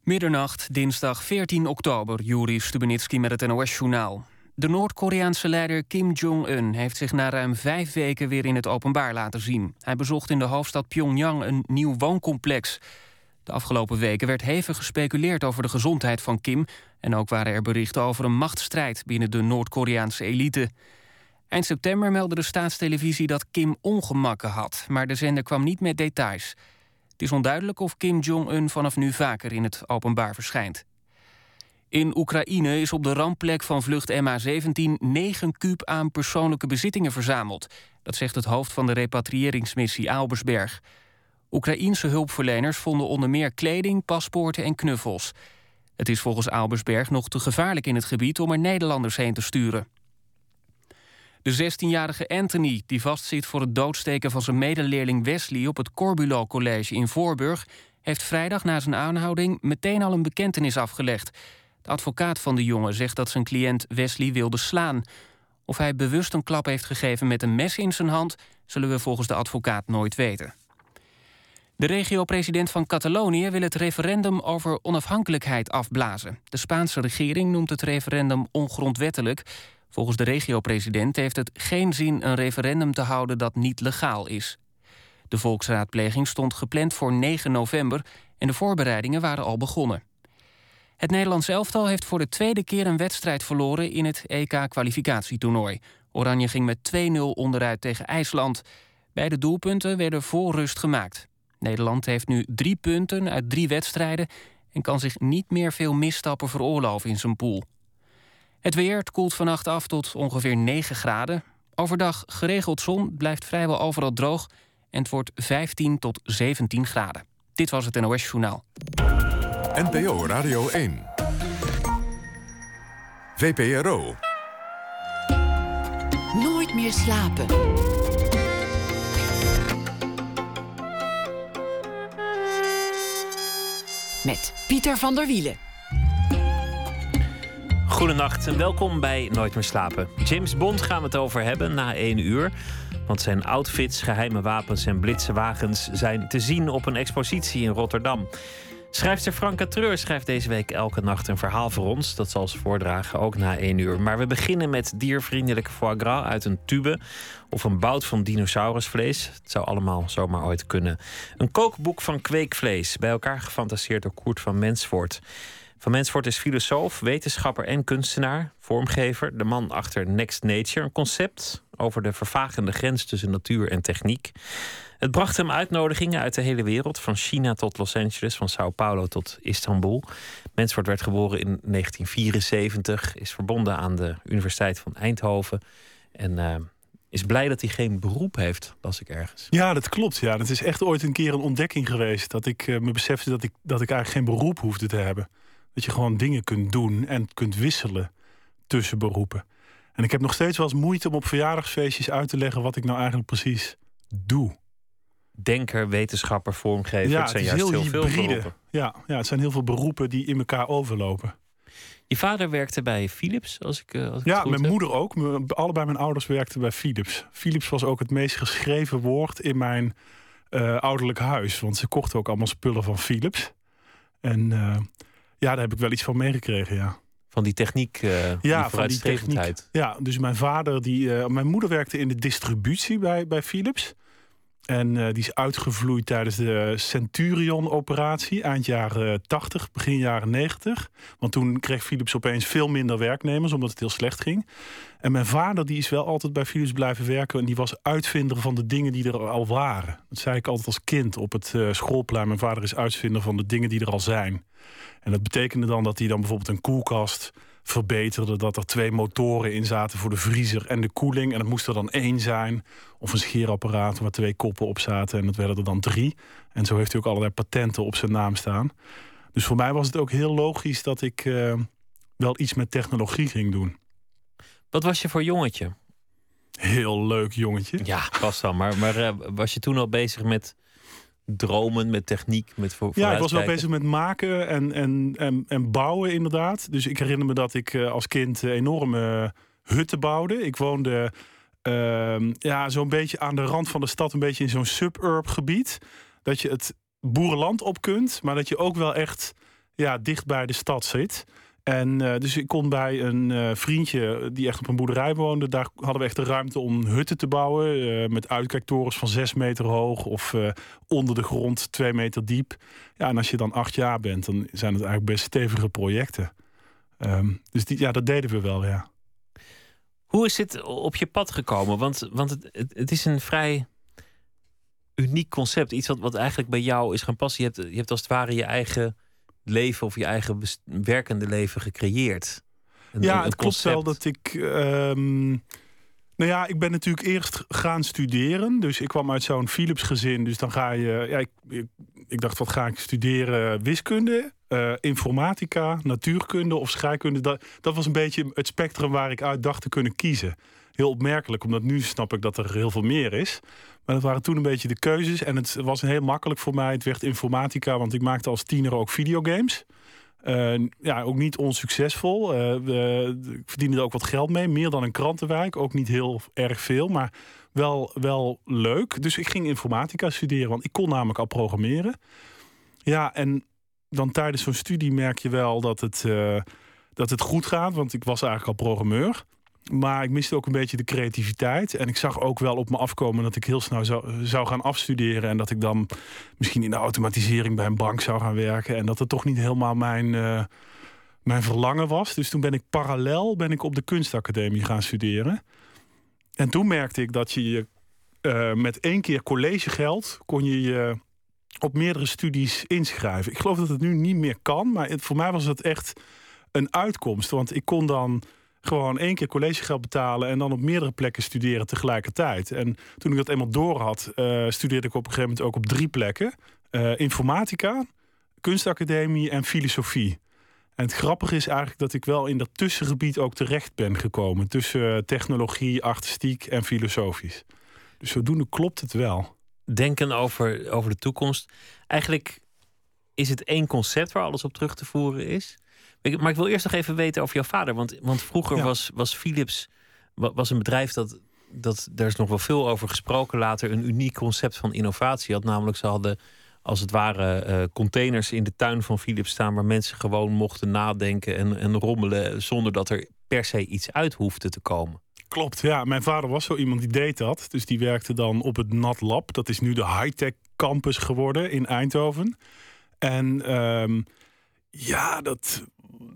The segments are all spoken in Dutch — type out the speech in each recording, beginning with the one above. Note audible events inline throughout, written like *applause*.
Middernacht, dinsdag 14 oktober, Juri Stubenitski met het NOS-journaal. De Noord-Koreaanse leider Kim Jong-un heeft zich na ruim vijf weken weer in het openbaar laten zien. Hij bezocht in de hoofdstad Pyongyang een nieuw wooncomplex. De afgelopen weken werd hevig gespeculeerd over de gezondheid van Kim... en ook waren er berichten over een machtsstrijd binnen de Noord-Koreaanse elite. Eind september meldde de staatstelevisie dat Kim ongemakken had... maar de zender kwam niet met details... Het is onduidelijk of Kim Jong-un vanaf nu vaker in het openbaar verschijnt. In Oekraïne is op de rampplek van vlucht MH17 9 kuub aan persoonlijke bezittingen verzameld. Dat zegt het hoofd van de repatriëringsmissie Albersberg. Oekraïense hulpverleners vonden onder meer kleding, paspoorten en knuffels. Het is volgens Albersberg nog te gevaarlijk in het gebied om er Nederlanders heen te sturen. De 16-jarige Anthony, die vastzit voor het doodsteken van zijn medeleerling Wesley op het Corbulo College in Voorburg, heeft vrijdag na zijn aanhouding meteen al een bekentenis afgelegd. De advocaat van de jongen zegt dat zijn cliënt Wesley wilde slaan. Of hij bewust een klap heeft gegeven met een mes in zijn hand, zullen we volgens de advocaat nooit weten. De regio-president van Catalonië wil het referendum over onafhankelijkheid afblazen. De Spaanse regering noemt het referendum ongrondwettelijk. Volgens de regio-president heeft het geen zin een referendum te houden dat niet legaal is. De volksraadpleging stond gepland voor 9 november en de voorbereidingen waren al begonnen. Het Nederlands elftal heeft voor de tweede keer een wedstrijd verloren in het EK-kwalificatietoernooi. Oranje ging met 2-0 onderuit tegen IJsland. Beide doelpunten werden voor rust gemaakt. Nederland heeft nu drie punten uit drie wedstrijden en kan zich niet meer veel misstappen veroorloven in zijn pool. Het weer koelt vannacht af tot ongeveer 9 graden. Overdag geregeld zon, blijft vrijwel overal droog... en het wordt 15 tot 17 graden. Dit was het NOS Journaal. NPO Radio 1. VPRO. Nooit meer slapen. Met Pieter van der Wielen. Goedenacht en welkom bij Nooit meer slapen. James Bond gaan we het over hebben na één uur. Want zijn outfits, geheime wapens en blitse wagens zijn te zien op een expositie in Rotterdam. Schrijfster Franka Treur schrijft deze week elke nacht een verhaal voor ons. Dat zal ze voordragen, ook na één uur. Maar we beginnen met diervriendelijke foie gras uit een tube... of een bout van dinosaurusvlees. Het zou allemaal zomaar ooit kunnen. Een kookboek van kweekvlees, bij elkaar gefantaseerd door Koert van Mensvoort... Van Mensvoort is filosoof, wetenschapper en kunstenaar, vormgever, de man achter Next Nature, een concept over de vervagende grens tussen natuur en techniek. Het bracht hem uitnodigingen uit de hele wereld, van China tot Los Angeles, van Sao Paulo tot Istanbul. Mensvoort werd geboren in 1974, is verbonden aan de Universiteit van Eindhoven en uh, is blij dat hij geen beroep heeft, las ik ergens. Ja, dat klopt. Ja. Het is echt ooit een keer een ontdekking geweest dat ik uh, me besefte dat ik, dat ik eigenlijk geen beroep hoefde te hebben. Dat je gewoon dingen kunt doen en kunt wisselen tussen beroepen. En ik heb nog steeds wel eens moeite om op verjaardagsfeestjes uit te leggen wat ik nou eigenlijk precies doe. Denker, wetenschapper, vormgever. Ja, het zijn het is juist heel heel veel beroepen. Ja, ja, het zijn heel veel beroepen die in elkaar overlopen. Je vader werkte bij Philips, als ik, eh, als ik het Ja, goed mijn heb. moeder ook. Allebei mijn ouders werkten bij Philips. Philips was ook het meest geschreven woord in mijn eh, ouderlijk huis. Want ze kochten ook allemaal spullen van Philips. En eh, ja, daar heb ik wel iets van meegekregen, ja. Van die techniek, die Ja, van die techniek. Ja, dus mijn vader, die, eh, mijn moeder werkte in de distributie bij, bij Philips. En eh, die is uitgevloeid tijdens de Centurion-operatie, eind jaren 80, begin jaren 90. Want toen kreeg Philips opeens veel minder werknemers, omdat het heel slecht ging. En mijn vader die is wel altijd bij Philips blijven werken. En die was uitvinder van de dingen die er al waren. Dat zei ik altijd als kind op het eh, schoolplein. Mijn vader is uitvinder van de dingen die er al zijn. En dat betekende dan dat hij dan bijvoorbeeld een koelkast verbeterde. Dat er twee motoren in zaten voor de vriezer en de koeling. En dat moest er dan één zijn. Of een scheerapparaat waar twee koppen op zaten. En dat werden er dan drie. En zo heeft hij ook allerlei patenten op zijn naam staan. Dus voor mij was het ook heel logisch dat ik eh, wel iets met technologie ging doen. Wat was je voor jongetje? Heel leuk jongetje. Ja, was dan. Maar, maar eh, was je toen al bezig met dromen, met techniek, met voor, Ja, ik was wel bezig met maken en, en, en, en bouwen inderdaad. Dus ik herinner me dat ik eh, als kind eh, enorme hutten bouwde. Ik woonde ehm, ja, zo'n beetje aan de rand van de stad, een beetje in zo'n suburb gebied. Dat je het boerenland op kunt, maar dat je ook wel echt ja, dicht bij de stad zit. En uh, dus ik kon bij een uh, vriendje die echt op een boerderij woonde. Daar hadden we echt de ruimte om hutten te bouwen. Uh, met uitkijktorens van zes meter hoog of onder de grond twee meter diep. Ja, en als je dan acht jaar bent, dan zijn het eigenlijk best stevige projecten. Um, dus die, ja, dat deden we wel, ja. Hoe is dit op je pad gekomen? Want, want het, het, het is een vrij uniek concept. Iets wat, wat eigenlijk bij jou is gaan passen. Je hebt, je hebt als het ware je eigen leven of je eigen werkende leven gecreëerd. ja, het klopt wel dat ik. Um, nou ja, ik ben natuurlijk eerst gaan studeren. Dus ik kwam uit zo'n Philips gezin. Dus dan ga je. Ja, ik, ik, ik dacht, wat ga ik studeren? Wiskunde, uh, informatica, natuurkunde of scheikunde. Dat, dat was een beetje het spectrum waar ik uit dacht te kunnen kiezen. Heel opmerkelijk, omdat nu snap ik dat er heel veel meer is. Maar dat waren toen een beetje de keuzes. En het was heel makkelijk voor mij. Het werd informatica, want ik maakte als tiener ook videogames. Uh, ja, ook niet onsuccesvol. Uh, ik verdiende er ook wat geld mee. Meer dan een krantenwijk. Ook niet heel erg veel, maar wel, wel leuk. Dus ik ging informatica studeren, want ik kon namelijk al programmeren. Ja, en dan tijdens zo'n studie merk je wel dat het, uh, dat het goed gaat. Want ik was eigenlijk al programmeur. Maar ik miste ook een beetje de creativiteit. En ik zag ook wel op me afkomen dat ik heel snel zou, zou gaan afstuderen. En dat ik dan misschien in de automatisering bij een bank zou gaan werken. En dat het toch niet helemaal mijn, uh, mijn verlangen was. Dus toen ben ik parallel ben ik op de kunstacademie gaan studeren. En toen merkte ik dat je uh, met één keer collegegeld kon je je op meerdere studies inschrijven. Ik geloof dat het nu niet meer kan. Maar voor mij was het echt een uitkomst. Want ik kon dan gewoon één keer collegegeld betalen en dan op meerdere plekken studeren tegelijkertijd. En toen ik dat eenmaal door had, uh, studeerde ik op een gegeven moment ook op drie plekken: uh, informatica, kunstacademie en filosofie. En het grappige is eigenlijk dat ik wel in dat tussengebied ook terecht ben gekomen. Tussen eh, technologie, artistiek en filosofisch. Dus zodoende klopt het wel. Denken over, over de toekomst. Eigenlijk is het één concept waar alles op terug te voeren is. Maar ik wil eerst nog even weten over jouw vader. Want, want vroeger was, was Philips was een bedrijf dat, dat. Daar is nog wel veel over gesproken later. Een uniek concept van innovatie had. Namelijk, ze hadden als het ware uh, containers in de tuin van Philips staan. waar mensen gewoon mochten nadenken en, en rommelen. zonder dat er per se iets uit hoefde te komen. Klopt, ja. Mijn vader was zo iemand die deed dat. Dus die werkte dan op het NAT Lab. Dat is nu de high-tech campus geworden in Eindhoven. En um, ja, dat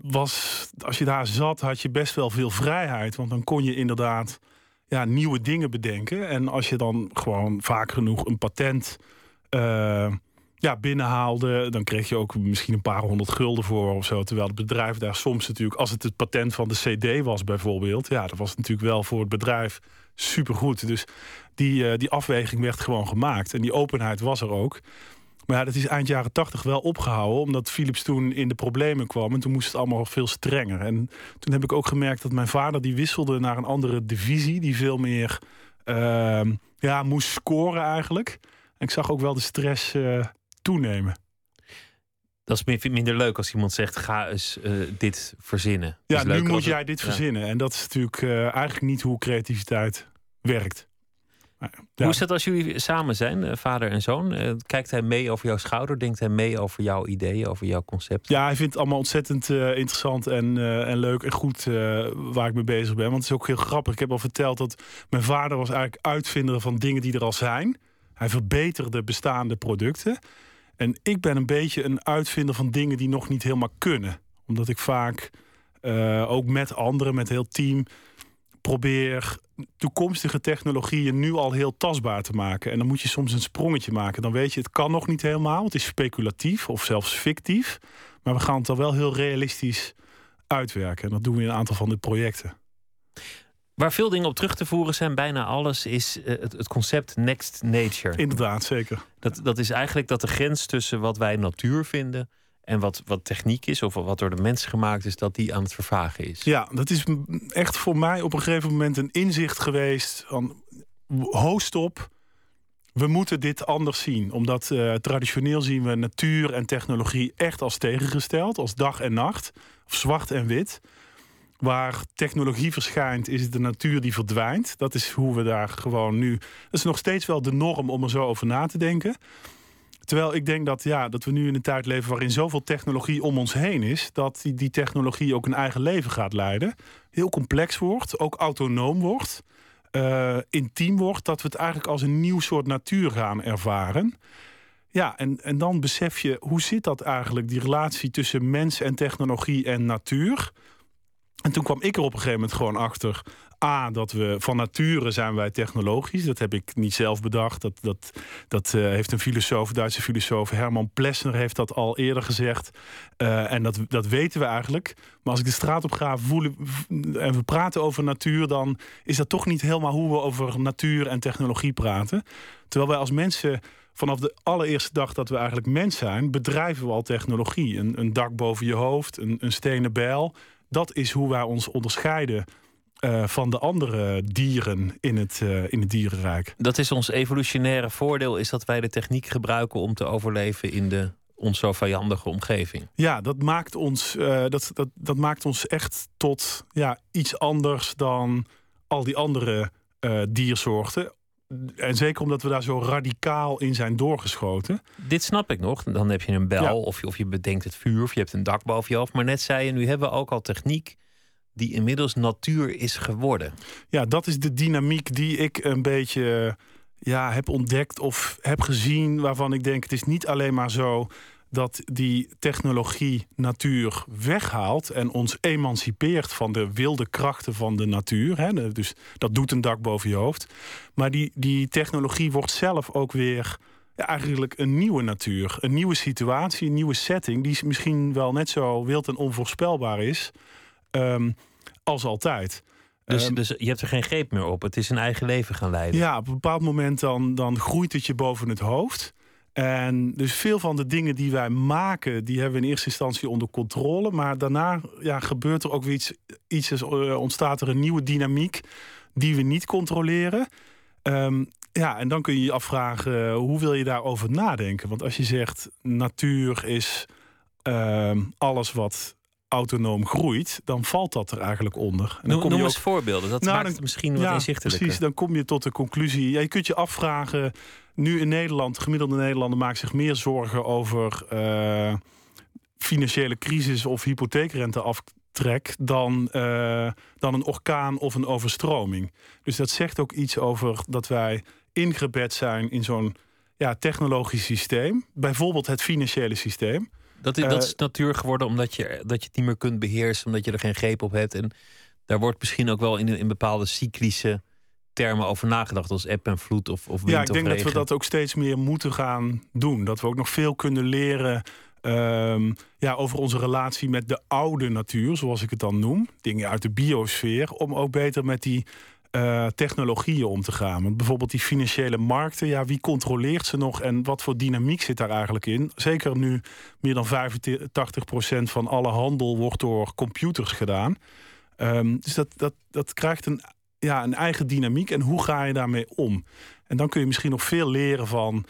was, als je daar zat, had je best wel veel vrijheid. Want dan kon je inderdaad ja, nieuwe dingen bedenken. En als je dan gewoon vaak genoeg een patent uh, ja, binnenhaalde, dan kreeg je ook misschien een paar honderd gulden voor of zo. Terwijl het bedrijf daar soms natuurlijk, als het het patent van de CD was bijvoorbeeld, ja, dat was natuurlijk wel voor het bedrijf supergoed. Dus die, uh, die afweging werd gewoon gemaakt. En die openheid was er ook. Maar ja, dat is eind jaren tachtig wel opgehouden, omdat Philips toen in de problemen kwam. En toen moest het allemaal veel strenger. En toen heb ik ook gemerkt dat mijn vader die wisselde naar een andere divisie, die veel meer uh, ja, moest scoren eigenlijk. En ik zag ook wel de stress uh, toenemen. Dat is minder leuk als iemand zegt: ga eens uh, dit verzinnen. Ja, nu moet jij dit verzinnen. En dat is natuurlijk uh, eigenlijk niet hoe creativiteit werkt. Hoe is het als jullie samen zijn, eh, vader en zoon? Eh, kijkt hij mee over jouw schouder? Denkt hij mee over jouw ideeën, over jouw concept? Ja, hij vindt het allemaal ontzettend uh, interessant en, uh, en leuk en goed uh, waar ik mee bezig ben. Want het is ook heel grappig. Ik heb al verteld dat mijn vader was eigenlijk uitvinder van dingen die er al zijn. Hij verbeterde bestaande producten. En ik ben een beetje een uitvinder van dingen die nog niet helemaal kunnen. Omdat ik vaak ook met anderen, met heel team probeer toekomstige technologieën nu al heel tastbaar te maken. En dan moet je soms een sprongetje maken. Dan weet je, het kan nog niet helemaal. Het is speculatief of zelfs fictief. Maar we gaan het dan wel heel realistisch uitwerken. En dat doen we in een aantal van de projecten. Waar veel dingen op terug te voeren zijn, bijna alles, is eh, het, het, concept next nature. Inderdaad, zeker. Dat, dat is eigenlijk dat de grens tussen wat wij natuur vinden en wat, wat techniek is, of wat door de mens gemaakt is, dat die aan het vervagen is. Ja, dat is echt voor mij op een gegeven moment een inzicht geweest. Van, host op, we moeten dit anders zien. Omdat uh, traditioneel zien we natuur en technologie echt als tegengesteld, als dag en nacht, of zwart en wit. Waar technologie verschijnt, is het de natuur die verdwijnt. Dat is hoe we daar gewoon nu. Dat is nog steeds wel de norm om er zo over na te denken. Terwijl ik denk dat, ja, dat we nu in een tijd leven waarin zoveel technologie om ons heen is, dat die, die technologie ook een eigen leven gaat leiden. Heel complex wordt, ook autonoom wordt, uh, intiem wordt, dat we het eigenlijk als een nieuw soort natuur gaan ervaren. Ja, en, en dan besef je, hoe zit dat eigenlijk, die relatie tussen mens en technologie en natuur? En toen kwam ik er op een gegeven moment gewoon achter. A, dat we van nature zijn wij technologisch. Dat heb ik niet zelf bedacht. Dat, dat, dat uh, heeft een filosoof, Duitse filosoof, Herman Plessner, heeft dat al eerder gezegd. Uh, en dat, dat weten we eigenlijk. Maar als ik de straat op ga voelen, en we praten over natuur, dan is dat toch niet helemaal hoe we over natuur en technologie praten. Terwijl wij als mensen vanaf de allereerste dag dat we eigenlijk mens zijn, bedrijven we al technologie. Een, een dak boven je hoofd, een, een stenen bijl. Dat is hoe wij ons onderscheiden uh, van de andere dieren in het, uh, in het dierenrijk. Dat is ons evolutionaire voordeel, is dat wij de techniek gebruiken om te overleven in de ons zo vijandige omgeving. Ja, dat maakt ons, uh, dat, dat, dat maakt ons echt tot ja, iets anders dan al die andere diersoorten. En zeker omdat we daar zo radicaal in zijn doorgeschoten. Dit snap ik nog. Dan heb je een bel, ja. of, je, of je bedenkt het vuur, of je hebt een dak boven je hoofd. Maar net zei je, nu hebben we ook al techniek die inmiddels natuur is geworden. Ja, dat is de dynamiek die ik een beetje ja, heb ontdekt of heb gezien. Waarvan ik denk, het is niet alleen maar zo dat die technologie natuur weghaalt en ons emancipeert van de wilde krachten van de natuur. Hè? Dus dat doet een dak boven je hoofd. Maar die, die technologie wordt zelf ook weer ja, eigenlijk een nieuwe natuur. Een nieuwe situatie, een nieuwe setting, die misschien wel net zo wild en onvoorspelbaar is um, als altijd. Dus, um, dus je hebt er geen greep meer op. Het is een eigen leven gaan leiden. Ja, op een bepaald moment dan, dan groeit het je boven het hoofd. En dus veel van de dingen die wij maken, die hebben we in eerste instantie onder controle. Maar daarna ja, gebeurt er ook iets, iets uh, ontstaat er een nieuwe dynamiek die we niet controleren. Um, ja, en dan kun je je afvragen, hoe wil je daarover nadenken? Want als je zegt, natuur is uh, alles wat autonoom groeit, dan valt dat er eigenlijk onder. En dan kom Noem je eens voorbeelden, dat nou, maakt het misschien wat ja, inzichtelijker. Precies, dan kom je tot de conclusie. Ja, je kunt je afvragen, nu in Nederland, de gemiddelde Nederlander maakt zich meer zorgen over uh, financiële crisis of hypotheekrenteaftrek dan, uh, dan een orkaan of een overstroming. Dus dat zegt ook iets over dat wij ingebed zijn in zo'n ja, technologisch systeem, bijvoorbeeld het financiële systeem. Dat, dat is natuur geworden omdat je, dat je het niet meer kunt beheersen, omdat je er geen greep op hebt. En daar wordt misschien ook wel in, in bepaalde cyclische termen over nagedacht, als eb en vloed of, of wind Ja, ik denk dat we dat ook steeds meer moeten gaan doen. Dat we ook nog veel kunnen leren um, ja, over onze relatie met de oude natuur, zoals ik het dan noem. Dingen uit de biosfeer, om ook beter met die uh, technologieën om te gaan. Want bijvoorbeeld die financiële markten, ja, wie controleert ze nog en wat voor dynamiek zit daar eigenlijk in? Zeker nu meer dan 85% van alle handel wordt door computers gedaan. Um, dus dat, dat, dat krijgt een, ja, een eigen dynamiek. En hoe ga je daarmee om? En dan kun je misschien nog veel leren van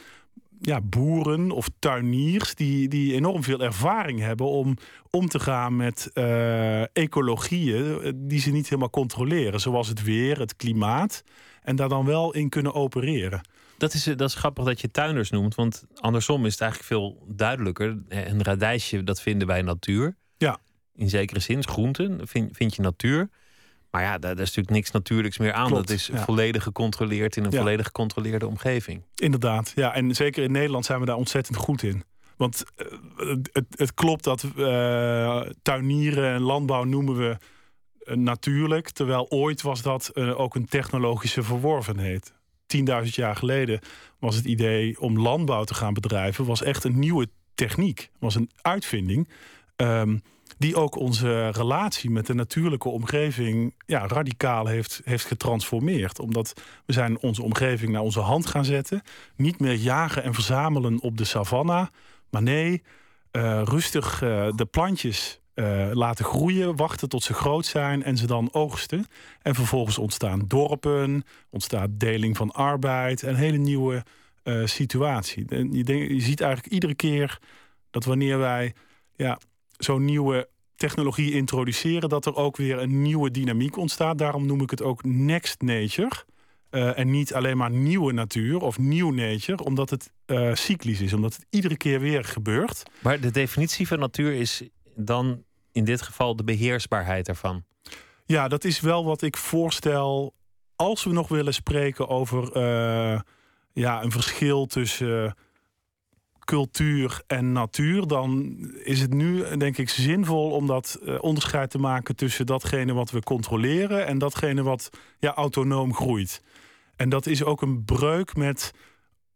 ja, boeren of tuiniers die, die enorm veel ervaring hebben om om te gaan met uh, ecologieën eh, die ze niet helemaal controleren, zoals het weer, het klimaat, en daar dan wel in kunnen opereren. Dat is, dat is grappig dat je tuiners noemt, want andersom is het eigenlijk veel duidelijker. Een radijsje, dat vinden wij natuur. Ja. In zekere zin, groenten vind, vind je natuur. Maar ja, daar, is natuurlijk niks natuurlijks meer aan. dat is volledig gecontroleerd in een volledig gecontroleerde omgeving. Inderdaad, ja. En zeker in Nederland zijn we daar ontzettend goed in. Want uh, het, het, klopt dat uh, tuinieren en landbouw noemen we uh, natuurlijk. Terwijl ooit was dat ook een technologische verworvenheid. 10.000 jaar geleden was het idee om landbouw te gaan bedrijven... was echt een nieuwe techniek, was een uitvinding... Um, die ook onze relatie met de natuurlijke omgeving ja, radicaal heeft, heeft getransformeerd. Omdat we zijn onze omgeving naar onze hand gaan zetten. Niet meer jagen en verzamelen op de savanna. Maar nee, uh, rustig uh, de plantjes uh, laten groeien, wachten tot ze groot zijn en ze dan oogsten. En vervolgens ontstaan dorpen, ontstaat deling van arbeid, een hele nieuwe situatie. Je, je ziet eigenlijk iedere keer dat wanneer wij ja, zo'n nieuwe technologie introduceren, dat er ook weer een nieuwe dynamiek ontstaat. Daarom noem ik het ook next nature. Eh, en niet alleen maar nieuwe natuur of nieuw nature, omdat het uh, cyclisch is, omdat het iedere keer weer gebeurt. Maar de definitie van natuur is dan in dit geval de beheersbaarheid ervan. Ja, dat is wel wat ik voorstel als we nog willen spreken over uh, ja, een verschil tussen cultuur en natuur, dan is het nu denk ik zinvol om dat uh, onderscheid te maken tussen datgene wat we controleren en datgene wat ja, autonoom groeit. En dat is ook een breuk met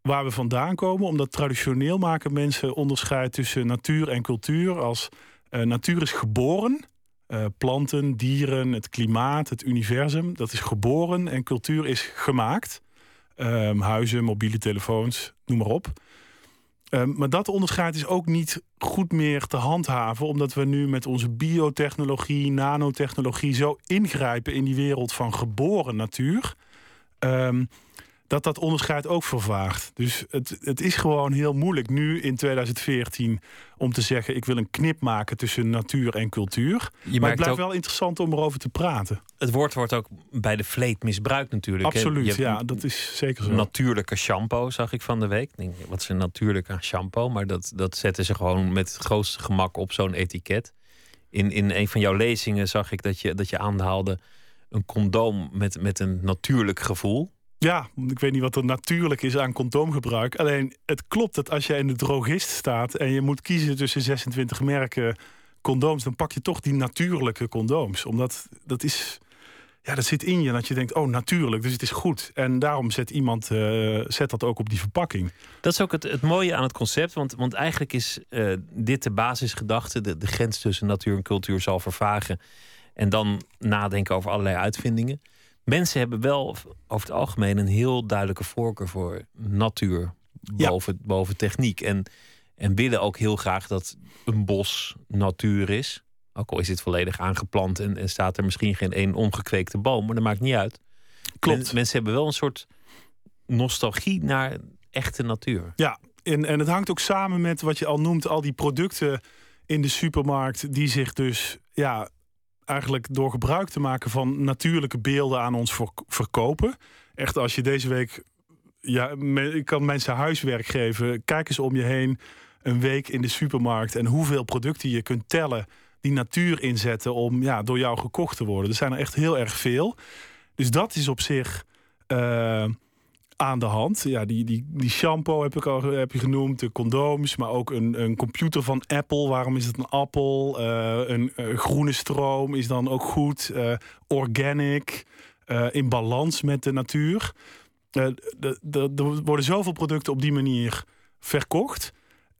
waar we vandaan komen, omdat traditioneel maken mensen onderscheid tussen natuur en cultuur als uh, natuur is geboren. Uh, planten, dieren, het klimaat, het universum, dat is geboren en cultuur is gemaakt. Um, huizen, mobiele telefoons, noem maar op. Um, maar dat onderscheid is ook niet goed meer te handhaven, omdat we nu met onze biotechnologie, nanotechnologie zo ingrijpen in die wereld van geboren natuur. Um, dat dat onderscheid ook vervaagt. Dus het, het is gewoon heel moeilijk nu in 2014 om te zeggen: ik wil een knip maken tussen natuur en cultuur. Je maar het blijft wel interessant om erover te praten. Het woord wordt ook bij de vleet misbruikt natuurlijk. Absoluut, ja, dat is zeker zo. Natuurlijke shampoo zag ik van de week. denk, wat is een natuurlijke shampoo? Maar dat, dat zetten ze gewoon met het grootste gemak op zo'n etiket. In, in een van jouw lezingen zag ik dat je, dat je aanhaalde een condoom met, met een natuurlijk gevoel. Ja, ik weet niet wat er natuurlijk is aan condoomgebruik. Alleen het klopt dat als je in de drogist staat en je moet kiezen tussen 26 merken condooms, dan pak je toch die natuurlijke condooms. Omdat dat is. Ja, dat zit in je. Dat je denkt, oh, natuurlijk, dus het is goed. En daarom zet iemand uh, zet dat ook op die verpakking. Dat is ook het, het mooie aan het concept. Want, want eigenlijk is uh, dit de basisgedachte. De, de grens tussen natuur en cultuur zal vervagen. En dan nadenken over allerlei uitvindingen mensen hebben wel over het algemeen een heel duidelijke voorkeur voor natuur boven, boven techniek. En, en willen ook heel graag dat een bos natuur is. Ook al is dit volledig aangeplant en, en staat er misschien geen één omgekweekte boom, maar dat maakt niet uit. Klopt. mensen hebben wel een soort nostalgie naar echte natuur. Ja, en, en het hangt ook samen met wat je al noemt, al die producten in de supermarkt die zich dus ja, eigenlijk door gebruik te maken van natuurlijke beelden aan ons verkopen. Echt, als je deze week. Ja, ik kan mensen huiswerk geven. Kijk eens om je heen. Een week in de supermarkt. En hoeveel producten je kunt tellen. die natuur inzetten om ja, door jou gekocht te worden. Er zijn er echt heel erg veel. Dus dat is op zich. Uh, aan de hand. Ja, die, die, die shampoo heb ik al heb je genoemd, de condooms, maar ook een, een computer van Apple. Waarom is het een appel? Uh, een groene stroom is dan ook goed. Uh, organic, in balans met de natuur. er worden zoveel producten op die manier verkocht.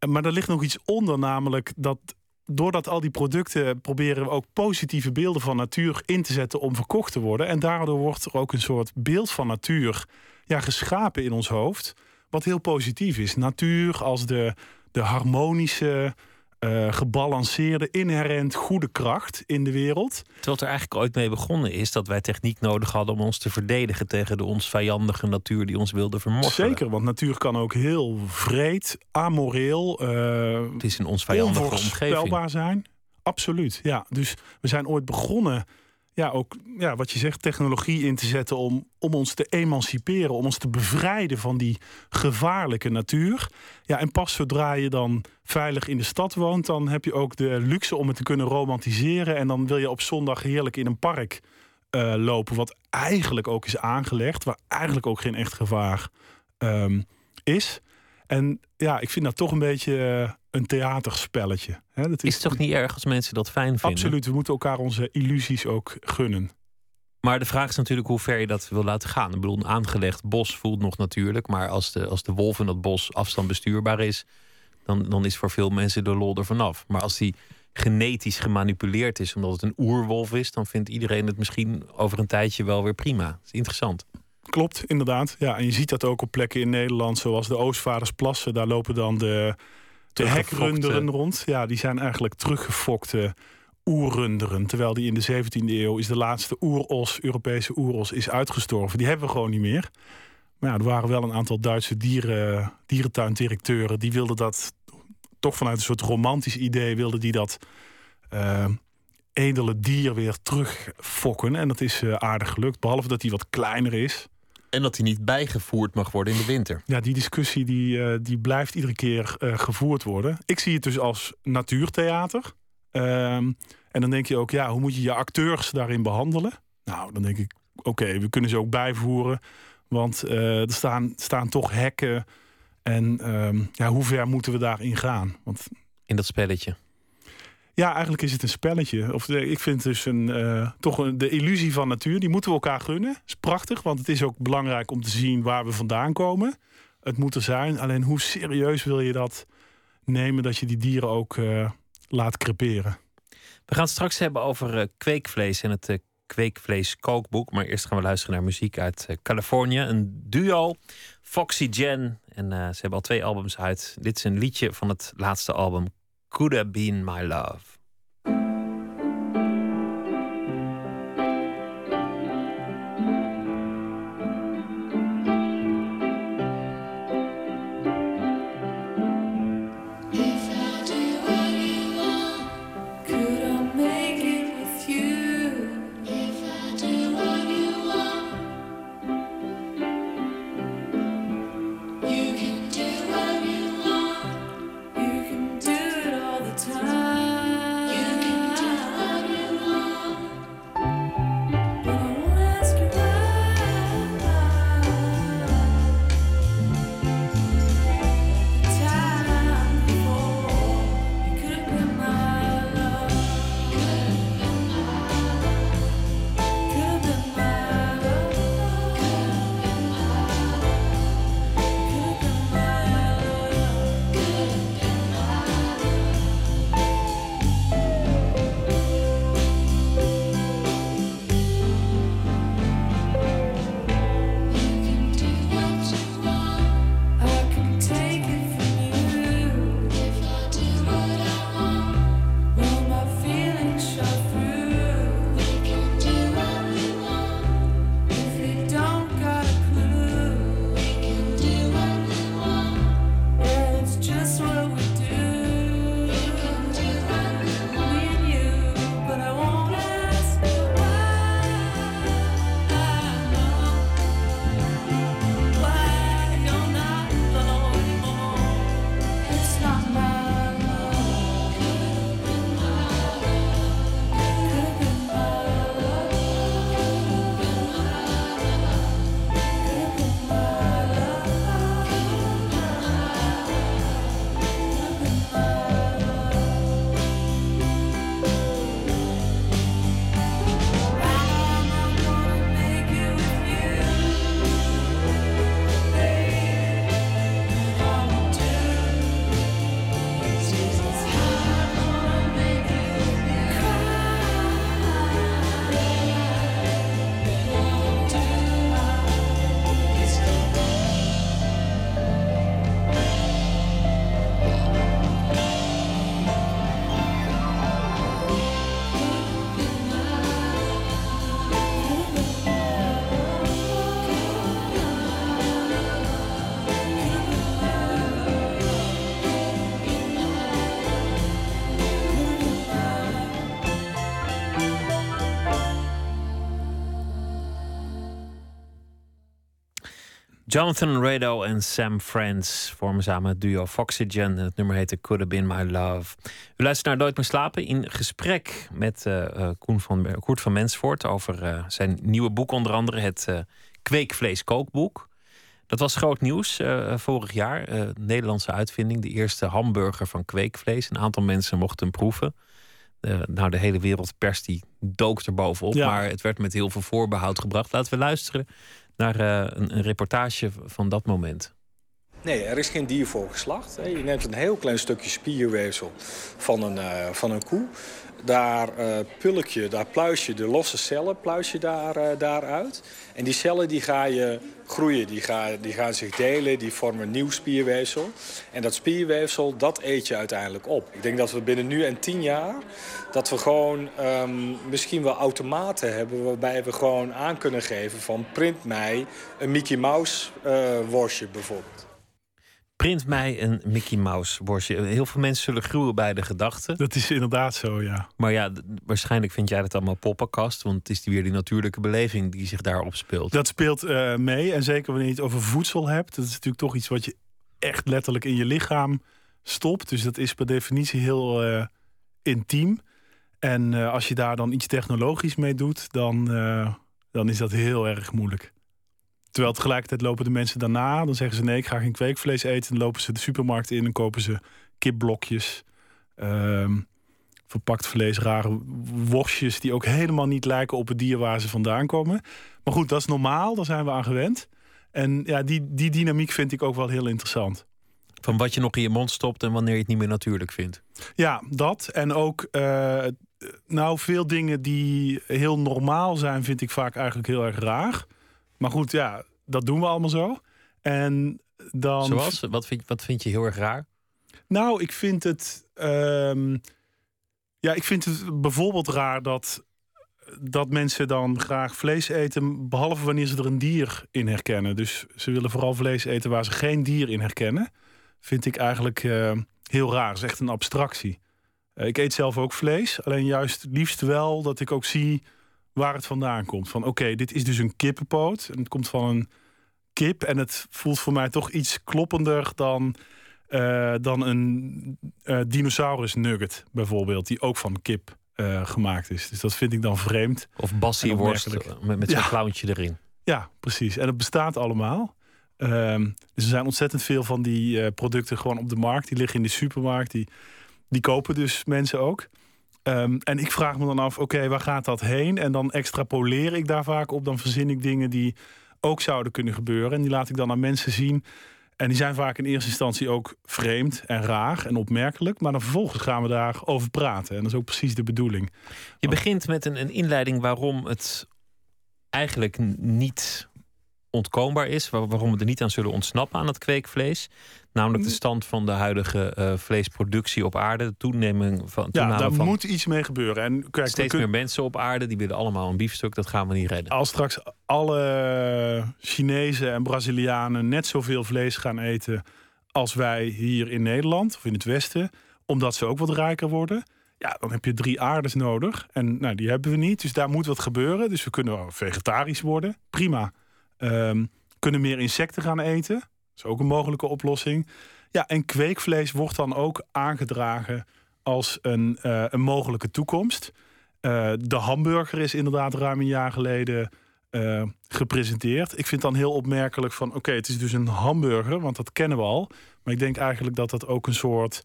Maar er ligt nog iets onder, namelijk dat doordat al die producten proberen we ook positieve beelden van natuur in te zetten om verkocht te worden. En daardoor wordt er ook een soort beeld van natuur ja, geschapen in ons hoofd. Wat heel positief is. Natuur als de, de harmonische, uh, gebalanceerde, inherent goede kracht in de wereld. Terwijl het er eigenlijk ooit mee begonnen is dat wij techniek nodig hadden om ons te verdedigen tegen de ons vijandige natuur die ons wilde vermorzelen. Zeker, want natuur kan ook heel vreed, amoreel. Uh, het is in ons vijandige omgeving. zijn. Absoluut, ja. Dus we zijn ooit begonnen ja, ook ja, wat je zegt, technologie in te zetten om, om ons te emanciperen, om ons te bevrijden van die gevaarlijke natuur. Ja, en pas zodra je dan veilig in de stad woont, dan heb je ook de luxe om het te kunnen romantiseren. En dan wil je op zondag heerlijk in een park uh, lopen, wat eigenlijk ook is aangelegd, waar eigenlijk ook geen echt gevaar um, is. En ja, ik vind dat toch een beetje uh, een theaterspelletje. dat is, is toch niet erg als mensen dat fijn vinden? Absoluut, we moeten elkaar onze illusies ook gunnen. Maar de vraag is natuurlijk hoe ver je dat wil laten gaan. Ik bedoel, een aangelegd bos voelt nog natuurlijk. Maar als de, als de wolf in dat bos afstand bestuurbaar is, dan, dan is voor veel mensen de lol er vanaf. Maar als die genetisch gemanipuleerd is, omdat het een oerwolf is, dan vindt iedereen het misschien over een tijdje wel weer prima. Dat is interessant. Klopt, inderdaad. Ja, en je ziet dat ook op plekken in Nederland, zoals de Oostvaardersplassen. Daar lopen dan de, de hekrunderen rond. Ja, die zijn eigenlijk teruggefokte oerrunderen. Terwijl die in de 17e eeuw is de laatste oeros, Europese oeros, is uitgestorven. Die hebben we gewoon niet meer. Maar ja, er waren wel een aantal Duitse dieren, dierentuindirecteuren... die wilden dat, toch vanuit een soort romantisch idee... wilden die dat uh, edele dier weer terugfokken. En dat is uh, aardig gelukt. Behalve dat hij wat kleiner is. En dat hij niet bijgevoerd mag worden in de winter. Ja, die discussie die, eh, die blijft iedere keer eh, gevoerd worden. Ik zie het dus als natuurtheater. Ehm, en dan denk je ook, ja, hoe moet je je acteurs daarin behandelen? Nou, dan denk ik, oké, we kunnen ze ook bijvoeren. Want eh, er staan, staan toch hekken. En ehm, ja, hoe ver moeten we daarin gaan? Want, in dat spelletje? Ja, eigenlijk is het een spelletje. Of ik vind dus een, uh, toch een, de illusie van natuur. Die moeten we elkaar gunnen. is prachtig, want het is ook belangrijk om te zien waar we vandaan komen. Het moet er zijn. Alleen hoe serieus wil je dat nemen dat je die dieren ook uh, laat creperen? We gaan het straks hebben over uh, kweekvlees en het kweekvlees kookboek. Maar eerst gaan we luisteren naar muziek uit Californië. Een duo, Foxy Jen. En ze hebben al twee albums uit. Dit is een liedje van het laatste album, Could Have Been My Love. Jonathan Rado en Sam Friends vormen samen het duo Foxygen. En het nummer heette Could Have Been My Love. U luistert naar Nooit meer slapen in gesprek met uh, Koen van, Koert van Mensvoort... over uh, zijn nieuwe boek, onder andere het uh, Kweekvlees kookboek. Dat was groot nieuws vorig jaar. Nederlandse uitvinding, de eerste hamburger van kweekvlees. Een aantal mensen mochten hem proeven. nou, de hele wereld pers die dook er bovenop. Ja. Maar het werd met heel veel voorbehoud gebracht. Laten we luisteren naar uh, een, een, reportage van dat moment. Nee, er is geen dier voor geslacht. Je neemt een heel klein stukje spierweefsel van een, uh, van een koe. Daar uh, pulk je, daar pluis je de losse cellen pluis je daar, uh, daaruit. En die cellen die ga je groeien, die, ga, die gaan zich delen, die vormen nieuw spierweefsel. En dat spierweefsel, dat eet je uiteindelijk op. Ik denk dat we binnen nu en tien jaar... dat we gewoon um, misschien wel automaten hebben... waarbij we gewoon aan kunnen geven van print mij een Mickey Mouse uh, worstje bijvoorbeeld. Print mij een Mickey Mouse worstje. Heel veel mensen zullen gruwen bij de gedachte. Dat is inderdaad zo, ja. Maar ja, waarschijnlijk vind jij dat allemaal poppenkast. Want het is weer die natuurlijke beleving die zich daarop speelt. Dat speelt uh, mee. En zeker wanneer je het over voedsel hebt. Dat is natuurlijk toch iets wat je echt letterlijk in je lichaam stopt. Dus dat is per definitie heel uh, intiem. En uh, als je daar dan iets technologisch mee doet, dan, dan is dat heel erg moeilijk. Terwijl tegelijkertijd lopen de mensen daarna, dan zeggen ze nee, ik ga geen kweekvlees eten. Dan lopen ze de supermarkt in en kopen ze kipblokjes, um, verpakt vlees, rare worstjes die ook helemaal niet lijken op het dier waar ze vandaan komen. Maar goed, dat is normaal, daar zijn we aan gewend. En ja, die, die dynamiek vind ik ook wel heel interessant. Van wat je nog in je mond stopt en wanneer je het niet meer natuurlijk vindt. Ja, dat. En ook, uh, nou, veel dingen die heel normaal zijn, vind ik vaak eigenlijk heel erg raar. Maar goed, ja, dat doen we allemaal zo. En dan. Zoals? Wat vind, wat vind je heel erg raar? Nou, ik vind het. Um, ja, ik vind het bijvoorbeeld raar dat, dat mensen dan graag vlees eten, behalve wanneer ze er een dier in herkennen. Dus ze willen vooral vlees eten waar ze geen dier in herkennen. Vind ik eigenlijk uh, heel raar. Dat is echt een abstractie. Uh, ik eet zelf ook vlees, alleen juist liefst wel dat ik ook zie waar het vandaan komt. Van oké, dit is dus een kippenpoot. En het komt van een kip. En het voelt voor mij toch iets kloppender dan, uh, dan een uh, dinosaurus nugget bijvoorbeeld. Die ook van kip uh, gemaakt is. Dus dat vind ik dan vreemd. Of bassieworst met, met zo'n ja. clowntje erin. Ja, precies. En het bestaat allemaal. Um, dus er zijn ontzettend veel van die producten gewoon op de markt. Die liggen in de supermarkt. Die, die kopen dus mensen ook. Um, en ik vraag me dan af, oké, waar gaat dat heen? En dan extrapoleer ik daar vaak op. Dan verzin ik dingen die ook zouden kunnen gebeuren. En die laat ik dan aan mensen zien. En die zijn vaak in eerste instantie ook vreemd en raar en opmerkelijk. Maar dan vervolgens gaan we daarover praten. En dat is ook precies de bedoeling. Je begint met een, een inleiding waarom het eigenlijk niet ontkoombaar is. waarom we er niet aan zullen ontsnappen aan het kweekvlees. Namelijk de mm. stand van de huidige uh, vleesproductie op aarde. De toeneming van. Ja, daar moet iets mee gebeuren. En kijk, steeds meer mensen op aarde die willen allemaal een biefstuk. Dat gaan we niet redden. Als straks alle Chinezen en Brazilianen net zoveel vlees gaan eten als wij hier in Nederland of in het Westen, omdat ze ook wat rijker worden. Ja, dan heb je drie aardes nodig. En nou, die hebben we niet. Dus daar moet wat gebeuren. Dus we kunnen vegetarisch worden. Prima. Um, kunnen meer insecten gaan eten is ook een mogelijke oplossing. Ja, en kweekvlees wordt dan ook aangedragen als een, uh, een mogelijke toekomst. Uh, de hamburger is inderdaad ruim een jaar geleden uh, gepresenteerd. Ik vind dan heel opmerkelijk van oké, het is dus een hamburger, want dat kennen we al. Maar ik denk eigenlijk dat dat ook een soort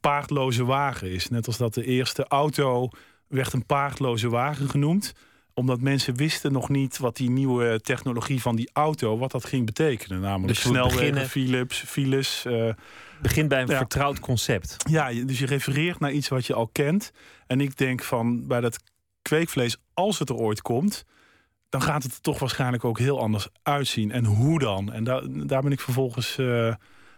paardloze wagen is. Net als dat de eerste auto werd een paardloze wagen genoemd omdat mensen wisten nog niet wat die nieuwe technologie van die auto, wat dat ging betekenen. Namelijk dus snelwegen, Philips, files. Uh, Begin bij een vertrouwd concept. Ja, dus je refereert naar iets wat je al kent. En ik denk van bij dat kweekvlees, als het er ooit komt, dan gaat het er toch waarschijnlijk ook heel anders uitzien. En hoe dan? En daar, daar ben ik vervolgens uh,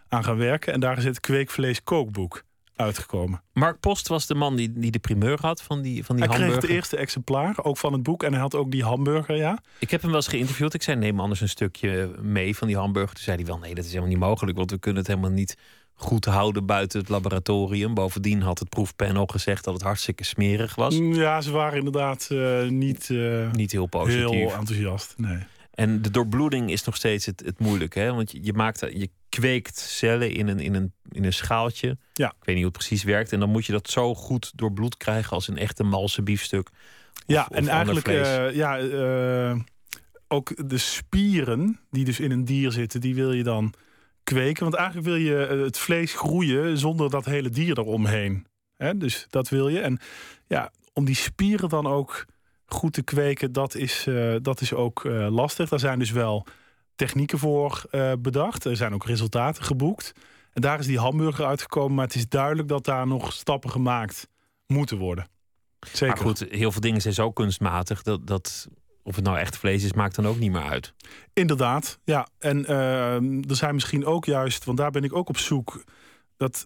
aan gaan werken. En daar is het kweekvlees kookboek uitgekomen. Mark Post was de man die, die de primeur had van die, van die hij hamburger. Hij kreeg het eerste exemplaar, ook van het boek. En hij had ook die hamburger, ja. Ik heb hem wel eens geïnterviewd. Ik zei, neem anders een stukje mee van die hamburger. Toen zei hij wel, nee, dat is helemaal niet mogelijk. Want we kunnen het helemaal niet goed houden buiten het laboratorium. Bovendien had het proefpanel gezegd dat het hartstikke smerig was. Ja, ze waren inderdaad uh, niet, uh, niet heel positief. Heel enthousiast, nee. En de doorbloeding is nog steeds het, het moeilijke. Hè? Want je, je, maakt, je kweekt cellen in een, in, een, in een schaaltje. Ja. Ik weet niet hoe het precies werkt. En dan moet je dat zo goed doorbloed krijgen als een echte malse biefstuk. ja, en eigenlijk uh, ja, uh, ook de spieren die dus in een dier zitten, die wil je dan kweken. Want eigenlijk wil je eh, het vlees groeien zonder dat hele dier eromheen. Hè? Dus dat wil je. En ja, om die spieren dan ook goed te kweken, dat is, uh, dat is ook lastig. Daar zijn dus wel technieken voor uh, bedacht. Er zijn ook resultaten geboekt. En daar is die hamburger uitgekomen. Maar het is duidelijk dat daar nog stappen gemaakt moeten worden. Zeker. Maar goed, heel veel dingen zijn zo kunstmatig dat, dat of het nou echt vlees is, maakt dan ook niet meer uit. Inderdaad, ja. En er zijn misschien ook juist, want daar ben ik ook op zoek, dat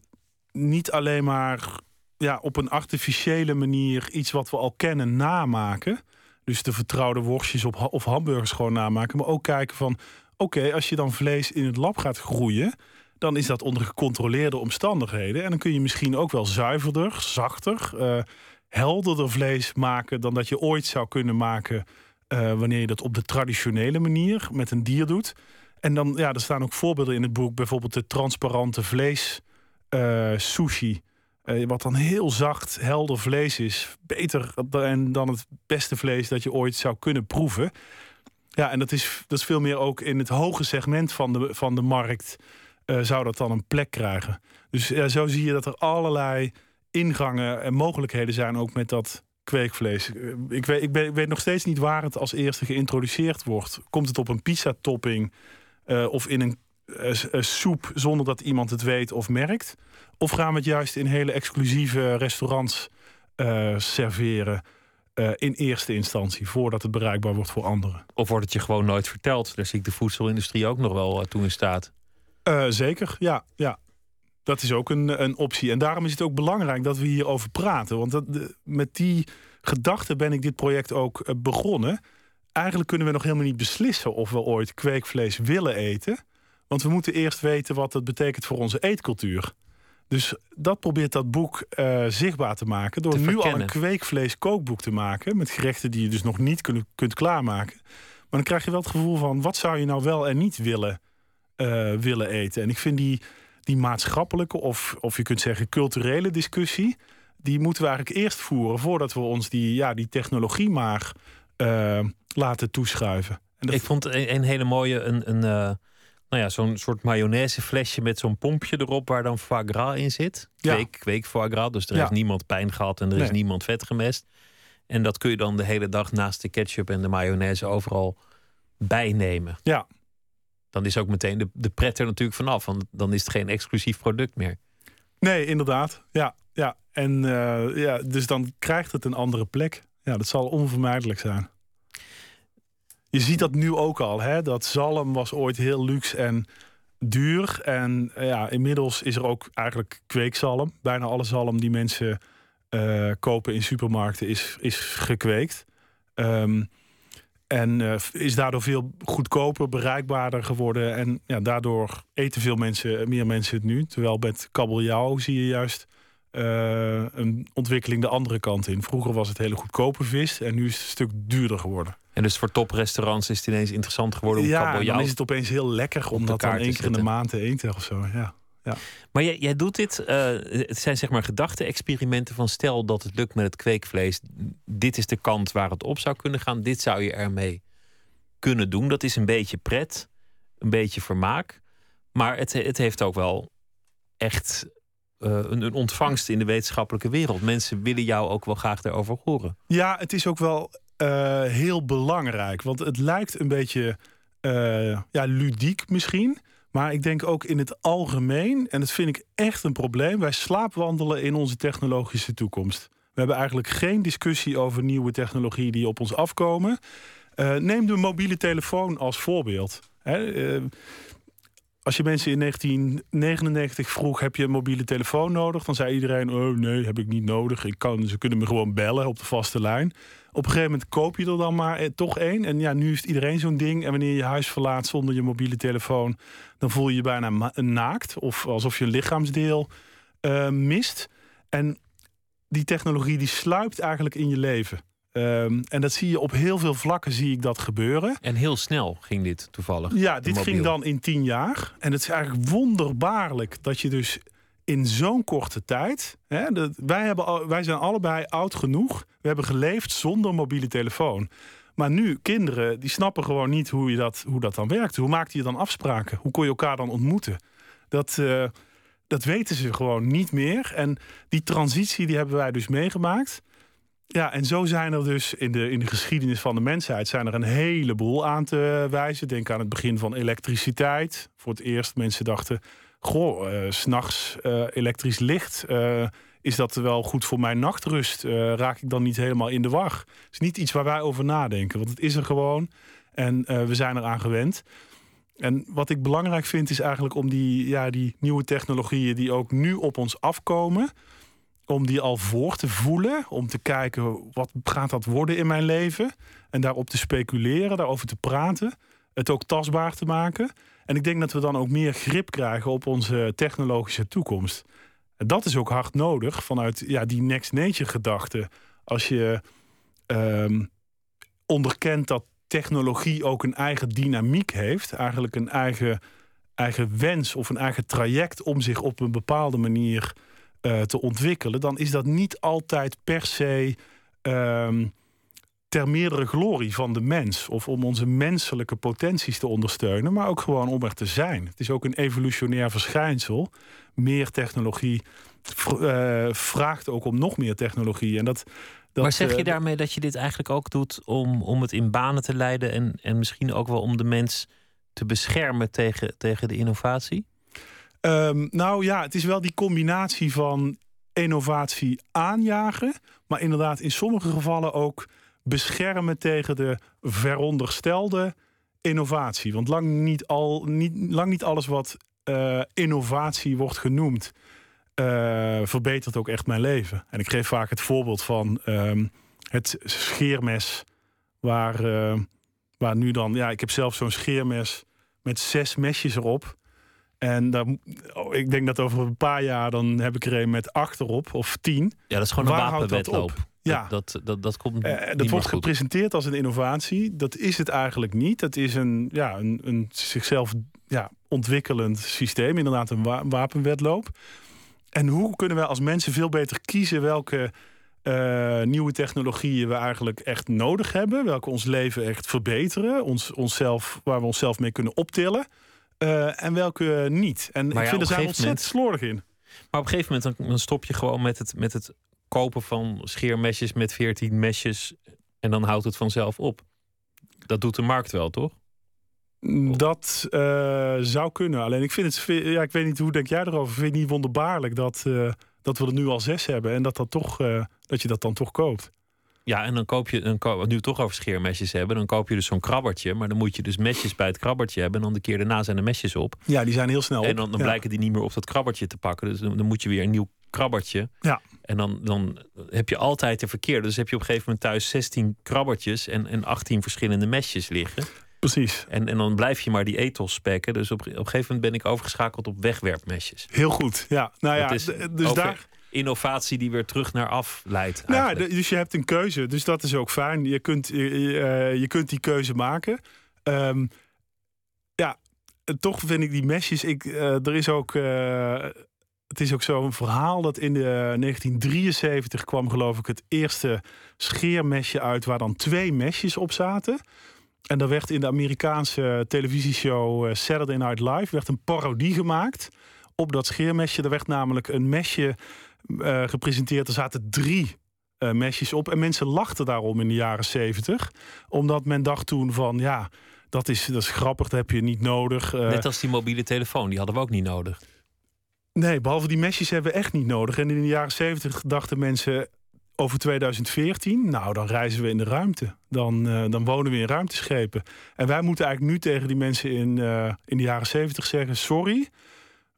niet alleen maar ja, op een artificiële manier iets wat we al kennen namaken. Dus de vertrouwde worstjes op, of hamburgers gewoon namaken. Maar ook kijken van, oké, als je dan vlees in het lab gaat groeien... dan is dat onder gecontroleerde omstandigheden. En dan kun je misschien ook wel zuiverder, zachter, uh, helderder vlees maken dan dat je ooit zou kunnen maken uh, wanneer je dat op de traditionele manier met een dier doet. En dan, ja, er staan ook voorbeelden in het boek, bijvoorbeeld de transparante vlees uh, sushi. wat dan heel zacht, helder vlees is. Beter dan het beste vlees dat je ooit zou kunnen proeven. Ja, en dat is, dat is veel meer ook in het hoge segment van de, van de markt uh, zou dat dan een plek krijgen. Dus ja, zo zie je dat er allerlei ingangen en mogelijkheden zijn ook met dat kweekvlees. Uh, ik, weet, ik, ben, ik weet nog steeds niet waar het als eerste geïntroduceerd wordt. Komt het op een pizza-topping uh, of in een soep zonder dat iemand het weet of merkt? Of gaan we het juist in hele exclusieve restaurants serveren? Uh, in eerste instantie, voordat het bereikbaar wordt voor anderen. Of wordt het je gewoon nooit verteld? Daar zie ik de voedselindustrie ook nog wel uh, toe in staat. Uh, zeker, ja, ja. Dat is ook een, een optie. En daarom is het ook belangrijk dat we hierover praten. Want dat, de, met die gedachte ben ik dit project ook begonnen. Eigenlijk kunnen we nog helemaal niet beslissen of we ooit kweekvlees willen eten. Want we moeten eerst weten wat dat betekent voor onze eetcultuur. Dus dat probeert dat boek uh, zichtbaar te maken. Door nu al een kweekvlees kookboek te maken. Met gerechten die je dus nog niet kunt, kunt klaarmaken. Maar dan krijg je wel het gevoel van wat zou je nou wel en niet willen, uh, willen eten. En ik vind die, die maatschappelijke of, of je kunt zeggen culturele discussie. Die moeten we eigenlijk eerst voeren voordat we ons die, ja, die technologie maar uh, laten toeschuiven. En dat... Ik vond een, een hele mooie een, een nou ja, zo'n soort mayonaise flesje met zo'n pompje erop waar dan foie gras in zit. Kweek, ja. kweek foie gras. Dus er ja. heeft niemand pijn gehad en er nee. is niemand vet gemest. En dat kun je dan de hele dag naast de ketchup en de mayonaise overal bijnemen. Ja. Dan is ook meteen de, de pret er natuurlijk vanaf. Want dan is het geen exclusief product meer. Nee, inderdaad. Ja, ja. En uh, ja, dus dan krijgt het een andere plek. Ja, dat zal onvermijdelijk zijn je ziet dat nu ook al. Hè? Dat zalm was ooit heel luxe en duur. En eh, ja, inmiddels is er ook eigenlijk kweekzalm. Bijna alle zalm die mensen uh, kopen in supermarkten is, is gekweekt. Um, en uh, is daardoor veel goedkoper, bereikbaarder geworden. En ja, daardoor eten veel mensen, meer mensen het nu. Terwijl met kabeljauw zie je juist uh, een ontwikkeling de andere kant in. Vroeger was het hele goedkope vis en nu is het een stuk duurder geworden. En dus voor toprestaurants is het ineens interessant geworden om ja, kabeljauw... dan is het opeens heel lekker om dat dan één keer in de maand te eten of zo. Ja. Ja. Maar jij, jij doet dit, uh, het zijn zeg maar gedachte-experimenten van stel dat het lukt met het kweekvlees. Dit is de kant waar het op zou kunnen gaan. Dit zou je ermee kunnen doen. Dat is een beetje pret, een beetje vermaak. Maar het, het heeft ook wel echt een, een, ontvangst in de wetenschappelijke wereld. Mensen willen jou ook wel graag daarover horen. Ja, het is ook wel uh, heel belangrijk. Want het lijkt een beetje uh, ja, ludiek misschien. Maar ik denk ook in het algemeen, en dat vind ik echt een probleem, wij slaapwandelen in onze technologische toekomst. We hebben eigenlijk geen discussie over nieuwe technologieën die op ons afkomen. Neem de mobiele telefoon als voorbeeld. Als je mensen in 1999 vroeg: heb je een mobiele telefoon nodig? Dan zei iedereen: Oh nee, heb ik niet nodig. Ik kan, ze kunnen me gewoon bellen op de vaste lijn. Op een gegeven moment koop je er dan maar eh, toch één. En ja, nu is iedereen zo'n ding. En wanneer je huis verlaat zonder je mobiele telefoon, dan voel je je bijna naakt. Of alsof je een lichaamsdeel uh, mist. En die technologie die sluipt eigenlijk in je leven. Um, en dat zie je op heel veel vlakken zie ik dat gebeuren. En heel snel ging dit toevallig. Ja, dit ging dan in tien jaar. En het is eigenlijk wonderbaarlijk dat je dus in zo'n korte tijd. Hè, dat, wij, hebben, wij zijn allebei oud genoeg. We hebben geleefd zonder mobiele telefoon. Maar nu, kinderen, die snappen gewoon niet hoe, je dat, hoe dat dan werkt. Hoe maakte je dan afspraken? Hoe kon je elkaar dan ontmoeten? Dat, uh, dat weten ze gewoon niet meer. En die transitie die hebben wij dus meegemaakt. Ja, en zo zijn er dus in de, in de geschiedenis van de mensheid zijn er een heleboel aan te wijzen. Denk aan het begin van elektriciteit. Voor het eerst mensen dachten, goh, uh, s'nachts uh, elektrisch licht. Uh, is dat wel goed voor mijn nachtrust? raak ik dan niet helemaal in de war? Het is niet iets waar wij over nadenken, want het is er gewoon. En we zijn eraan gewend. En wat ik belangrijk vind is eigenlijk om die, ja, die nieuwe technologieën die ook nu op ons afkomen om die al voor te voelen. Om te kijken wat gaat dat worden in mijn leven. En daarop te speculeren, daarover te praten. het ook tastbaar te maken. En ik denk dat we dan ook meer grip krijgen op onze technologische toekomst. Dat is ook hard nodig vanuit ja, die next nature gedachte. Als je um, onderkent dat technologie ook een eigen dynamiek heeft, eigenlijk een eigen, eigen wens of een eigen traject om zich op een bepaalde manier uh, te ontwikkelen, dan is dat niet altijd per se um, ter meerdere glorie van de mens of om onze menselijke potenties te ondersteunen, maar ook gewoon om er te zijn. Het is ook een evolutionair verschijnsel. Meer technologie uh, vraagt ook om nog meer technologie. En dat, dat, maar zeg je uh, daarmee dat je dit eigenlijk ook doet om, om het in banen te leiden en, en misschien ook wel om de mens te beschermen tegen, tegen de innovatie? Um, nou ja, het is wel die combinatie van innovatie aanjagen, maar inderdaad in sommige gevallen ook beschermen tegen de veronderstelde innovatie. Want lang niet, al, niet, lang niet alles wat uh, innovatie wordt genoemd, uh, verbetert ook echt mijn leven. En ik geef vaak het voorbeeld van um, het scheermes, waar, uh, waar nu dan, ja, ik heb zelf zo'n scheermes met zes mesjes erop. En dan, oh, ik denk dat over een paar jaar dan heb ik er een met acht erop of tien. Ja, dat is gewoon Waar een houdt dat wapenwedloop. op? Ja. Dat, dat, dat, dat komt niet dat wordt gepresenteerd als een innovatie. Dat is het eigenlijk niet. Het is een, ja, een, een zichzelf ja, ontwikkelend systeem. Inderdaad, een wa- wapenwedloop. En hoe kunnen wij als mensen veel beter kiezen welke uh, nieuwe technologieën we eigenlijk echt nodig hebben? Welke ons leven echt verbeteren? Ons, onszelf, waar we onszelf mee kunnen optillen? Uh, en welke niet? En Maar ik ja, vind er zijn ontzettend slordig in. Maar op een gegeven moment dan, dan stop je gewoon met het, met het kopen van scheermesjes met 14 mesjes. En dan houdt het vanzelf op. Dat doet de markt wel, toch? Dat uh, zou kunnen. Alleen ik vind het, ja, ik weet niet hoe denk jij erover. Vind je het niet wonderbaarlijk dat, uh, dat we er nu al zes hebben en dat, dat, toch, uh, dat je dat dan toch koopt? Ja, en dan koop je, nu we het toch over scheermesjes hebben, dan koop je dus zo'n krabbertje. Maar dan moet je dus mesjes bij het krabbertje hebben. En dan de keer daarna zijn de mesjes op. Ja, die zijn heel snel op. En dan, dan ja. blijken die niet meer op dat krabbertje te pakken. Dus dan, dan moet je weer een nieuw krabbertje. Ja. En dan, dan heb je altijd de verkeerde. Dus heb je op een gegeven moment thuis 16 krabbertjes en, en 18 verschillende mesjes liggen. Precies. En, en dan blijf je maar die ethos spekken. Dus op, op een gegeven moment ben ik overgeschakeld op wegwerpmesjes. Heel goed. Ja, nou ja, is dus over daar. Innovatie die weer terug naar af leidt. Eigenlijk. d- dus je hebt een keuze. Dus dat is ook fijn. Je kunt, je, je, je kunt die keuze maken. Um, ja, eh, toch vind ik die mesjes. Ik, uh, er is ook. Uh, het is ook zo'n verhaal dat in de 1973 kwam, geloof ik, het eerste scheermesje uit waar dan twee mesjes op zaten. En daar werd in de Amerikaanse televisieshow Saturday Night Live werd een parodie gemaakt op dat scheermesje. Er werd namelijk een mesje uh, gepresenteerd. Er zaten drie uh, mesjes op. En mensen lachten daarom in de jaren 70. Omdat men dacht toen van ja, dat is, dat is grappig, dat heb je niet nodig. Uh, Net als die mobiele telefoon, die hadden we ook niet nodig. Nee, behalve die mesjes hebben we echt niet nodig. En in de jaren 70 dachten mensen over 2014, nou dan reizen we in de ruimte. Dan, uh, dan wonen we in ruimteschepen. En wij moeten eigenlijk nu tegen die mensen in, in de jaren 70 zeggen: sorry,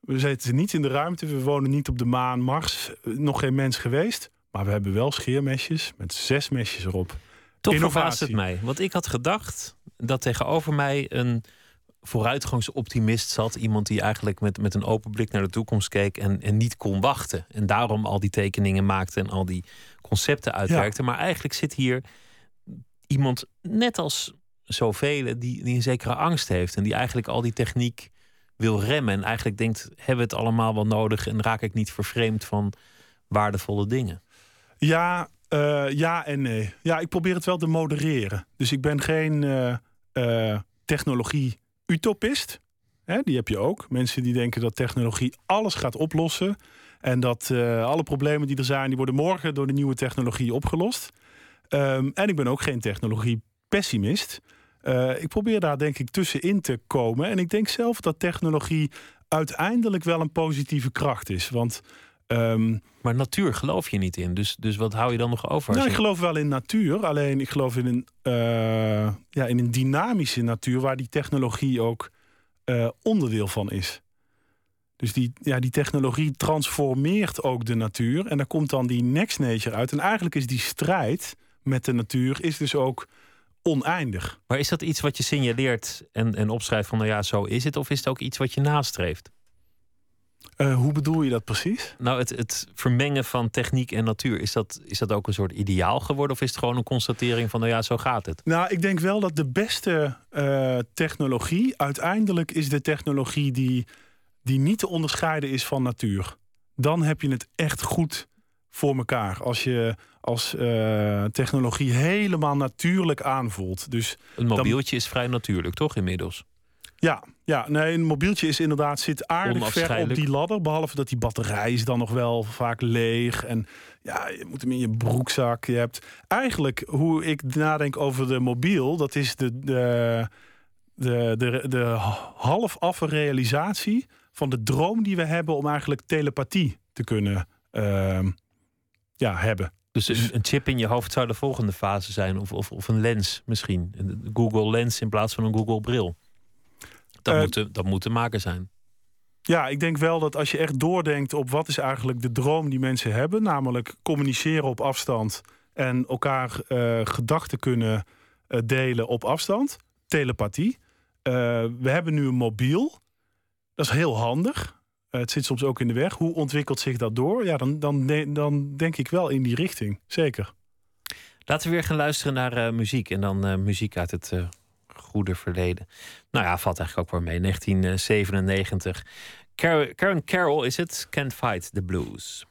we zitten niet in de ruimte, we wonen niet op de maan, Mars, nog geen mens geweest. Maar we hebben wel scheermesjes met zes mesjes erop. Toch verbaast het mij. Want ik had gedacht dat tegenover mij een vooruitgangsoptimist zat. Iemand die eigenlijk met, met een open blik naar de toekomst keek en, en niet kon wachten. En daarom al die tekeningen maakte en al die concepten uitwerkte. Ja. Maar eigenlijk zit hier iemand, net als zoveel, die, die een zekere angst heeft. En die eigenlijk al die techniek wil remmen. En eigenlijk denkt, hebben we het allemaal wel nodig en raak ik niet vervreemd van waardevolle dingen? Ja, uh, ja en nee. Ja, ik probeer het wel te modereren. Dus ik ben geen uh, technologie-utopist. Die heb je ook. Mensen die denken dat technologie alles gaat oplossen. En dat alle problemen die er zijn, die worden morgen door de nieuwe technologie opgelost. Um, en ik ben ook geen technologie-pessimist. Ik probeer daar denk ik tussenin te komen. En ik denk zelf dat technologie uiteindelijk wel een positieve kracht is. Want Um, maar natuur geloof je niet in. Dus, dus wat hou je dan nog over? Nou, ik geloof wel in natuur. Alleen ik geloof in een, uh, ja, in een dynamische natuur waar die technologie ook uh, onderdeel van is. Dus die, ja, die technologie transformeert ook de natuur. En daar komt dan die next nature uit. En eigenlijk is die strijd met de natuur is dus ook oneindig. Maar is dat iets wat je signaleert en, en opschrijft van nou ja, zo is het? Of is het ook iets wat je nastreeft? Uh, hoe bedoel je dat precies? Nou, het, het vermengen van techniek en natuur, is dat, is dat ook een soort ideaal geworden? Of is het gewoon een constatering van nou ja, zo gaat het? Nou, ik denk wel dat de beste uh, technologie uiteindelijk is de technologie die, die niet te onderscheiden is van natuur. Dan heb je het echt goed voor elkaar. Als je als uh, technologie helemaal natuurlijk aanvoelt. Dus een mobieltje is vrij natuurlijk, toch inmiddels? Ja, ja, nee, een mobieltje is inderdaad zit aardig ver op die ladder. Behalve dat die batterij is dan nog wel vaak leeg. En ja, je moet hem in je broekzak. Je hebt eigenlijk hoe ik nadenk over de mobiel, dat is de, de, de, de, de half affe realisatie van de droom die we hebben om eigenlijk telepathie te kunnen uh, ja, hebben. Dus een, een, chip in je hoofd zou de volgende fase zijn, of, of, of een lens misschien. Een Google Lens in plaats van een Google bril. Dat, uh, moet, dat moet te maken zijn. Ja, ik denk wel dat als je echt doordenkt op wat is eigenlijk de droom die mensen hebben, namelijk communiceren op afstand en elkaar uh, gedachten kunnen uh, delen op afstand, telepathie. we hebben nu een mobiel, dat is heel handig. Het zit soms ook in de weg. Hoe ontwikkelt zich dat door? Ja, dan, dan, dan denk ik wel in die richting, zeker. Laten we weer gaan luisteren naar muziek en dan muziek uit het goede verleden. Nou ja, valt eigenlijk ook wel mee. 1997. Karen Carroll is het. Can't Fight the Blues.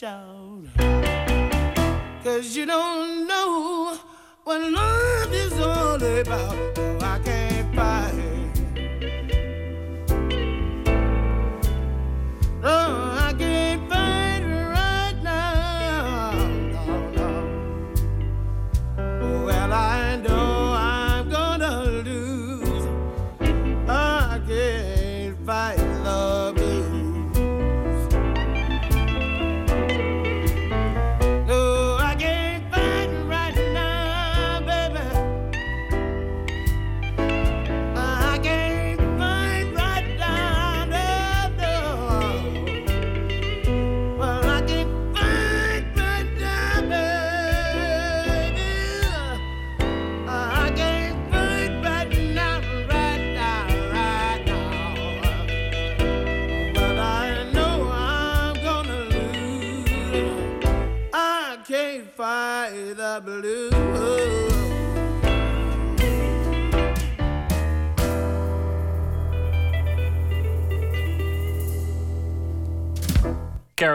show.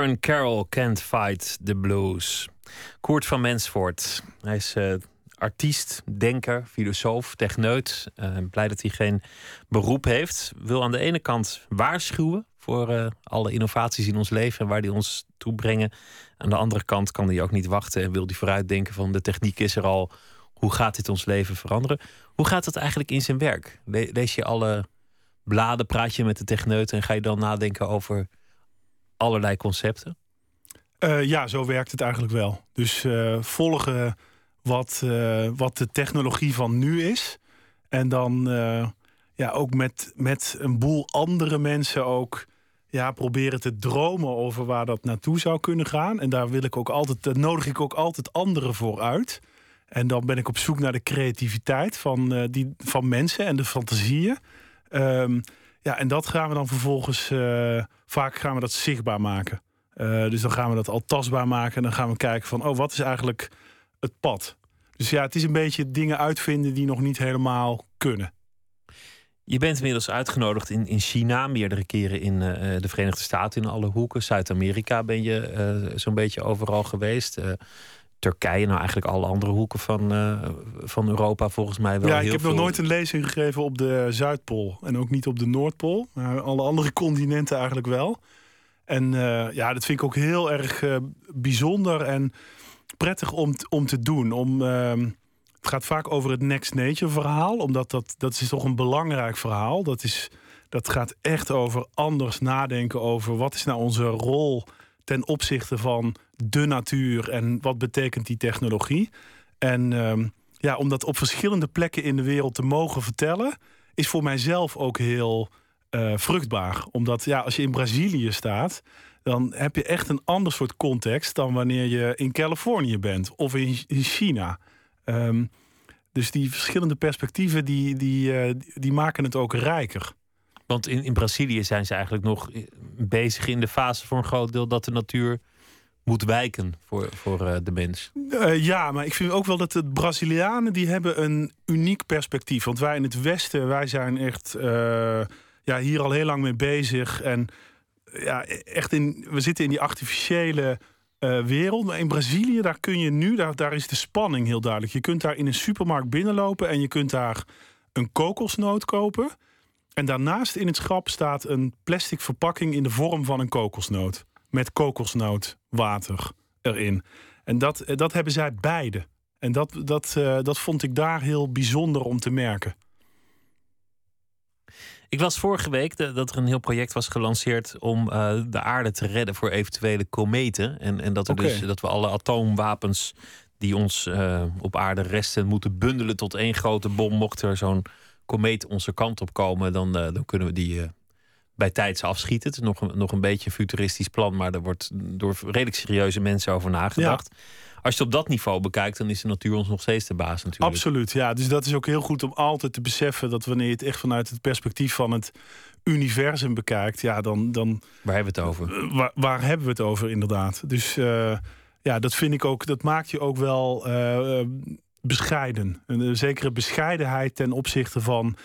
Karen Carroll Can't Fight the Blues. Koert van Mensvoort. Hij is uh, artiest, denker, filosoof, techneut. Uh, blij dat hij geen beroep heeft. Wil aan de ene kant waarschuwen voor uh, alle innovaties in ons leven en waar die ons toe brengen. Aan de andere kant kan hij ook niet wachten en wil hij vooruitdenken van de techniek is er al. Hoe gaat dit ons leven veranderen? Hoe gaat dat eigenlijk in zijn werk? lees je alle bladen, praat je met de techneuten en ga je dan nadenken over allerlei concepten? Uh, ja, zo werkt het eigenlijk wel. Dus uh, volgen wat, uh, wat de technologie van nu is. En dan ja, ook met, met een boel andere mensen ook ja, proberen te dromen over waar dat naartoe zou kunnen gaan. En daar wil ik ook altijd, daar nodig ik ook altijd anderen voor uit. En dan ben ik op zoek naar de creativiteit van, die, van mensen en de fantasieën. Um, ja, en dat gaan we dan vervolgens, uh, vaak gaan we dat zichtbaar maken. Uh, dus dan gaan we dat al tastbaar maken. En dan gaan we kijken van, oh, wat is eigenlijk het pad? Dus ja, het is een beetje dingen uitvinden die nog niet helemaal kunnen. Je bent inmiddels uitgenodigd in, in China, meerdere keren in uh, de Verenigde Staten, in alle hoeken. Zuid-Amerika ben je zo'n beetje overal geweest. Turkije, nou eigenlijk alle andere hoeken van, uh, van Europa volgens mij wel. Ja, ik heb veel... nog nooit een lezing gegeven op de Zuidpool en ook niet op de Noordpool. Maar alle andere *laughs* continenten eigenlijk wel. En uh, ja, dat vind ik ook heel erg uh, bijzonder en prettig om, om te doen. Om, het gaat vaak over het Next Nature verhaal, omdat dat, dat is toch een belangrijk verhaal. Dat, is, dat gaat echt over anders nadenken over wat is nou onze rol ten opzichte van de natuur en wat betekent die technologie. En um, ja, om dat op verschillende plekken in de wereld te mogen vertellen, is voor mijzelf ook heel uh, vruchtbaar. Omdat ja, als je in Brazilië staat, dan heb je echt een ander soort context dan wanneer je in Californië bent of in, in China. Um, dus die verschillende perspectieven die, die, uh, die maken het ook rijker. Want in, in Brazilië zijn ze eigenlijk nog bezig in de fase voor een groot deel dat de natuur moet wijken voor, voor uh, de mens. Uh, ja, maar ik vind ook wel dat de Brazilianen die hebben een uniek perspectief. Want wij in het Westen, wij zijn echt uh, ja, hier al heel lang mee bezig. En ja, echt in, we zitten in die artificiële wereld. Maar in Brazilië, daar kun je nu, daar, daar is de spanning heel duidelijk. Je kunt daar in een supermarkt binnenlopen en je kunt daar een kokosnoot kopen. En daarnaast in het schap staat een plastic verpakking in de vorm van een kokosnoot. Met kokosnootwater erin. En dat, dat hebben zij beide. En dat, dat, uh, dat vond ik daar heel bijzonder om te merken. Ik las vorige week dat er een heel project was gelanceerd om uh, de aarde te redden voor eventuele kometen. En, en dat, er okay. dus, dat we alle atoomwapens die ons uh, op aarde resten moeten bundelen tot één grote bom. Mocht er zo'n komeet onze kant op komen, dan, dan kunnen we die bij tijds afschieten. Het is nog een, nog een beetje een futuristisch plan, maar er wordt door redelijk serieuze mensen over nagedacht. Ja. Als je het op dat niveau bekijkt, dan is de natuur ons nog steeds de baas natuurlijk. Absoluut, ja. Dus dat is ook heel goed om altijd te beseffen dat wanneer je het echt vanuit het perspectief van het universum bekijkt, ja, dan. dan waar hebben we het over? Uh, waar, waar, hebben we het over, inderdaad? Dus uh, ja, dat vind ik ook, dat maakt je ook wel uh, bescheiden. Een zekere bescheidenheid ten opzichte van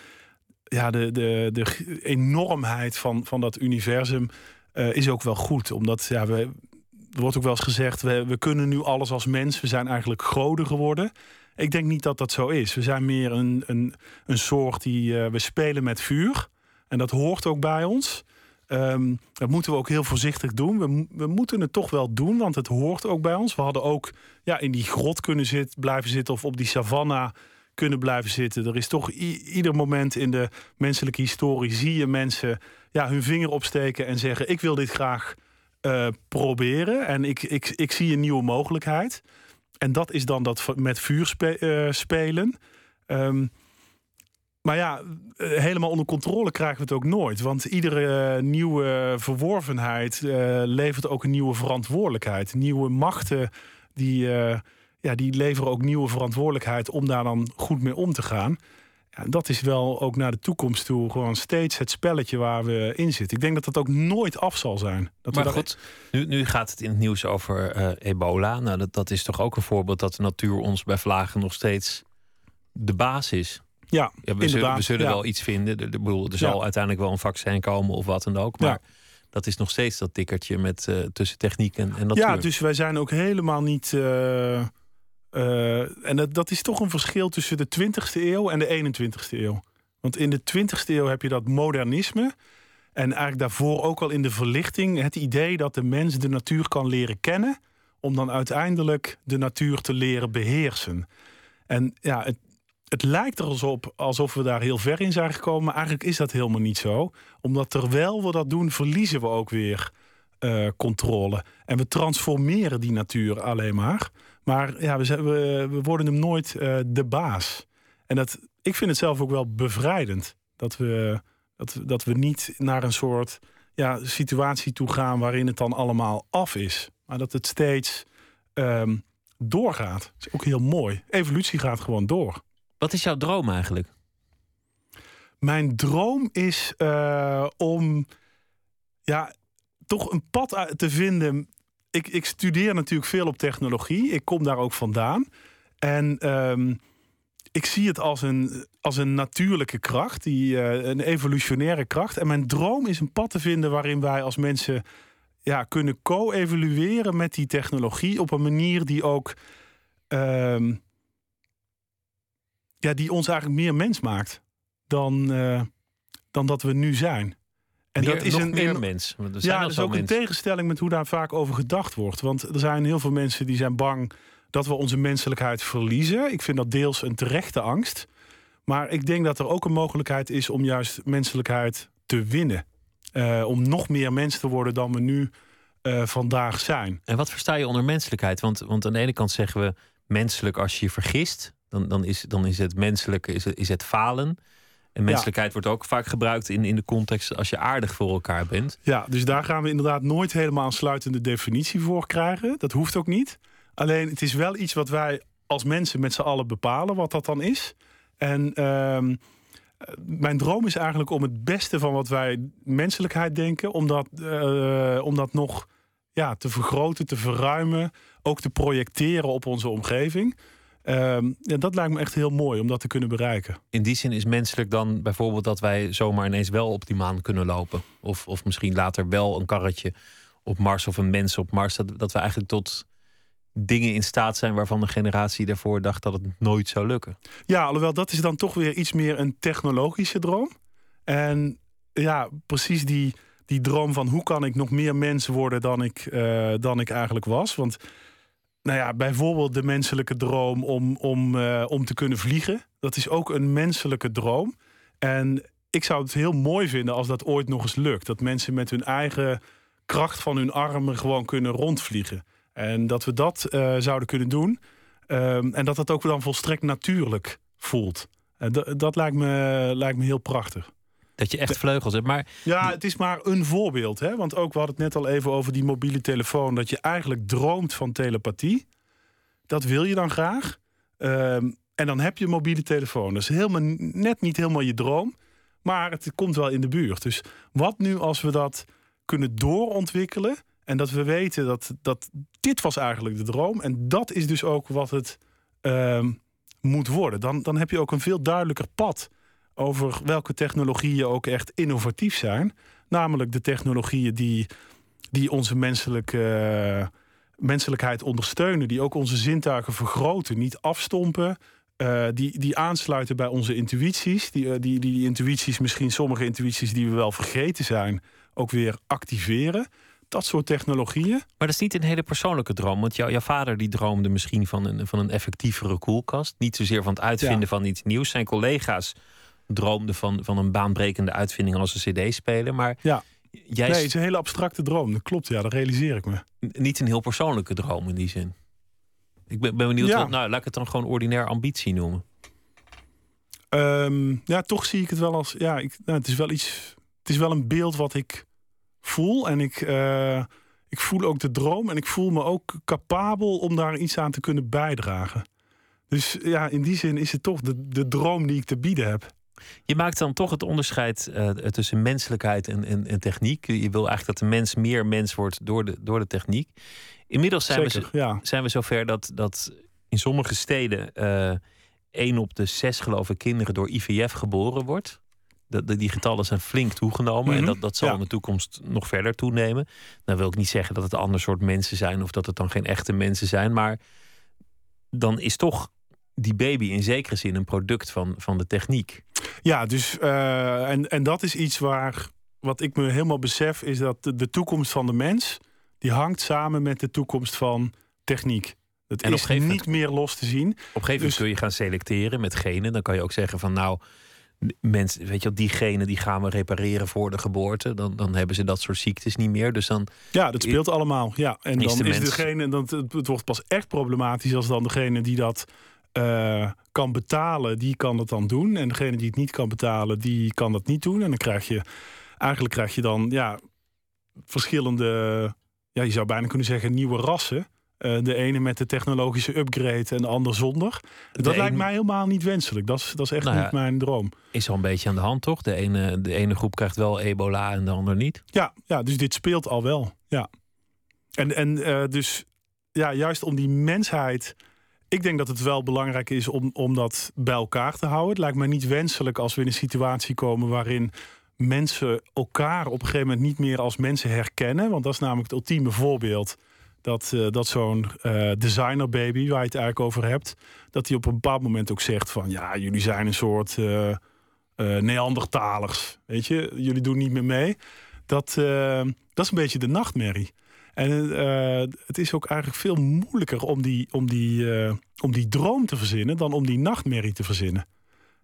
ja, de, de, de enormheid van, van dat universum uh, is ook wel goed. Omdat ja, we, er wordt ook wel eens gezegd, we, we kunnen nu alles als mens. We zijn eigenlijk goden geworden. Ik denk niet dat dat zo is. We zijn meer een, een, een soort die uh, we spelen met vuur. En dat hoort ook bij ons. Um, dat moeten we ook heel voorzichtig doen. We, we, moeten het toch wel doen, want het hoort ook bij ons. We hadden ook ja, in die grot kunnen zit, blijven zitten of op die savanna kunnen blijven zitten. Er is toch ieder moment in de menselijke historie zie je mensen ja, hun vinger opsteken en zeggen: Ik wil dit graag uh, proberen en ik, ik, ik zie een nieuwe mogelijkheid. En dat is dan dat met vuur uh, spelen. Um, maar ja, helemaal onder controle krijgen we het ook nooit. Want iedere nieuwe verworvenheid levert ook een nieuwe verantwoordelijkheid. Nieuwe machten die, ja, die leveren ook nieuwe verantwoordelijkheid om daar dan goed mee om te gaan. Ja, dat is wel ook naar de toekomst toe gewoon steeds het spelletje waar we in zitten. Ik denk dat dat ook nooit af zal zijn. Dat maar goed, nu, nu gaat het in het nieuws over ebola. Nou, dat, dat is toch ook een voorbeeld dat de natuur ons bij vlagen nog steeds de baas is. Ja, ja, we zullen, we zullen ja. wel iets vinden. Er, er, er zal ja. uiteindelijk wel een vaccin komen of wat dan ook. Maar dat is nog steeds dat tikkertje met, uh, tussen techniek en, en natuur. Ja, dus wij zijn ook helemaal niet. Uh, uh, en dat, is toch een verschil tussen de 20e eeuw en de 21e eeuw. Want in de 20e eeuw heb je dat modernisme. En eigenlijk daarvoor ook al in de verlichting het idee dat de mens de natuur kan leren kennen. Om dan uiteindelijk de natuur te leren beheersen. En ja, het, het lijkt er alsof, alsof we daar heel ver in zijn gekomen. Maar eigenlijk is dat helemaal niet zo. Omdat terwijl we dat doen, verliezen we ook weer uh, controle. En we transformeren die natuur alleen maar. Maar ja, we, we, we worden hem nooit uh, de baas. En dat, ik vind het zelf ook wel bevrijdend. Dat we, dat, dat we niet naar een soort ja, situatie toe gaan waarin het dan allemaal af is. Maar dat het steeds um, doorgaat. Dat is ook heel mooi. Evolutie gaat gewoon door. Wat is jouw droom eigenlijk? Mijn droom is uh, om ja, toch een pad te vinden. Ik, ik studeer natuurlijk veel op technologie. Ik kom daar ook vandaan. En um, ik zie het als een, als een natuurlijke kracht, die, uh, een evolutionaire kracht. En mijn droom is een pad te vinden waarin wij als mensen ja, kunnen co-evolueren met die technologie op een manier die ook um, ja, die ons eigenlijk meer mens maakt dan, uh, dan dat we nu zijn. En meer, dat is een meer mens. ja, dat is ook een tegenstelling met hoe daar vaak over gedacht wordt. Want er zijn heel veel mensen die zijn bang dat we onze menselijkheid verliezen. Ik vind dat deels een terechte angst. Maar ik denk dat er ook een mogelijkheid is om juist menselijkheid te winnen. Uh, om nog meer mens te worden dan we nu uh, vandaag zijn. En wat versta je onder menselijkheid? Want, want aan de ene kant zeggen we menselijk als je je vergist. Dan, dan, is, dan is het menselijke is het, is het falen. En menselijkheid wordt ook vaak gebruikt in, in de context als je aardig voor elkaar bent. Ja, dus daar gaan we inderdaad nooit helemaal een sluitende definitie voor krijgen. Dat hoeft ook niet. Alleen het is wel iets wat wij als mensen met z'n allen bepalen, wat dat dan is. En uh, mijn droom is eigenlijk om het beste van wat wij menselijkheid denken, om dat, uh, om dat nog ja, te vergroten, te verruimen, ook te projecteren op onze omgeving. Um, ja, dat lijkt me echt heel mooi om dat te kunnen bereiken. In die zin is menselijk dan bijvoorbeeld dat wij zomaar ineens wel op die maan kunnen lopen. Of, of misschien later wel een karretje op Mars of een mens op Mars. Dat, dat we eigenlijk tot dingen in staat zijn waarvan de generatie daarvoor dacht dat het nooit zou lukken. Ja, alhoewel dat is dan toch weer iets meer een technologische droom. En ja, precies die, die droom van hoe kan ik nog meer mens worden dan ik, uh, dan ik eigenlijk was. Want nou ja, bijvoorbeeld de menselijke droom om, om, uh, om te kunnen vliegen. Dat is ook een menselijke droom. En ik zou het heel mooi vinden als dat ooit nog eens lukt. Dat mensen met hun eigen kracht van hun armen gewoon kunnen rondvliegen. En dat we dat uh, zouden kunnen doen. Um, en dat dat ook dan volstrekt natuurlijk voelt. Dat lijkt me, lijkt me heel prachtig. Dat je echt vleugels hebt. Maar... Ja, het is maar een voorbeeld. Hè? Want ook, we hadden het net al even over die mobiele telefoon. Dat je eigenlijk droomt van telepathie. Dat wil je dan graag. Um, en dan heb je een mobiele telefoon. Dat is helemaal, net niet helemaal je droom. Maar het komt wel in de buurt. Dus wat nu als we dat kunnen doorontwikkelen. En dat we weten dat, dat dit was eigenlijk de droom. En dat is dus ook wat het um, moet worden. Dan, dan heb je ook een veel duidelijker pad over welke technologieën ook echt innovatief zijn. Namelijk de technologieën die, die onze menselijke, uh, menselijkheid ondersteunen, die ook onze zintuigen vergroten, niet afstompen. Uh, die, die aansluiten bij onze intuïties. Die, uh, die, die, intuïties, misschien sommige intuïties die we wel vergeten zijn, ook weer activeren dat soort technologieën. Maar dat is niet een hele persoonlijke droom. Want jou, jouw vader die droomde misschien van een, van een effectievere koelkast. Niet zozeer van het uitvinden ja. van iets nieuws. Zijn collega's droomde van, van een baanbrekende uitvinding als een CD-speler. Maar ja. Jij nee, het is een hele abstracte droom. Dat klopt, ja, dat realiseer ik me. Niet een heel persoonlijke droom in die zin. Ik ben, ben benieuwd, ja. wat, nou, laat ik het dan gewoon ordinair ambitie noemen. Um, ja, toch zie ik het wel als. Ja, ik, nou, het is wel iets. Het is wel een beeld wat ik voel. En ik, uh, ik voel ook de droom. En ik voel me ook capabel om daar iets aan te kunnen bijdragen. Dus ja, in die zin is het toch de, de droom die ik te bieden heb. Je maakt dan toch het onderscheid uh, tussen menselijkheid en, en, en, techniek. Je wil eigenlijk dat de mens meer mens wordt door de, door de techniek. Inmiddels zijn, Zeker, we, ja. zijn we zover dat, dat in sommige steden uh, één op de zes, geloof ik, kinderen door IVF geboren wordt. Dat, die getallen zijn flink toegenomen. En Mhm, dat, dat zal ja. in de toekomst nog verder toenemen. Dan wil ik niet zeggen dat het een ander soort mensen zijn. Of dat het dan geen echte mensen zijn. Maar dan is toch die baby in zekere zin een product van, van de techniek. Ja, dus eh, en, en dat is iets waar wat ik me helemaal besef, is dat de, de toekomst van de mens die hangt samen met de toekomst van techniek. Het En is niet meer los te zien. Op een gegeven moment Dus- kun je gaan selecteren met genen. Dan kan je ook zeggen van nou, mensen, weet je wel, die genen die gaan we repareren voor de geboorte. Dan, dan hebben ze dat soort ziektes niet meer. Dus dan Ja, dat speelt allemaal. Ja, en Is dan de is degene, dan, het, het wordt pas echt problematisch als dan degene die dat eh, kan betalen, die kan het dan doen. En degene die het niet kan betalen, die kan dat niet doen. En dan krijg je, eigenlijk krijg je dan ja, verschillende, ja, je zou bijna kunnen zeggen nieuwe rassen. Eh, de ene met de technologische upgrade en de ander zonder. dat een- lijkt mij helemaal niet wenselijk. Dat is, dat is echt Nou ja, niet mijn droom. is al een beetje aan de hand, toch? De ene, de ene groep krijgt wel ebola en de ander niet. Ja, ja, dus dit speelt al wel. Ja. En, en eh, dus ja, juist om die mensheid. Ik denk dat het wel belangrijk is om, om dat bij elkaar te houden. Het lijkt mij niet wenselijk als we in een situatie komen waarin mensen elkaar op een gegeven moment niet meer als mensen herkennen. Want dat is namelijk het ultieme voorbeeld. Dat, eh, dat zo'n eh designer baby, waar je het eigenlijk over hebt, dat hij op een bepaald moment ook zegt van ja, jullie zijn een soort eh, Neandertalers. Weet je, jullie doen niet meer mee. Dat, dat is een beetje de nachtmerrie. En eh, het is ook eigenlijk veel moeilijker om die, om, die, eh, om die droom te verzinnen dan om die nachtmerrie te verzinnen.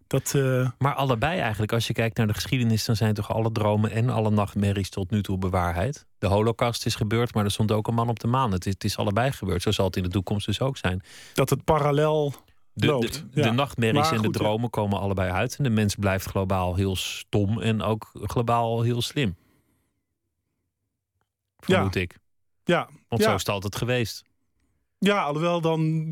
Dat, eh, Maar allebei eigenlijk, als je kijkt naar de geschiedenis, dan zijn toch alle dromen en alle nachtmerries tot nu toe bewaarheid. De holocaust is gebeurd, maar er stond ook een man op de maan. Het is, het is allebei gebeurd. Zo zal het in de toekomst dus ook zijn. dat het parallel De, loopt. de, Ja. nachtmerries Maar en de goed, ja. dromen komen allebei uit. En de mens blijft globaal heel stom en ook globaal heel slim. Vermoed ik. Ja, Want ja. zo is het altijd geweest. Ja, alhoewel dan.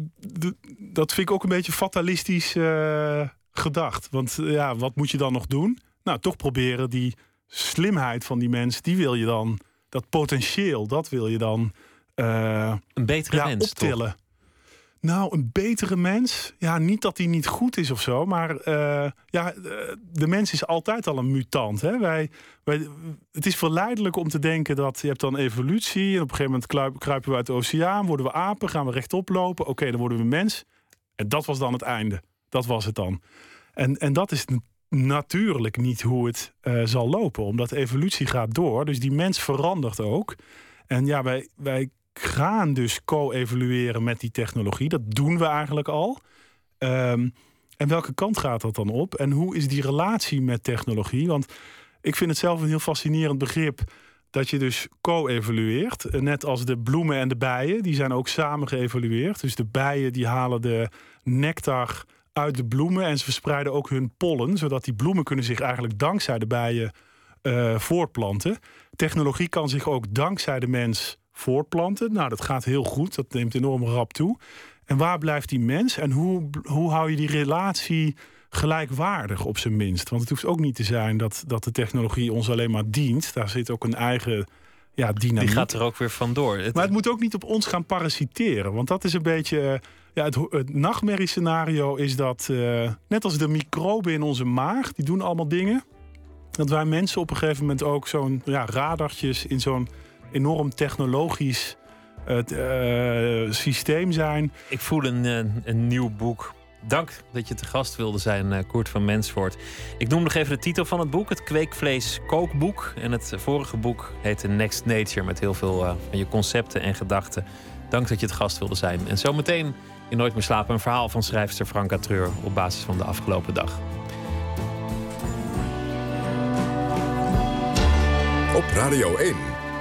dat vind ik ook een beetje fatalistisch eh, gedacht. Want eh, ja, wat moet je dan nog doen? Nou, toch proberen die slimheid van die mensen, die wil je dan. Dat potentieel, dat wil je dan. eh, Een betere ja, mens, toch? Nou, een betere mens. Ja, niet dat hij niet goed is of zo. Maar eh, ja, eh, de mens is altijd al een mutant. Hè? Wij, wij, het is verleidelijk om te denken dat je hebt dan evolutie. En op een gegeven moment kruip- kruipen we uit de oceaan. Worden we apen, gaan we rechtop lopen. Oké, dan worden we mens. En dat was dan het einde. Dat was het dan. En, en dat is natuurlijk niet hoe het eh, zal lopen. Omdat evolutie gaat door. Dus die mens verandert ook. En ja, wij, wij gaan dus co-evolueren met die technologie. Dat doen we eigenlijk al. Ehm, en welke kant gaat dat dan op? En hoe is die relatie met technologie? Want ik vind het zelf een heel fascinerend begrip dat je dus co-evolueert. Eh, Net als de bloemen en de bijen, die zijn ook samen geëvolueerd. Dus de bijen die halen de nectar uit de bloemen en ze verspreiden ook hun pollen, zodat die bloemen kunnen zich eigenlijk dankzij de bijen eh, voortplanten. Technologie kan zich ook dankzij de mens voortplanten. Nou, dat gaat heel goed. Dat neemt enorm rap toe. En waar blijft die mens? En hoe, hoe hou je die relatie gelijkwaardig op zijn minst? Want het hoeft ook niet te zijn dat, dat de technologie ons alleen maar dient. Daar zit ook een eigen ja, dynamiek. Die gaat er ook weer vandoor. Het- Maar het moet ook niet op ons gaan parasiteren. Want dat is een beetje. eh, Ja, het nachtmerriescenario is dat. eh, net als de microben in onze maag, die doen allemaal dingen. Dat wij mensen op een gegeven moment ook zo'n ja, radartjes in zo'n enorm technologisch eh, eh, systeem zijn. Ik voel een, eh, een nieuw boek. Dank dat je te gast wilde zijn, eh, Koert van Mensvoort. Ik noem nog even de titel van het boek: Het Kweekvlees Kookboek. En het vorige boek heette Next Nature, met heel veel eh, van je concepten en gedachten. Dank dat je te gast wilde zijn. En zometeen in Nooit meer slapen een verhaal van schrijfster Franka Treur op basis van de afgelopen dag. Op Radio 1.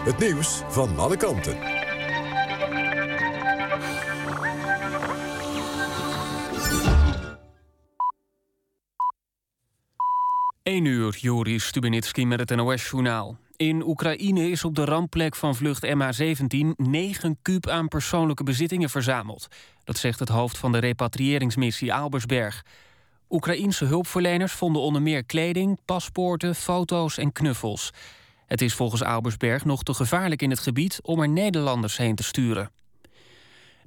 Het nieuws van alle kanten. 1 uur, Joris Stubenitski met het NOS-journaal. In Oekraïne is op de rampplek van vlucht MH17 9 kuub aan persoonlijke bezittingen verzameld. Dat zegt het hoofd van de repatriëringsmissie Albersberg. Oekraïense hulpverleners vonden onder meer kleding, paspoorten, foto's en knuffels. Het is volgens Albersberg nog te gevaarlijk in het gebied om er Nederlanders heen te sturen.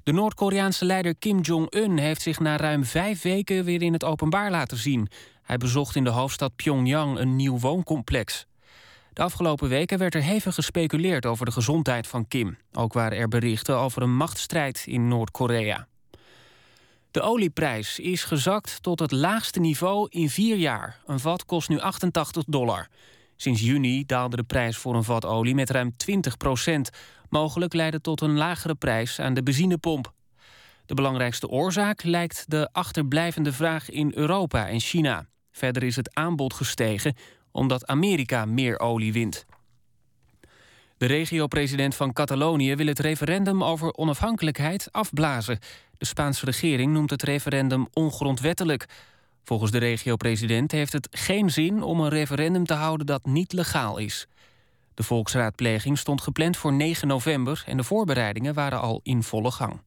De Noord-Koreaanse leider Kim Jong-un heeft zich na ruim vijf weken weer in het openbaar laten zien. Hij bezocht in de hoofdstad Pyongyang een nieuw wooncomplex. De afgelopen weken werd er hevig gespeculeerd over de gezondheid van Kim. Ook waren er berichten over een machtsstrijd in Noord-Korea. De olieprijs is gezakt tot het laagste niveau in vier jaar. Een vat kost nu 88 dollar. Sinds juni daalde de prijs voor een vat olie met ruim 20 procent. Mogelijk leidde tot een lagere prijs aan de benzinepomp. De belangrijkste oorzaak lijkt de achterblijvende vraag in Europa en China. Verder is het aanbod gestegen omdat Amerika meer olie wint. De regio-president van Catalonië wil het referendum over onafhankelijkheid afblazen. De Spaanse regering noemt het referendum ongrondwettelijk. Volgens de regio-president heeft het geen zin om een referendum te houden dat niet legaal is. De volksraadpleging stond gepland voor 9 november en de voorbereidingen waren al in volle gang.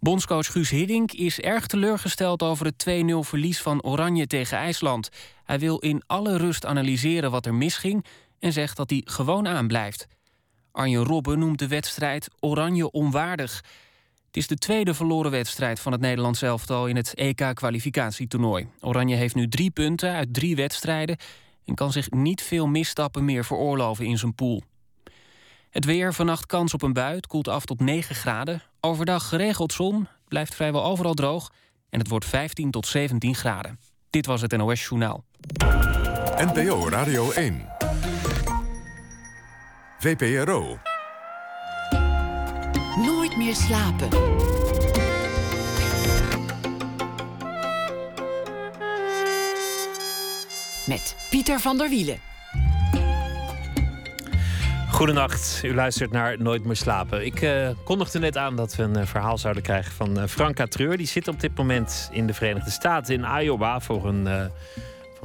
Bondscoach Guus Hiddink is erg teleurgesteld over het 2-0 verlies van Oranje tegen IJsland. Hij wil in alle rust analyseren wat er misging en zegt dat hij gewoon aanblijft. Arjen Robben noemt de wedstrijd Oranje onwaardig. Het is de tweede verloren wedstrijd van het Nederlands elftal in het EK-kwalificatietoernooi. Oranje heeft nu drie punten uit drie wedstrijden en kan zich niet veel misstappen meer veroorloven in zijn pool. Het weer, vannacht kans op een bui. Koelt af tot 9 graden. Overdag geregeld zon, blijft vrijwel overal droog... en het wordt 15 tot 17 graden. Dit was het NOS Journaal. NPO Radio 1. VPRO. Meer slapen. Met Pieter van der Wielen. Goedenacht, u luistert naar Nooit meer slapen. Ik uh, kondigde net aan dat we een uh, verhaal zouden krijgen van uh, Franka Treur. Die zit op dit moment in de Verenigde Staten, in Iowa, voor een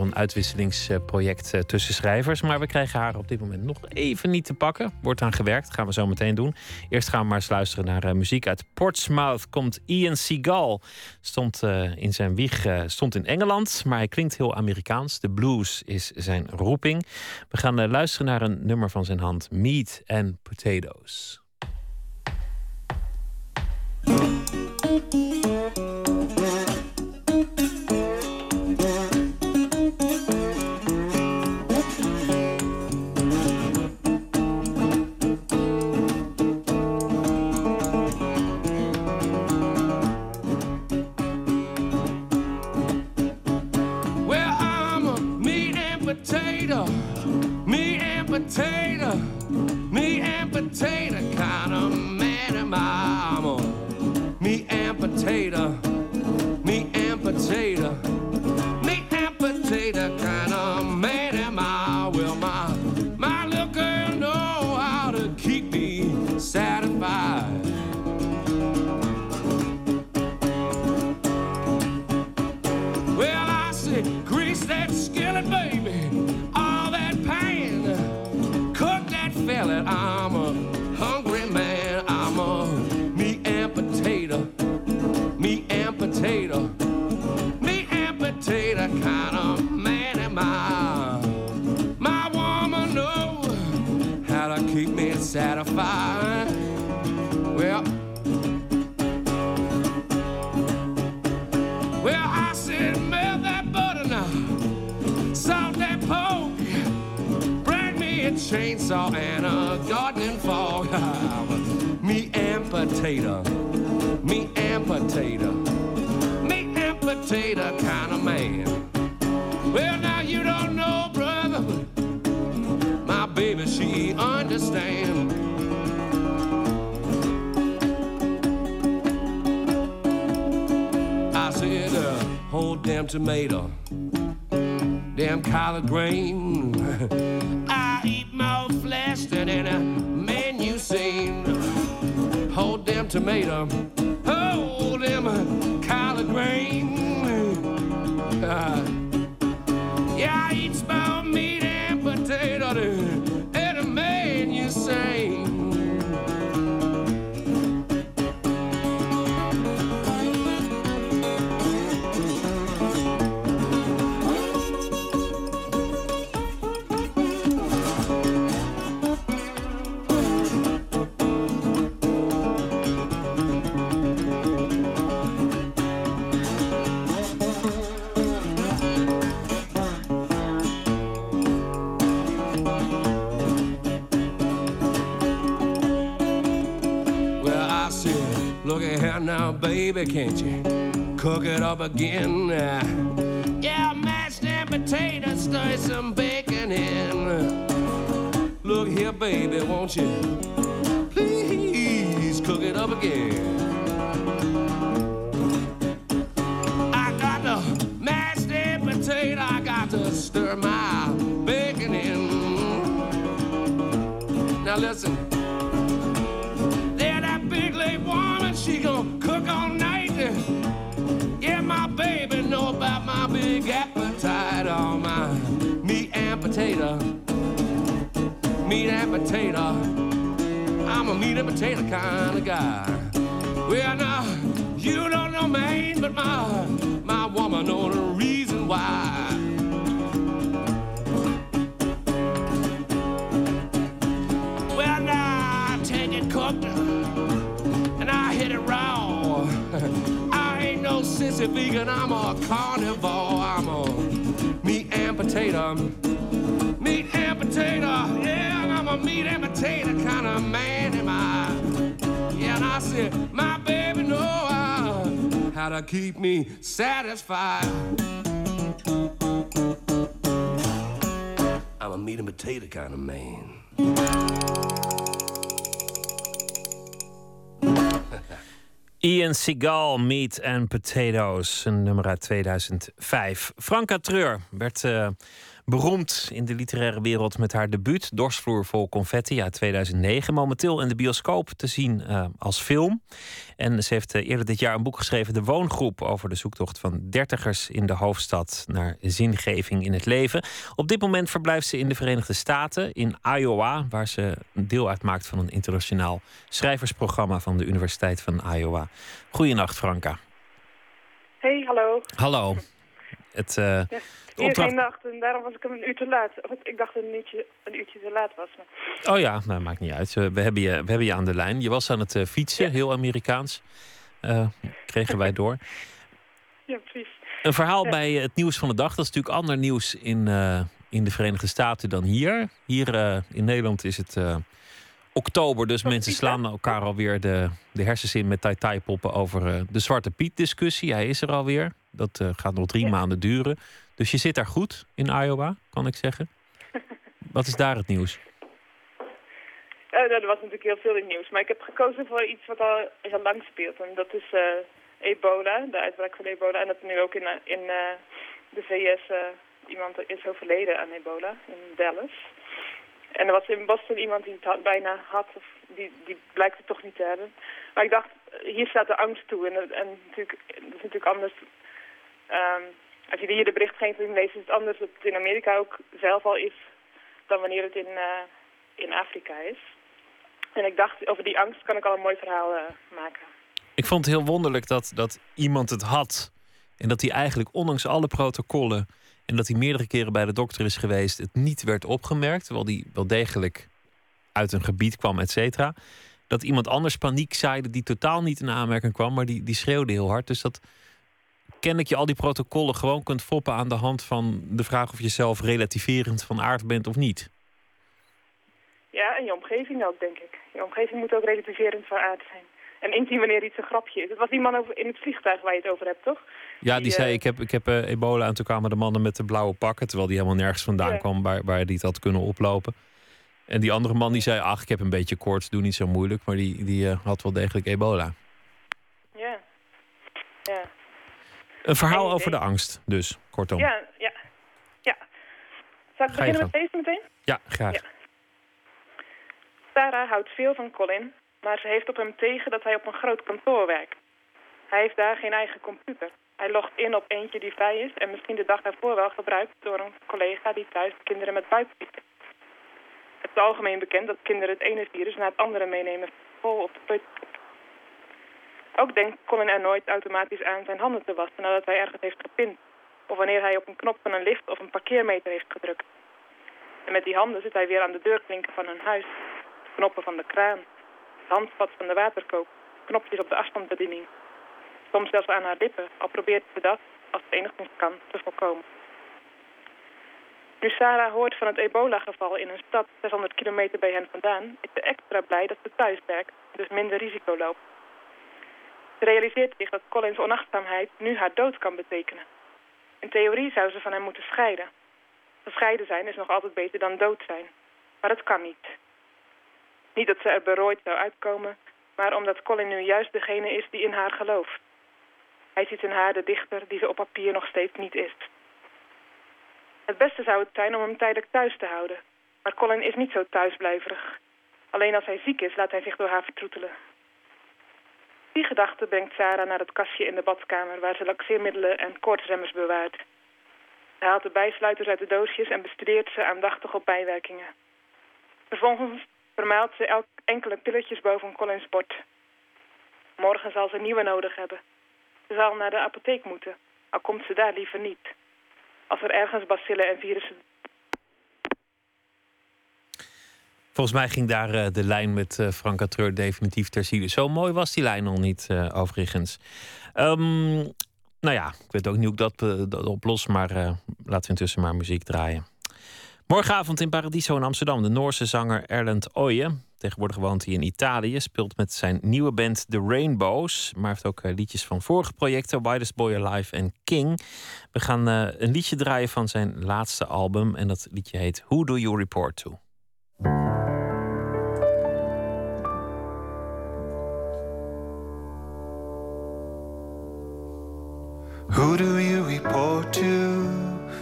een uitwisselingsproject eh, tussen schrijvers. Maar we krijgen haar op dit moment nog even niet te pakken. Wordt aan gewerkt, gaan we zo meteen doen. Eerst gaan we maar eens luisteren naar uh, muziek. Uit Portsmouth komt Ian Seagal. Stond uh, in zijn wieg, stond in Engeland, maar hij klinkt heel Amerikaans. De blues is zijn roeping. We gaan luisteren naar een nummer van zijn hand. Meat and Potatoes. Potato, me and potato, me and potato kind of man am I. Well, my my little girl know how to keep me satisfied. Well, I say grease that skillet, chainsaw and a gardening fall. *laughs* me and potato, me and potato, me and potato kind of man. Well, now you don't know, brother, my baby, she understand. I said, uh, hold damn tomato, damn collard green. *laughs* any man you seen. Hold them tomato, hold them collard green. Uh, yeah, I eat small meat and potato baby, can't you cook it up again? Uh, yeah, mashed and potatoes, stir some bacon in. Look here, baby, won't you please cook it up again? I got the mashed and potato, I got to stir my bacon in. Now listen. Big appetite, all my meat and potato, meat and potato. I'm a meat and potato kind of guy. Well, now you don't know Maine, but my my woman know the reason why. Vegan, I'm a carnivore. I'm a meat and potato, meat and potato. Yeah, I'm a meat and potato kind of man, am I? Yeah, and I said, my baby know how, how to keep me satisfied. I'm a meat and potato kind of man. Ian Seagal, Meat and Potatoes, nummer uit 2005. Franka Treur werd uh, beroemd in de literaire wereld met haar debuut Dorsvloer vol confetti uit 2009. Momenteel in de bioscoop te zien uh, als film. En ze heeft uh, eerder dit jaar een boek geschreven, De Woongroep, over de zoektocht van dertigers in de hoofdstad naar zingeving in het leven. Op dit moment verblijft ze in de Verenigde Staten, in Iowa, waar ze deel uitmaakt van een internationaal schrijversprogramma van de Universiteit van Iowa. Goedenacht, Franka. Hey, hallo. Hallo. Het, uh, ja, opdracht... en daarom was ik hem een uur te laat. Ik dacht dat een uurtje, een uurtje te laat was. Maar... Oh ja, nou, maakt niet uit. We hebben, je, we hebben je aan de lijn. Je was aan het uh, fietsen, ja. heel Amerikaans. Uh, kregen wij door. *laughs* Ja, precies. Een verhaal ja. bij het nieuws van de dag. Dat is natuurlijk ander nieuws in, in de Verenigde Staten dan hier. Hier in Nederland is het oktober, dus mensen slaan elkaar alweer de, de hersens in met tai-tai-poppen over de Zwarte Piet-discussie. Hij is er alweer. Dat uh, gaat nog drie ja. maanden duren. Dus je zit daar goed in Iowa, kan ik zeggen. *laughs* Wat is daar het nieuws? Uh, er was natuurlijk heel veel in nieuws. Maar ik heb gekozen voor iets wat al heel lang speelt. En dat is uh, ebola, de uitbraak van ebola. En dat nu ook in, in de VS iemand is overleden aan ebola, in Dallas. En er was in Boston iemand die het had, bijna had, of die, die blijkt het toch niet te hebben. Maar ik dacht, hier staat de angst toe. En, en natuurlijk, het is natuurlijk anders Um, als je hier de berichtgeving leest, is het anders dat het in Amerika ook zelf al is dan wanneer het in, uh, in Afrika is. En ik dacht, over die angst kan ik al een mooi verhaal uh, maken. Ik vond het heel wonderlijk dat, dat iemand het had. En dat hij eigenlijk, ondanks alle protocollen. en dat hij meerdere keren bij de dokter is geweest. het niet werd opgemerkt. terwijl hij wel degelijk uit een gebied kwam, et cetera. Dat iemand anders paniek zaaide die totaal niet in aanmerking kwam. maar die, die schreeuwde heel hard. Dus dat kennelijk je al die protocollen gewoon kunt foppen aan de hand van de vraag of je zelf relativerend van aard bent of niet. Ja, en je omgeving ook, denk ik. Je omgeving moet ook relativerend van aard zijn. En inzien wanneer iets een grapje is. Het was die man over in het vliegtuig waar je het over hebt, toch? Ja, die, die zei, uh... ik heb, ik heb uh, ebola en toen kwamen de mannen met de blauwe pakken... terwijl die helemaal nergens vandaan ja. kwam waar, waar die het had kunnen oplopen. En die andere man die zei, ach, ik heb een beetje koorts, doe niet zo moeilijk. Maar die, die uh, had wel degelijk ebola. Ja, ja. Een verhaal over de angst, dus, kortom. Ja, ja. ja. Zal ik beginnen met deze meteen? Ja, graag. Ja. Sarah houdt veel van Colin, maar ze heeft op hem tegen dat hij op een groot kantoor werkt. Hij heeft daar geen eigen computer. Hij logt in op eentje die vrij is en misschien de dag daarvoor wel gebruikt door een collega die thuis kinderen met buikziekte. Het is algemeen bekend dat kinderen het ene virus naar het andere meenemen vol op de. Ook denkt Colin er nooit automatisch aan zijn handen te wassen nadat hij ergens heeft gepind. Of wanneer hij op een knop van een lift of een parkeermeter heeft gedrukt. En met die handen zit hij weer aan de deurklinken van hun huis. Knoppen van de kraan. Het handvat van de waterkook. Knopjes op de afstandsbediening. Soms zelfs aan haar lippen, al probeert ze dat, als het enigszins kan, te voorkomen. Nu Sarah hoort van het ebola-geval in een stad 600 kilometer bij hen vandaan... is ze extra blij dat ze thuis werkt, dus minder risico loopt. Realiseert zich dat Collins onachtzaamheid nu haar dood kan betekenen. In theorie zou ze van hem moeten scheiden. Gescheiden zijn is nog altijd beter dan dood zijn. Maar dat kan niet. Niet dat ze er berooid zou uitkomen, maar omdat Colin nu juist degene is die in haar gelooft. Hij ziet in haar de dichter die ze op papier nog steeds niet is. Het beste zou het zijn om hem tijdelijk thuis te houden. Maar Colin is niet zo thuisblijverig. Alleen als hij ziek is, laat hij zich door haar vertroetelen. Die gedachte brengt Sarah naar het kastje in de badkamer... waar ze laxeermiddelen en koortsremmers bewaart. Ze haalt de bijsluiters uit de doosjes en bestudeert ze aandachtig op bijwerkingen. Vervolgens vermaalt ze elk enkele pilletjes boven Collins bord. Morgen zal ze nieuwe nodig hebben. Ze zal naar de apotheek moeten, al komt ze daar liever niet. Als er ergens bacillen en virussen Volgens mij ging daar eh, de lijn met uh, Franka Treur definitief ter. Zo mooi was die lijn nog niet, uh, overigens. Um, nou ja, ik weet ook niet hoe ik dat, dat oplos, maar laten we intussen maar muziek draaien. Morgenavond in Paradiso in Amsterdam. De Noorse zanger Erlend Oye. Tegenwoordig woont hij in Italië. Speelt met zijn nieuwe band The Rainbows. Maar heeft ook liedjes van vorige projecten. Widest Boy Alive en King. We gaan een liedje draaien van zijn laatste album. En dat liedje heet Who Do You Report To? Who do you report to?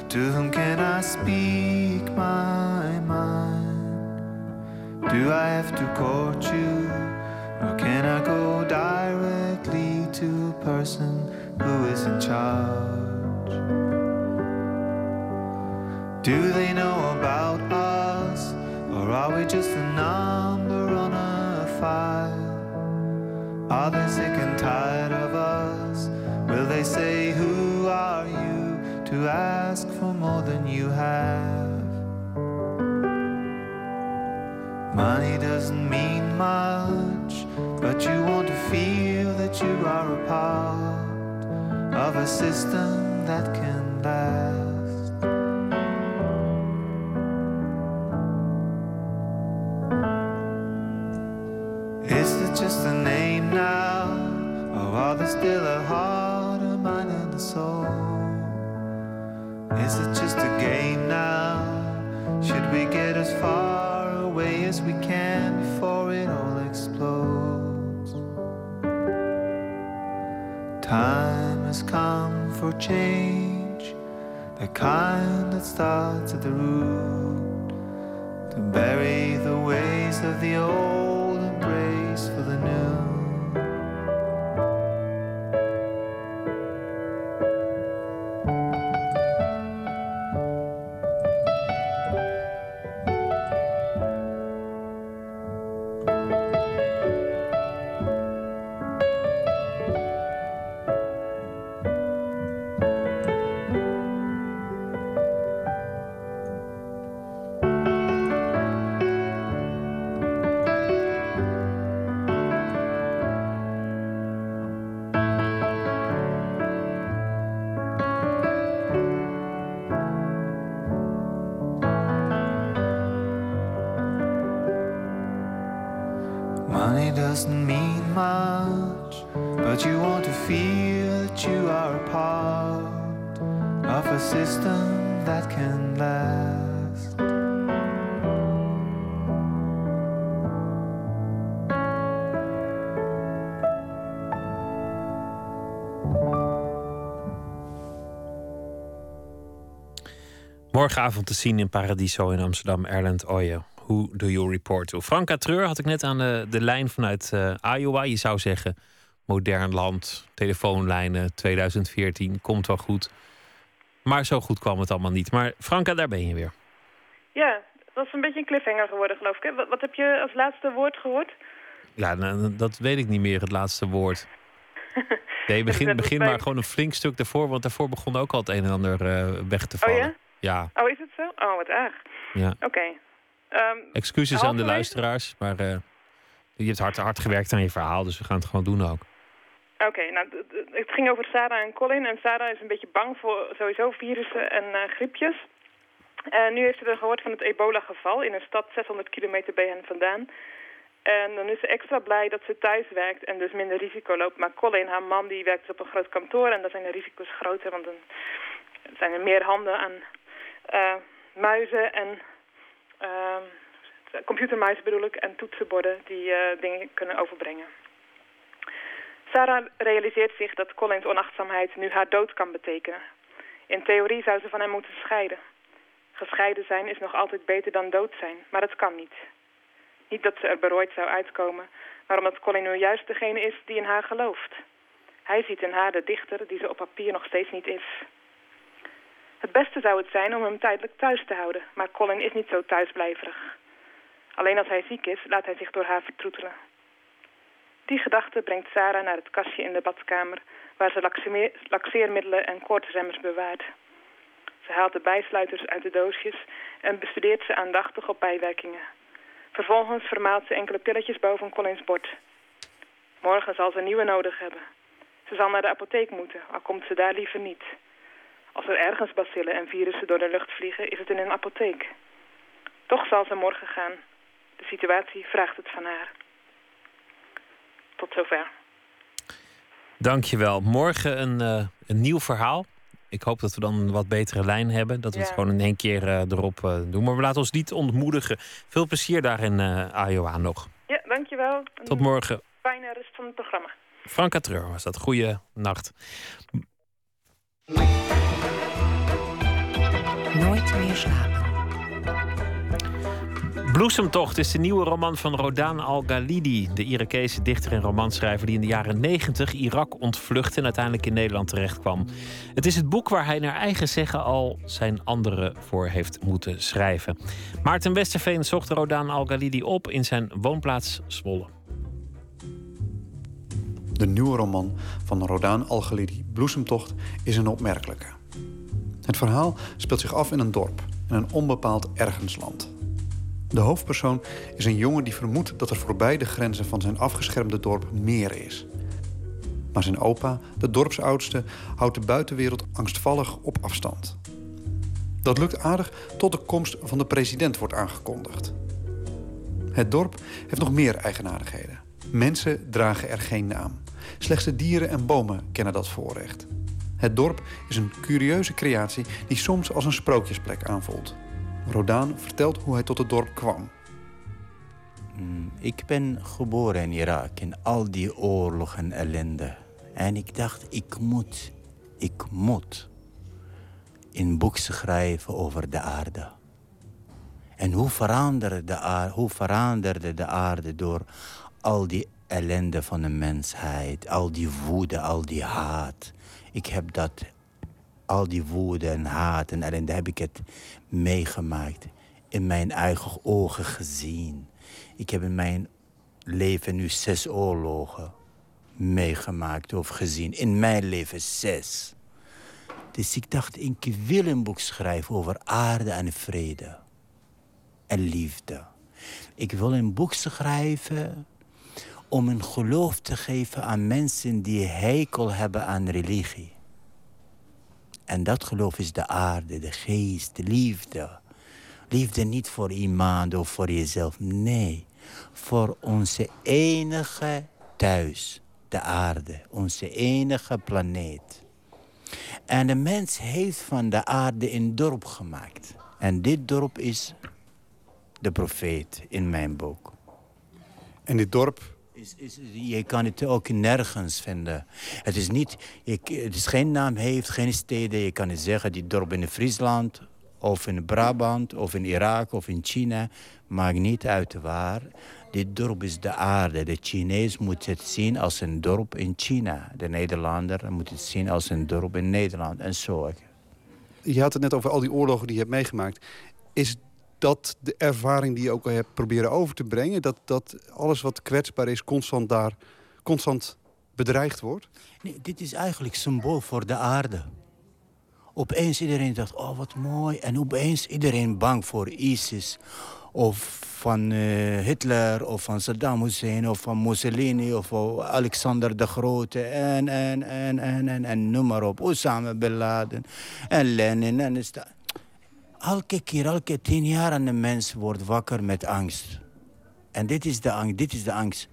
To whom can I speak my mind? Do I have to court you? Or can I go directly to a person who is in charge? Do they know about us? Or are we just a number on a file? Are they sick and tired of us? Will they say, Who are you to ask for more than you have? Money doesn't mean much, but you want to feel that you are a part of a system that can last. Is it just a name now, or are there still a heart, Is it just a game now? Should we get as far away as we can before it all explodes? Time has come for change, the kind that starts at the root, to bury the ways of the old and brace for the new. Morgenavond te zien in Paradiso in Amsterdam, Erland Oye. Who do you report to? Franka Treur had ik net aan de, de lijn vanuit uh, Iowa. Je zou zeggen, modern land, telefoonlijnen, 2014, komt wel goed. Maar zo goed kwam het allemaal niet. Maar Franka, daar ben je weer. Ja, dat was een beetje een cliffhanger geworden, geloof ik. Wat, wat heb je als laatste woord gehoord? Ja, nou, dat weet ik niet meer, het laatste woord. *laughs* Nee, begin, begin maar gewoon een flink stuk daarvoor, want daarvoor begon ook al het een en ander uh, weg te vallen. Oh ja? Ja. Oh, is het zo? Oh, wat erg. Ja. Oké. Okay. Um, Excuses aan de luisteraars, maar uh, je hebt hard, hard gewerkt aan je verhaal, dus we gaan het gewoon doen ook. Oké, okay, nou, het ging over Sarah en Colin. En Sarah is een beetje bang voor sowieso virussen en uh, griepjes. En nu heeft ze er gehoord van het ebola-geval in een stad 600 kilometer bij hen vandaan. En dan is ze extra blij dat ze thuis werkt en dus minder risico loopt. Maar Colin, haar man, die werkt op een groot kantoor en dan zijn de risico's groter. Want dan zijn er meer handen aan muizen en uh, computermuizen bedoel ik. En toetsenborden die uh, dingen kunnen overbrengen. Sarah realiseert zich dat Collins onachtzaamheid nu haar dood kan betekenen. In theorie zou ze van hem moeten scheiden. Gescheiden zijn is nog altijd beter dan dood zijn, maar dat kan niet. Niet dat ze er berooid zou uitkomen, maar omdat Colin nu juist degene is die in haar gelooft. Hij ziet in haar de dichter die ze op papier nog steeds niet is. Het beste zou het zijn om hem tijdelijk thuis te houden, maar Colin is niet zo thuisblijverig. Alleen als hij ziek is, laat hij zich door haar vertroetelen. Die gedachte brengt Sarah naar het kastje in de badkamer, waar ze laxeermiddelen en koortsremmers bewaart. Ze haalt de bijsluiters uit de doosjes en bestudeert ze aandachtig op bijwerkingen. Vervolgens vermaalt ze enkele pilletjes boven Collins bord. Morgen zal ze nieuwe nodig hebben. Ze zal naar de apotheek moeten, al komt ze daar liever niet. Als er ergens bacillen en virussen door de lucht vliegen, is het in een apotheek. Toch zal ze morgen gaan. De situatie vraagt het van haar. Tot zover. Dankjewel. Morgen een, uh, een nieuw verhaal. Ik hoop dat we dan een wat betere lijn hebben. Dat we het gewoon in één keer uh, erop uh, doen. Maar we laten ons niet ontmoedigen. Veel plezier daar in Iowa nog. Ja, dankjewel. Tot morgen. Fijne rust van het programma. Franka Treur was dat. Goeie nacht. Nooit meer slapen. Bloesemtocht is de nieuwe roman van Rodan Al-Ghalidi, de Irakese dichter en romanschrijver die in de jaren 90 Irak ontvluchtte en uiteindelijk in Nederland terechtkwam. Het is het boek waar hij naar eigen zeggen al zijn anderen voor heeft moeten schrijven. Maarten Westerveen zocht Rodan Al-Ghalidi op in zijn woonplaats Zwolle. De nieuwe roman van Rodan Al-Ghalidi, Bloesemtocht, is een opmerkelijke. Het verhaal speelt zich af in een dorp, in een onbepaald ergensland. De hoofdpersoon is een jongen die vermoedt dat er voorbij de grenzen van zijn afgeschermde dorp meer is. Maar zijn opa, de dorpsoudste, houdt de buitenwereld angstvallig op afstand. Dat lukt aardig tot de komst van de president wordt aangekondigd. Het dorp heeft nog meer eigenaardigheden. Mensen dragen er geen naam. Slechts de dieren en bomen kennen dat voorrecht. Het dorp is een curieuze creatie die soms als een sprookjesplek aanvoelt. Rodan vertelt hoe hij tot het dorp kwam. Mm, ik ben geboren in Irak in al die oorlog en ellende. En ik dacht, ik moet, ik moet in boek schrijven over de aarde. En hoe veranderde de aarde, hoe veranderde de aarde door al die ellende van de mensheid, al die woede, al die haat. Ik heb dat al die woede en haat en ellende heb ik het meegemaakt. In mijn eigen ogen gezien. Ik heb in mijn leven nu zes oorlogen meegemaakt of gezien. In mijn leven zes. Dus ik dacht, ik wil een boek schrijven over aarde en vrede. En liefde. Ik wil een boek schrijven om een geloof te geven aan mensen die hekel hebben aan religie. En dat geloof is de aarde, de geest, de liefde. Liefde niet voor iemand of voor jezelf. Nee, voor onze enige thuis, de aarde, onze enige planeet. En de mens heeft van de aarde een dorp gemaakt. En dit dorp is de profeet in mijn boek. En dit dorp is, is, je kan het ook nergens vinden. Het is, niet, je, het is geen naam, heeft geen steden. Je kan het zeggen, die dorp in Friesland, of in Brabant, of in Irak, of in China. Maakt niet uit waar. Dit dorp is de aarde. De Chinees moet het zien als een dorp in China. De Nederlander moet het zien als een dorp in Nederland. En zo. Je had het net over al die oorlogen die je hebt meegemaakt. Is dat de ervaring die je ook al hebt proberen over te brengen... dat, dat alles wat kwetsbaar is constant daar constant bedreigd wordt? Nee, dit is eigenlijk symbool voor de aarde. Opeens iedereen dacht, oh wat mooi. En opeens iedereen bang voor ISIS. Of van uh, Hitler, of van Saddam Hussein, of van Mussolini, of Alexander de Grote. En, en, en, en, en, en noem maar op. Osama Bin Laden. En Lenin. En elke keer, elke tien jaar, een mens wordt wakker met angst. En dit is de angst, dit is de angst.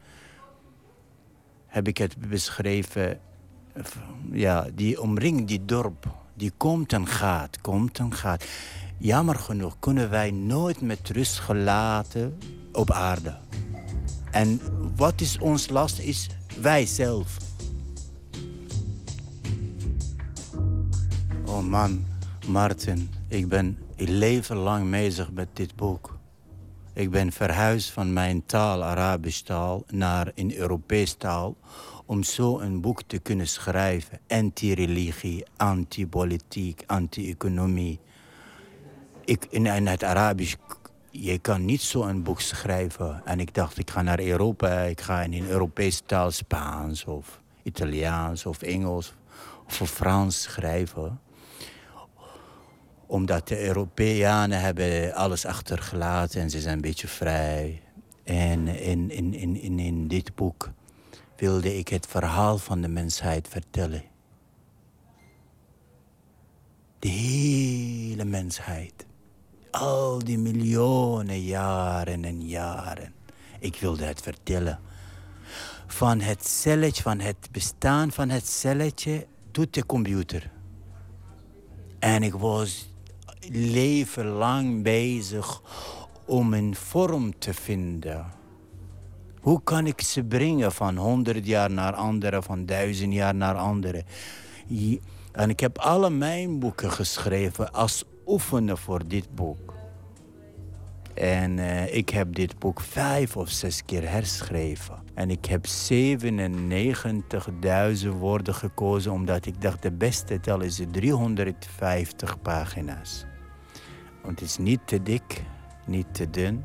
Heb ik het beschreven. Ja, die omringt die dorp. Die komt en gaat, komt en gaat. Jammer genoeg kunnen wij nooit met rust gelaten op aarde. En wat is ons last is wij zelf. Oh man, Martin, ik ben leven lang bezig met dit boek. Ik ben verhuisd van mijn taal, Arabisch taal, naar een Europees taal... om zo een boek te kunnen schrijven. Anti-religie, anti-politiek, anti-economie. Ik, in, het Arabisch, je kan niet zo een boek schrijven. En ik dacht, ik ga naar Europa, ik ga in een Europese taal... Spaans of Italiaans of Engels of Frans schrijven omdat de Europeanen hebben alles achtergelaten en ze zijn een beetje vrij. En in, in, in, in, in dit boek wilde ik het verhaal van de mensheid vertellen. De hele mensheid. Al die miljoenen jaren en jaren. Ik wilde het vertellen. Van het celletje, van het bestaan van het celletje tot de computer. En ik was leven lang bezig om een vorm te vinden. Hoe kan ik ze brengen van honderd jaar naar andere, van duizend jaar naar andere? En ik heb alle mijn boeken geschreven als oefenen voor dit boek. En uh, ik heb dit boek vijf of zes keer herschreven. En ik heb 97.000 woorden gekozen, omdat ik dacht de beste tel is 350 pagina's. Want het is niet te dik, niet te dun.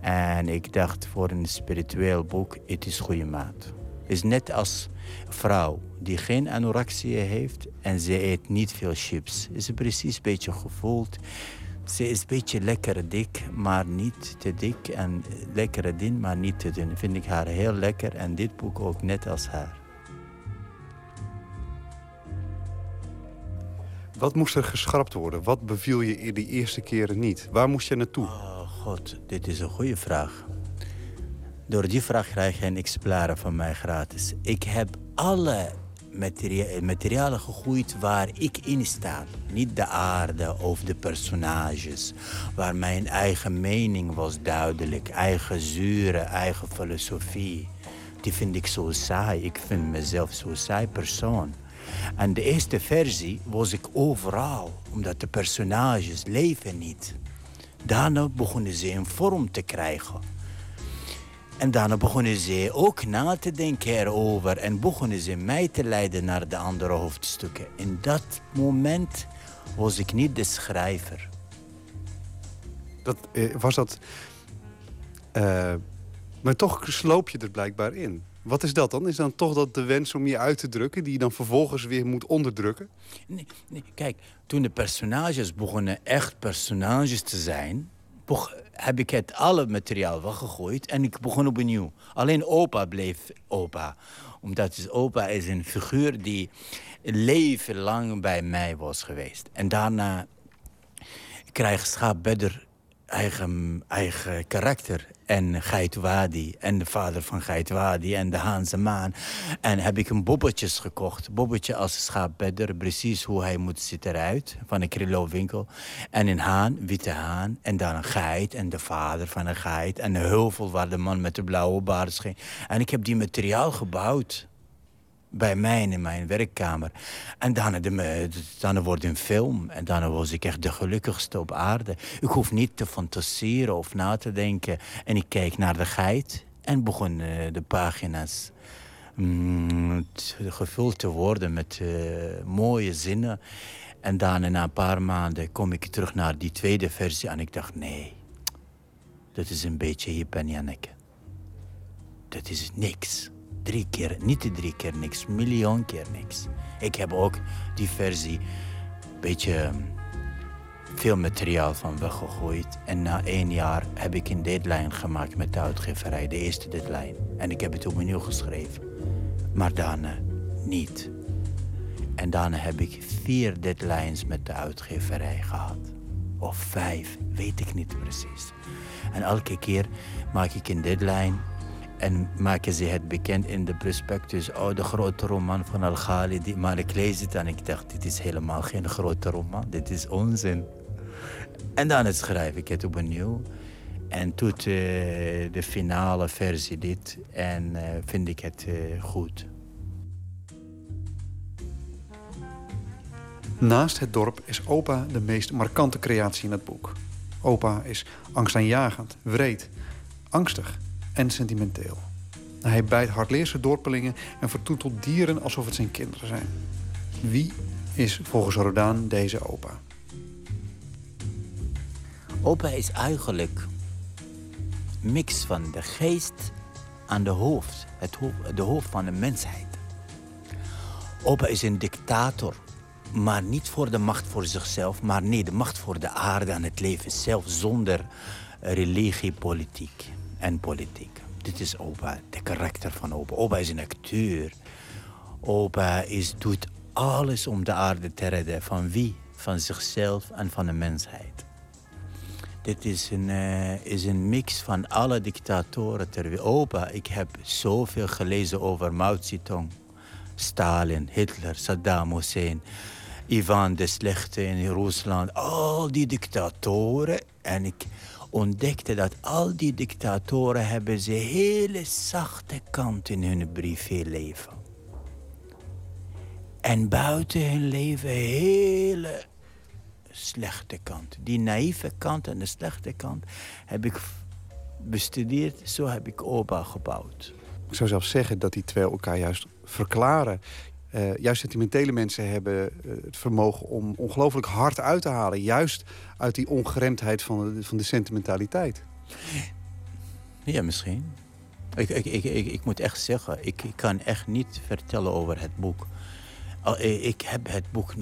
En ik dacht voor een spiritueel boek, het is goede maat. Het is net als een vrouw die geen anorexie heeft en ze eet niet veel chips. Is precies een beetje gevoeld. Ze is een beetje lekker dik, maar niet te dik. En lekkere dun, maar niet te dun. Vind ik haar heel lekker en dit boek ook net als haar. Wat moest er geschrapt worden? Wat beviel je in die eerste keren niet? Waar moest je naartoe? Oh god, dit is een goede vraag. Door die vraag krijg je een exemplaar van mij gratis. Ik heb alle materia materialen gegooid waar ik in sta. Niet de aarde of de personages. Waar mijn eigen mening was duidelijk. Eigen zure, eigen filosofie. Die vind ik zo saai. Ik vind mezelf zo saai persoon. En de eerste versie was ik overal, omdat de personages leven niet. Daarna begonnen ze een vorm te krijgen. En daarna begonnen ze ook na te denken erover en begonnen ze mij te leiden naar de andere hoofdstukken. In dat moment was ik niet de schrijver. Dat, eh, was dat. Uh, maar toch sloop je er blijkbaar in. Wat is dat dan? Is dan toch dat de wens om je uit te drukken... die je dan vervolgens weer moet onderdrukken? Nee, nee. kijk, toen de personages begonnen echt personages te zijn... heb ik het alle materiaal weggegooid en ik begon opnieuw. Alleen opa bleef opa. Omdat dus opa is een figuur die leven lang bij mij was geweest. En daarna krijgt Schaap Bedder eigen, eigen karakter. En Geitwadi en de vader van Geitwadi en de Haanse Maan. En heb ik een bobbetjes gekocht. Bobbetje als schaapbedder, precies hoe hij moet zitten eruit. Van een Krillo winkel. En een haan, witte haan. En dan een geit en de vader van een geit. En een heuvel waar de man met de blauwe baard scheen. En ik heb die materiaal gebouwd bij mij in mijn werkkamer. En daarna, de, daarna wordt een film. En daarna was ik echt de gelukkigste op aarde. Ik hoef niet te fantaseren of na te denken. En ik kijk naar de geit en begon uh, de pagina's mm, gevuld te worden met uh, mooie zinnen. En daarna, na een paar maanden, kom ik terug naar die tweede versie. En ik dacht, nee, dat is een beetje hip en Janneke. Dat is niks drie keer, niet drie keer niks, miljoen keer niks. Ik heb ook die versie een beetje ehm, veel materiaal van weggegooid. En na één jaar heb ik een deadline gemaakt met de uitgeverij, de eerste deadline. En ik heb het opnieuw geschreven. Maar daarna niet. En daarna heb ik vier deadlines met de uitgeverij gehad. of vijf, weet ik niet precies. En elke keer maak ik een deadline en maken ze het bekend in de prospectus. Oh, de grote roman van Al-Khalidi. Maar ik lees het en ik dacht, dit is helemaal geen grote roman. Dit is onzin. En dan schrijf ik het opnieuw. En doet uh, de finale versie dit. En uh, vind ik het uh, goed. Naast het dorp is Opa de meest markante creatie in het boek. Opa is angstaanjagend, wreed, angstig en sentimenteel. Hij bijt hardleerse dorpelingen en vertoetelt dieren alsof het zijn kinderen zijn. Wie is volgens Rodaan deze opa? Opa is eigenlijk mix van de geest aan de hoofd, het hoofd, de hoofd van de mensheid. Opa is een dictator, maar niet voor de macht voor zichzelf, maar nee, de macht voor de aarde en het leven zelf, zonder religie, politiek en politiek. Dit is opa, de karakter van opa. Opa is een acteur. Opa is, doet alles om de aarde te redden. Van wie? Van zichzelf en van de mensheid. Dit is een, uh, is een mix van alle dictatoren ter wereld. Opa, ik heb zoveel gelezen over Mao Zedong, Stalin, Hitler, Saddam Hussein, Ivan de Slechte in Rusland. Al die dictatoren. En ik ontdekte dat al die dictatoren hebben ze hele zachte kant in hun privéleven. En buiten hun leven hele slechte kant. Die naïeve kant en de slechte kant heb ik bestudeerd. Zo heb ik opa gebouwd. Ik zou zelfs zeggen dat die twee elkaar juist verklaren. Uh, juist sentimentele mensen hebben uh, het vermogen om ongelooflijk hard uit te halen. Juist uit die ongeremdheid van de, van de sentimentaliteit. Ja, misschien. Ik, ik, ik, ik, moet echt zeggen, ik, ik kan echt niet vertellen over het boek. Ik heb het boek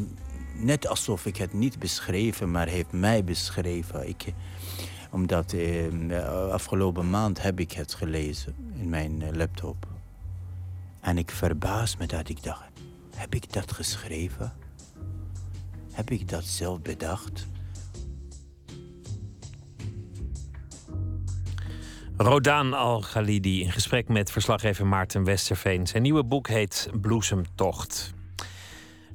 net alsof ik het niet beschreven, maar heeft mij beschreven. Ik, omdat eh, afgelopen maand heb ik het gelezen in mijn eh, laptop. En ik verbaas me dat ik dacht, heb ik dat geschreven? Heb ik dat zelf bedacht? Rodaan Al-Ghalidi in gesprek met verslaggever Maarten Westerveen. Zijn nieuwe boek heet Bloesemtocht.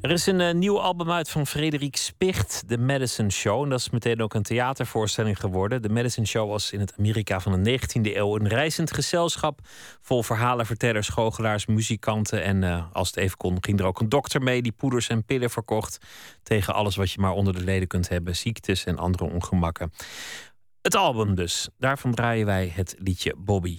Er is een uh, nieuw album uit van Frederik Spicht, The Medicine Show. En dat is meteen ook een theatervoorstelling geworden. The Medicine Show was in het Amerika van de 19e eeuw een reizend gezelschap. Vol verhalenvertellers, goochelaars, muzikanten. En uh, als het even kon, ging er ook een dokter mee die poeders en pillen verkocht. Tegen alles wat je maar onder de leden kunt hebben: ziektes en andere ongemakken. Het album dus. Daarvan draaien wij het liedje Bobby.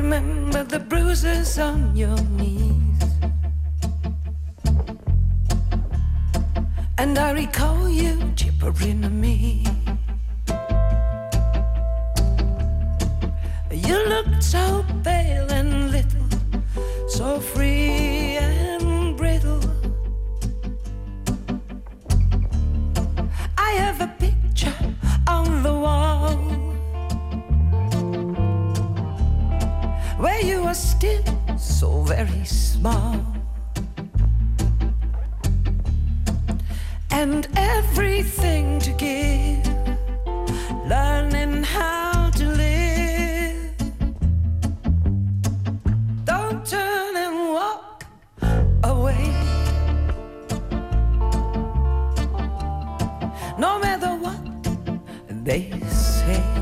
Remember the bruises on your knees. And I recall you gibbering to me. You looked so pale and little, so free and brittle. I have a picture on the wall. Where you are still so very small. And everything to give, learning how to live. Don't turn and walk away. No matter what they say.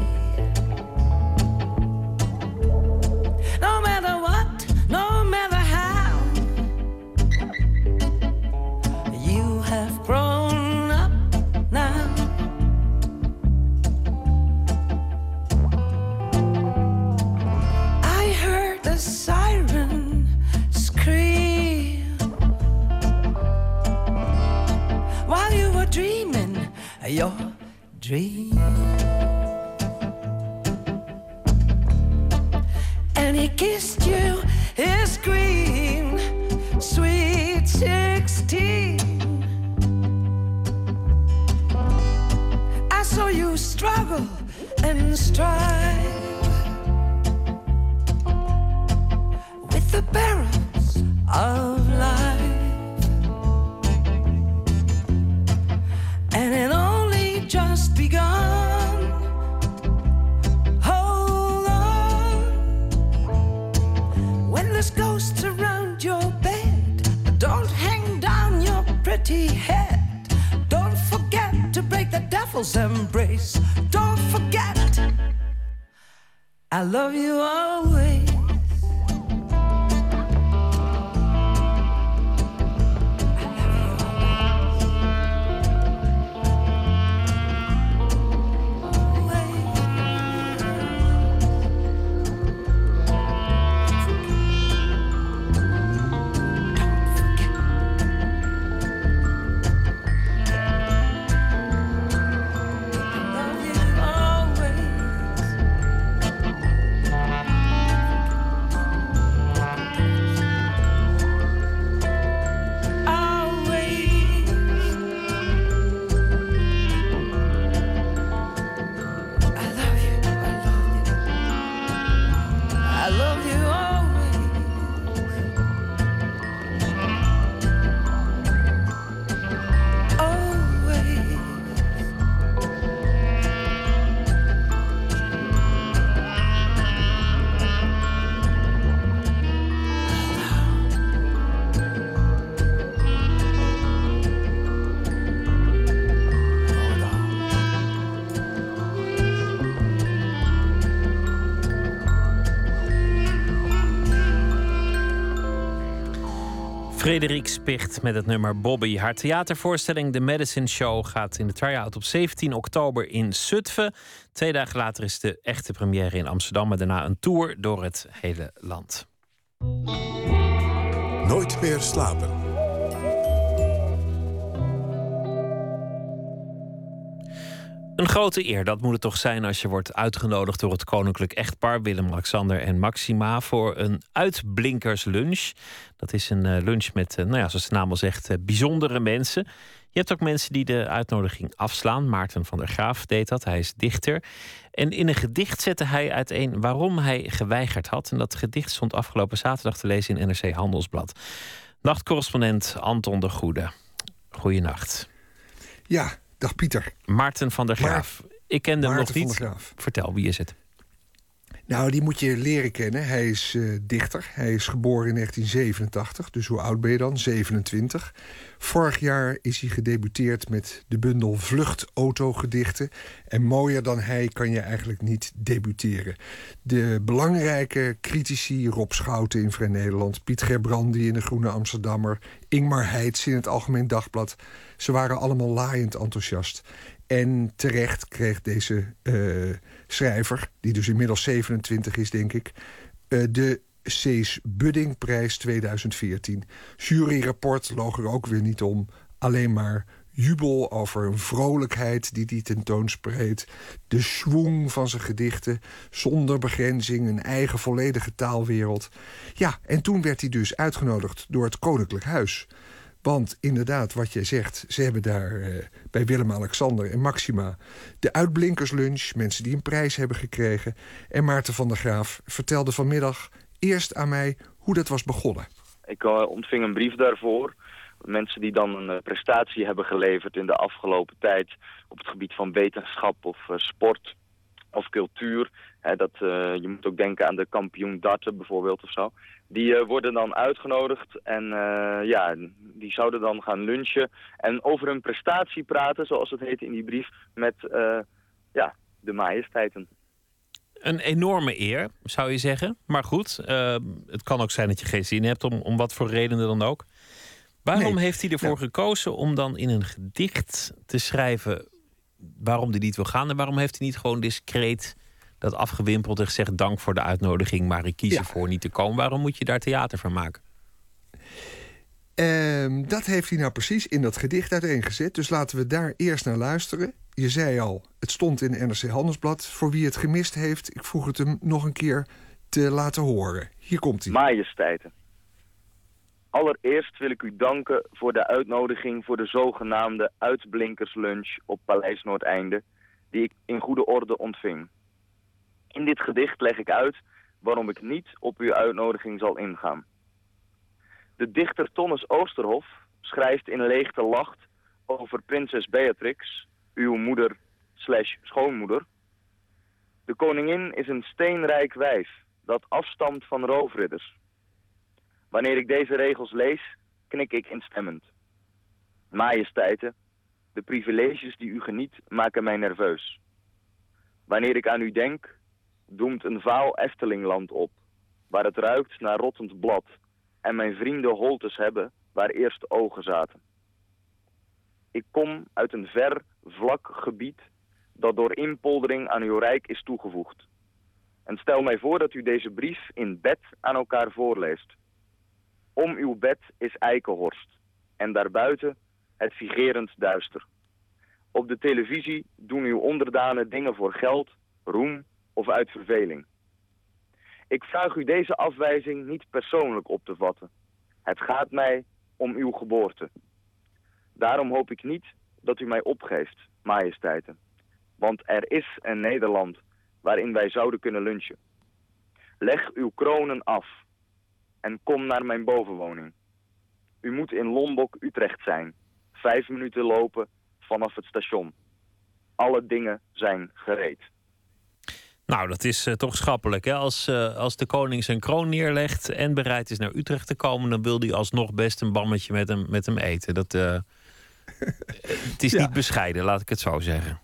Your dream. And he kissed you, his scream, sweet 16. I saw you struggle and strive. Devil's embrace. Don't forget, I love you always. Frederik Spicht met het nummer Bobby. Haar theatervoorstelling The Medicine Show gaat in de try-out op 17 oktober in Zutphen. Twee dagen later is de echte première in Amsterdam... en daarna een tour door het hele land. Nooit meer slapen. Een grote eer, dat moet het toch zijn als je wordt uitgenodigd door het koninklijk echtpaar Willem-Alexander en Maxima voor een uitblinkerslunch. Dat is een eh, lunch met, eh, nou ja, zoals de naam al zegt, eh, bijzondere mensen. Je hebt ook mensen die de uitnodiging afslaan. Maarten van der Graaf deed dat, hij is dichter. En in een gedicht zette hij uiteen waarom hij geweigerd had. En dat gedicht stond afgelopen zaterdag te lezen in NRC Handelsblad. Nachtcorrespondent Anton de Goede. Goeienacht. Ja, dag Pieter. Maarten van der Graaf. Ik kende hem nog niet. der Graaf. Vertel, wie is het? Nou, die moet je leren kennen. Hij is eh, dichter. Hij is geboren in 1987. Dus hoe oud ben je dan? 27. Vorig jaar is hij gedebuteerd met de bundel Vluchtautogedichten. En mooier dan hij kan je eigenlijk niet debuteren. De belangrijke critici, Rob Schouten in Vrij Nederland... Piet Gerbrandi in de Groene Amsterdammer... Ingmar Heits in het Algemeen Dagblad... ze waren allemaal laaiend enthousiast. En terecht kreeg deze eh, schrijver, die dus inmiddels 27 is, denk ik... eh, de Cees Buddingprijs 2014. Juryrapport loog er ook weer niet om. Alleen maar jubel over een vrolijkheid die hij tentoonspreekt. De schwung van zijn gedichten, zonder begrenzing, een eigen volledige taalwereld. Ja, en toen werd hij dus uitgenodigd door het Koninklijk Huis... Want inderdaad, wat jij zegt, ze hebben daar eh, bij Willem-Alexander en Maxima de uitblinkerslunch, mensen die een prijs hebben gekregen. En Maarten van der Graaf vertelde vanmiddag eerst aan mij hoe dat was begonnen. Ik eh, ontving een brief daarvoor. Mensen die dan een eh, prestatie hebben geleverd in de afgelopen tijd op het gebied van wetenschap of sport of cultuur. Hè, dat, eh, je moet ook denken aan de kampioen darten bijvoorbeeld of zo. Die eh, worden dan uitgenodigd en eh, ja, die zouden dan gaan lunchen en over hun prestatie praten, zoals het heet in die brief, met ja, de majesteiten. Een enorme eer, zou je zeggen. Maar goed, het kan ook zijn dat je geen zin hebt, om, om wat voor redenen dan ook. Waarom Nee. heeft hij ervoor gekozen om dan in een gedicht te schrijven waarom hij niet wil gaan? En waarom heeft hij niet gewoon discreet dat afgewimpeld en gezegd: dank voor de uitnodiging, maar ik kies Ja. ervoor niet te komen? Waarom moet je daar theater van maken? Ehm, dat heeft hij nou precies in dat gedicht uiteengezet. Dus laten we daar eerst naar luisteren. Je zei al, het stond in NRC Handelsblad. Voor wie het gemist heeft, ik vroeg het hem nog een keer te laten horen. Hier komt hij. Majesteiten. Allereerst wil ik u danken voor de uitnodiging voor de zogenaamde uitblinkerslunch op Paleis Noordeinde, die ik in goede orde ontving. In dit gedicht leg ik uit waarom ik niet op uw uitnodiging zal ingaan. De dichter Tonnes Oosterhof schrijft in Leegte Lacht over prinses Beatrix, uw moeder slash schoonmoeder. De koningin is een steenrijk wijf dat afstamt van roofridders. Wanneer ik deze regels lees, knik ik instemmend. Majesteiten, de privileges die u geniet maken mij nerveus. Wanneer ik aan u denk, doemt een vaal Eftelingland op, waar het ruikt naar rottend blad en mijn vrienden holtes hebben waar eerst ogen zaten. Ik kom uit een ver, vlak gebied dat door inpoldering aan uw rijk is toegevoegd. En stel mij voor dat u deze brief in bed aan elkaar voorleest. Om uw bed is eikenhorst en daarbuiten het vigerend duister. Op de televisie doen uw onderdanen dingen voor geld, roem of uit verveling. Ik vraag u deze afwijzing niet persoonlijk op te vatten. Het gaat mij om uw geboorte. Daarom hoop ik niet dat u mij opgeeft, majesteiten. Want er is een Nederland waarin wij zouden kunnen lunchen. Leg uw kronen af en kom naar mijn bovenwoning. U moet in Lombok, Utrecht zijn. Vijf minuten lopen vanaf het station. Alle dingen zijn gereed. Nou, dat is eh, toch schappelijk. Hè? Als, eh, als de koning zijn kroon neerlegt en bereid is naar Utrecht te komen, dan wil hij alsnog best een bammetje met hem, met hem eten. Dat, eh, *laughs* het is niet bescheiden, laat ik het zo zeggen.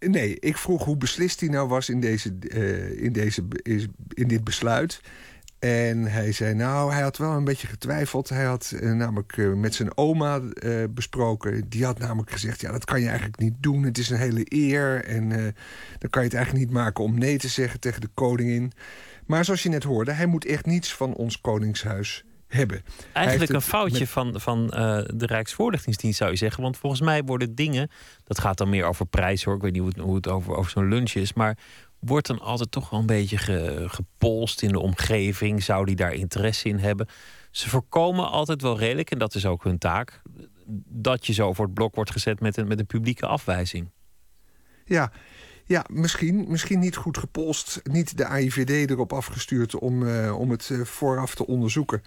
Nee, ik vroeg hoe beslist hij nou was in, deze, eh, in, deze, is- in dit besluit. En hij zei, nou, hij had wel een beetje getwijfeld. Hij had eh, namelijk eh, met zijn oma eh, besproken. Die had namelijk gezegd, ja, dat kan je eigenlijk niet doen. Het is een hele eer. En dan kan je het eigenlijk niet maken om nee te zeggen tegen de koningin. Maar zoals je net hoorde, hij moet echt niets van ons koningshuis hebben. Eigenlijk een foutje met- van, van de Rijksvoorlichtingsdienst, zou je zeggen. Want volgens mij worden dingen, dat gaat dan meer over prijs hoor. Ik weet niet hoe het, hoe het over, over zo'n lunch is. Maar wordt dan altijd toch wel een beetje ge- gepolst in de omgeving? Zou die daar interesse in hebben? Ze voorkomen altijd wel redelijk, en dat is ook hun taak, dat je zo voor het blok wordt gezet met een, met een publieke afwijzing. Ja, ja misschien, misschien niet goed gepolst. Niet de AIVD erop afgestuurd om, eh, om het eh, vooraf te onderzoeken.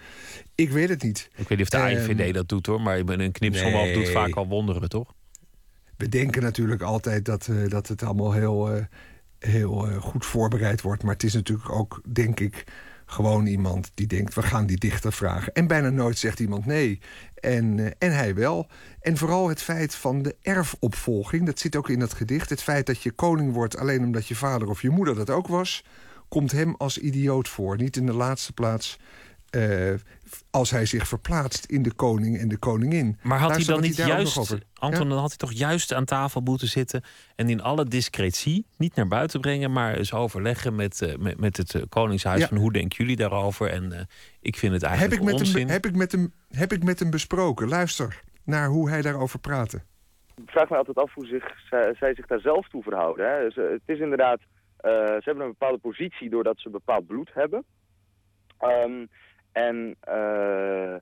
Ik weet het niet. Ik weet niet of de Ehm, AIVD dat doet hoor, maar een knipselmaf Nee. doet vaak al wonderen, toch? We denken natuurlijk altijd dat, eh, dat het allemaal heel, heel eh, goed voorbereid wordt. Maar het is natuurlijk ook, denk ik, gewoon iemand die denkt... we gaan die dichter vragen. En bijna nooit zegt iemand nee. En, eh, en hij wel. En vooral het feit van de erfopvolging, dat zit ook in dat gedicht. Het feit dat je koning wordt alleen omdat je vader of je moeder dat ook was... komt hem als idioot voor. Niet in de laatste plaats... eh, als hij zich verplaatst in de koning en de koningin. Maar had hij dan niet juist, Anton, Ja? dan had hij toch juist aan tafel moeten zitten en in alle discretie, niet naar buiten brengen, maar eens overleggen met, eh, met, met het eh, Koningshuis Ja. van hoe denken jullie daarover? En eh, ik vind het Heb eigenlijk ik, met onzin. hem, heb, ik met hem, heb ik met hem besproken. Luister naar hoe hij daarover praatte. Ik vraag me altijd af hoe zich, zij, zij zich daar zelf toe verhouden. Hè. Ze- het is inderdaad, eh, ze hebben een bepaalde positie doordat ze bepaald bloed hebben. Ehm, en eh,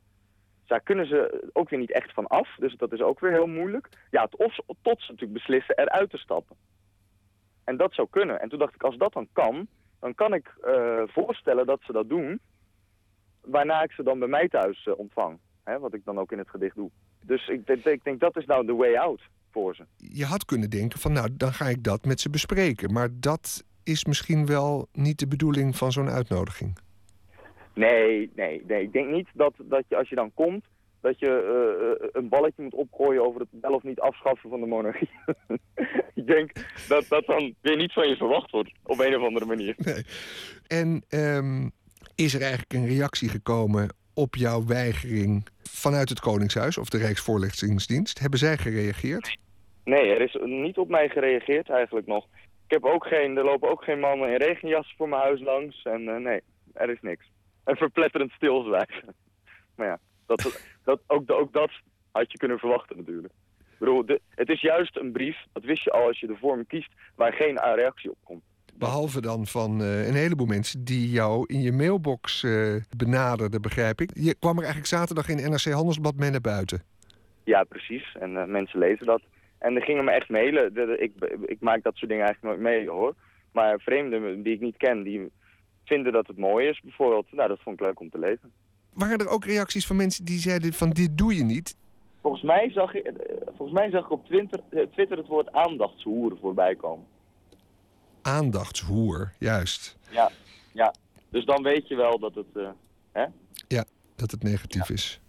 daar kunnen ze ook weer niet echt van af. Dus dat is ook weer heel moeilijk. Ja, tot, tot ze natuurlijk beslissen eruit te stappen. En dat zou kunnen. En toen dacht ik, als dat dan kan, dan kan ik eh, voorstellen dat ze dat doen. Waarna ik ze dan bij mij thuis eh, ontvang. Hè, wat ik dan ook in het gedicht doe. Dus ik, denk- ik denk dat is nou de way out voor ze. Je had kunnen denken van nou, dan ga ik dat met ze bespreken. Maar dat is misschien wel niet de bedoeling van zo'n uitnodiging. Nee, nee, nee. Ik denk niet dat, dat je als je dan komt, dat je eh, eh, een balletje moet opgooien over het wel of niet afschaffen van de monarchie. *laughs* ik denk dat dat dan weer niet van je verwacht wordt, op een of andere manier. Nee. En ehm, is er eigenlijk een reactie gekomen op jouw weigering vanuit het Koningshuis of de Rijksvoorlichtingsdienst? Hebben zij gereageerd? Nee, er is niet op mij gereageerd eigenlijk nog. Ik heb ook geen, er lopen ook geen mannen in regenjas voor mijn huis langs. En eh, nee, er is niks. Een verpletterend stilzwijgen. *laughs* Maar ja, dat, dat, ook, ook dat had je kunnen verwachten natuurlijk. Ik bedoel, de, het is juist een brief, dat wist je al als je de vorm kiest, waar geen reactie op komt. Behalve dan van eh, een heleboel mensen die jou in je mailbox eh, benaderden, begrijp ik. Je kwam er eigenlijk zaterdag in NRC Handelsblad mee naar buiten. Ja, precies. En eh, mensen lezen dat. En er gingen me echt mailen. De- de- ik, ik maak dat soort dingen eigenlijk nooit mee, hoor. Maar vreemden die ik niet ken, die vinden dat het mooi is, bijvoorbeeld. Nou, dat vond ik leuk om te lezen. Waren er ook reacties van mensen die zeiden van dit doe je niet? Volgens mij zag ik, eh, volgens mij zag ik op Twitter, eh, Twitter het woord aandachtshoeren voorbij komen. Aandachtshoer, juist. Ja, ja. Dus dan weet je wel dat het... eh, hè? Ja. dat het negatief is.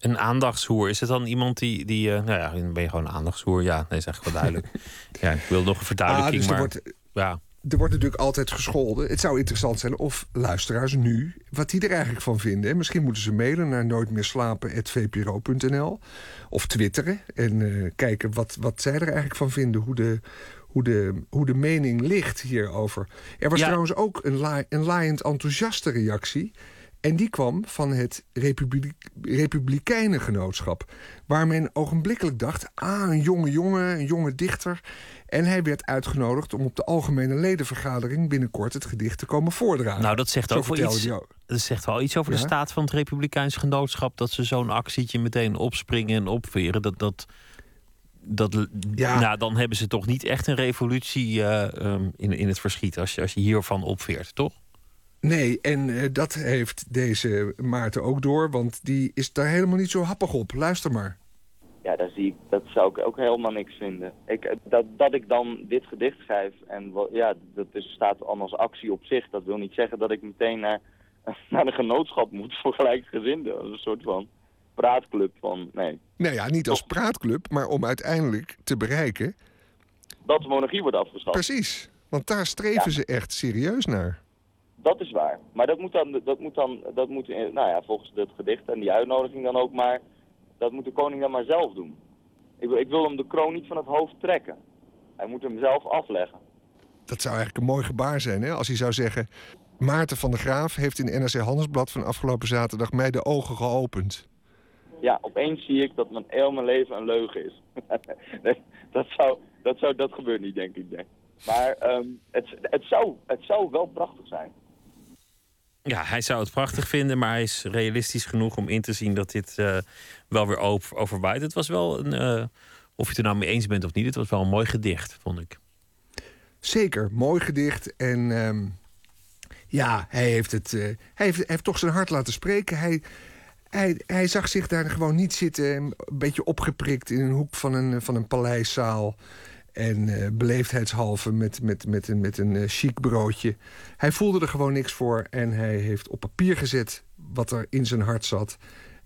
Een aandachtshoer, is het dan iemand die, die uh, nou ja, ben je gewoon een aandachtshoer? Ja, nee, is eigenlijk wel duidelijk. *laughs* ja, ik wil nog een verduidelijking, ah, dus maar... Wordt, ja. Er wordt natuurlijk altijd gescholden. Het zou interessant zijn of luisteraars nu... wat die er eigenlijk van vinden. Misschien moeten ze mailen naar nooitmeerslapen.vpro.nl. Of twitteren en uh, kijken wat, wat zij er eigenlijk van vinden. Hoe de, hoe de, hoe de mening ligt hierover. Er was Ja. trouwens ook een, la, een laaiend enthousiaste reactie. En die kwam van het Republiek, Republikeinengenootschap. Waar men ogenblikkelijk dacht: ah, een jonge jongen, een jonge dichter. En hij werd uitgenodigd om op de algemene ledenvergadering binnenkort het gedicht te komen voordragen. Nou, dat zegt ook wel iets. ook. Dat zegt wel iets over de staat van het Republikeins Genootschap. Dat ze zo'n actietje meteen opspringen en opveren. Dat, dat, dat, Ja. nou, dan hebben ze toch niet echt een revolutie eh, ehm, in, in het verschiet. Als je, als je hiervan opveert, toch? Nee, en eh, dat heeft deze Maarten ook door, want die is daar helemaal niet zo happig op. Luister maar. Ja, daar zie ik, dat zou ik ook helemaal niks vinden. Ik, eh, dat, dat ik dan dit gedicht schrijf, en wel- ja, dat is, staat allemaal als actie op zich. Dat wil niet zeggen dat ik meteen naar, *laughs* naar een genootschap moet voor gelijkgezinden. Is een soort van praatclub van, nee. Nou ja, niet als praatclub, maar om uiteindelijk te bereiken. Dat de monarchie wordt afgeschaft. Precies, want daar streven Ja. ze echt serieus naar. Dat is waar. Maar dat moet dan, dat moet dan, dat moet, eh, nou ja, volgens het gedicht en die uitnodiging dan ook maar, dat moet de koning dan maar zelf doen. Ik, wil- ik wil hem de kroon niet van het hoofd trekken. Hij moet hem zelf afleggen. Dat zou eigenlijk een mooi gebaar zijn, hè? Als hij zou zeggen... Maarten van der Graaf heeft in NRC Handelsblad van afgelopen zaterdag mij de ogen geopend. Ja, opeens zie ik dat mijn heel mijn leven een leugen is. *laughs* nee, dat, zou, dat, zou, dat gebeurt niet, denk ik. Nee. Maar ehm, het, het, zou, het zou wel prachtig zijn. Ja, hij zou het prachtig vinden, maar hij is realistisch genoeg om in te zien dat dit eh, wel weer over, overwaait. Het was wel een, eh, of je het er nou mee eens bent of niet, het was wel een mooi gedicht, vond ik. Zeker, mooi gedicht. En ehm, ja, hij heeft, het, eh, hij, heeft, heeft toch zijn hart laten spreken. Hij, hij, hij zag zich daar gewoon niet zitten, een beetje opgeprikt in een hoek van een, van een paleiszaal. En eh, beleefdheidshalve met, met, met, een, met een eh, chic broodje. Hij voelde er gewoon niks voor en hij heeft op papier gezet wat er in zijn hart zat.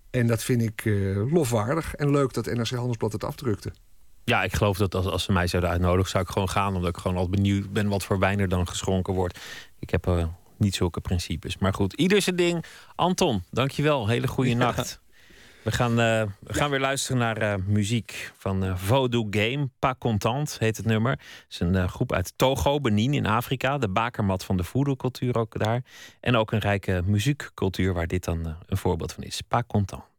En dat vind ik eh, lofwaardig en leuk dat NRC Handelsblad het afdrukte. Ja, ik geloof dat als, als ze mij zouden uitnodigen, zou ik gewoon gaan. Omdat ik gewoon al benieuwd ben wat voor wijn er dan geschonken wordt. Ik heb eh, niet zulke principes. Maar goed, ieder zijn ding. Anton, dankjewel. Hele goede nacht. We gaan, eh, we gaan weer luisteren naar eh, muziek van eh Voodoo Game. Pas Contant heet het nummer. Het is een groep uit Togo, Benin in Afrika. De bakermat van de voodoo-cultuur ook daar. En ook een rijke muziekcultuur waar dit dan een voorbeeld van is. Pas Contant.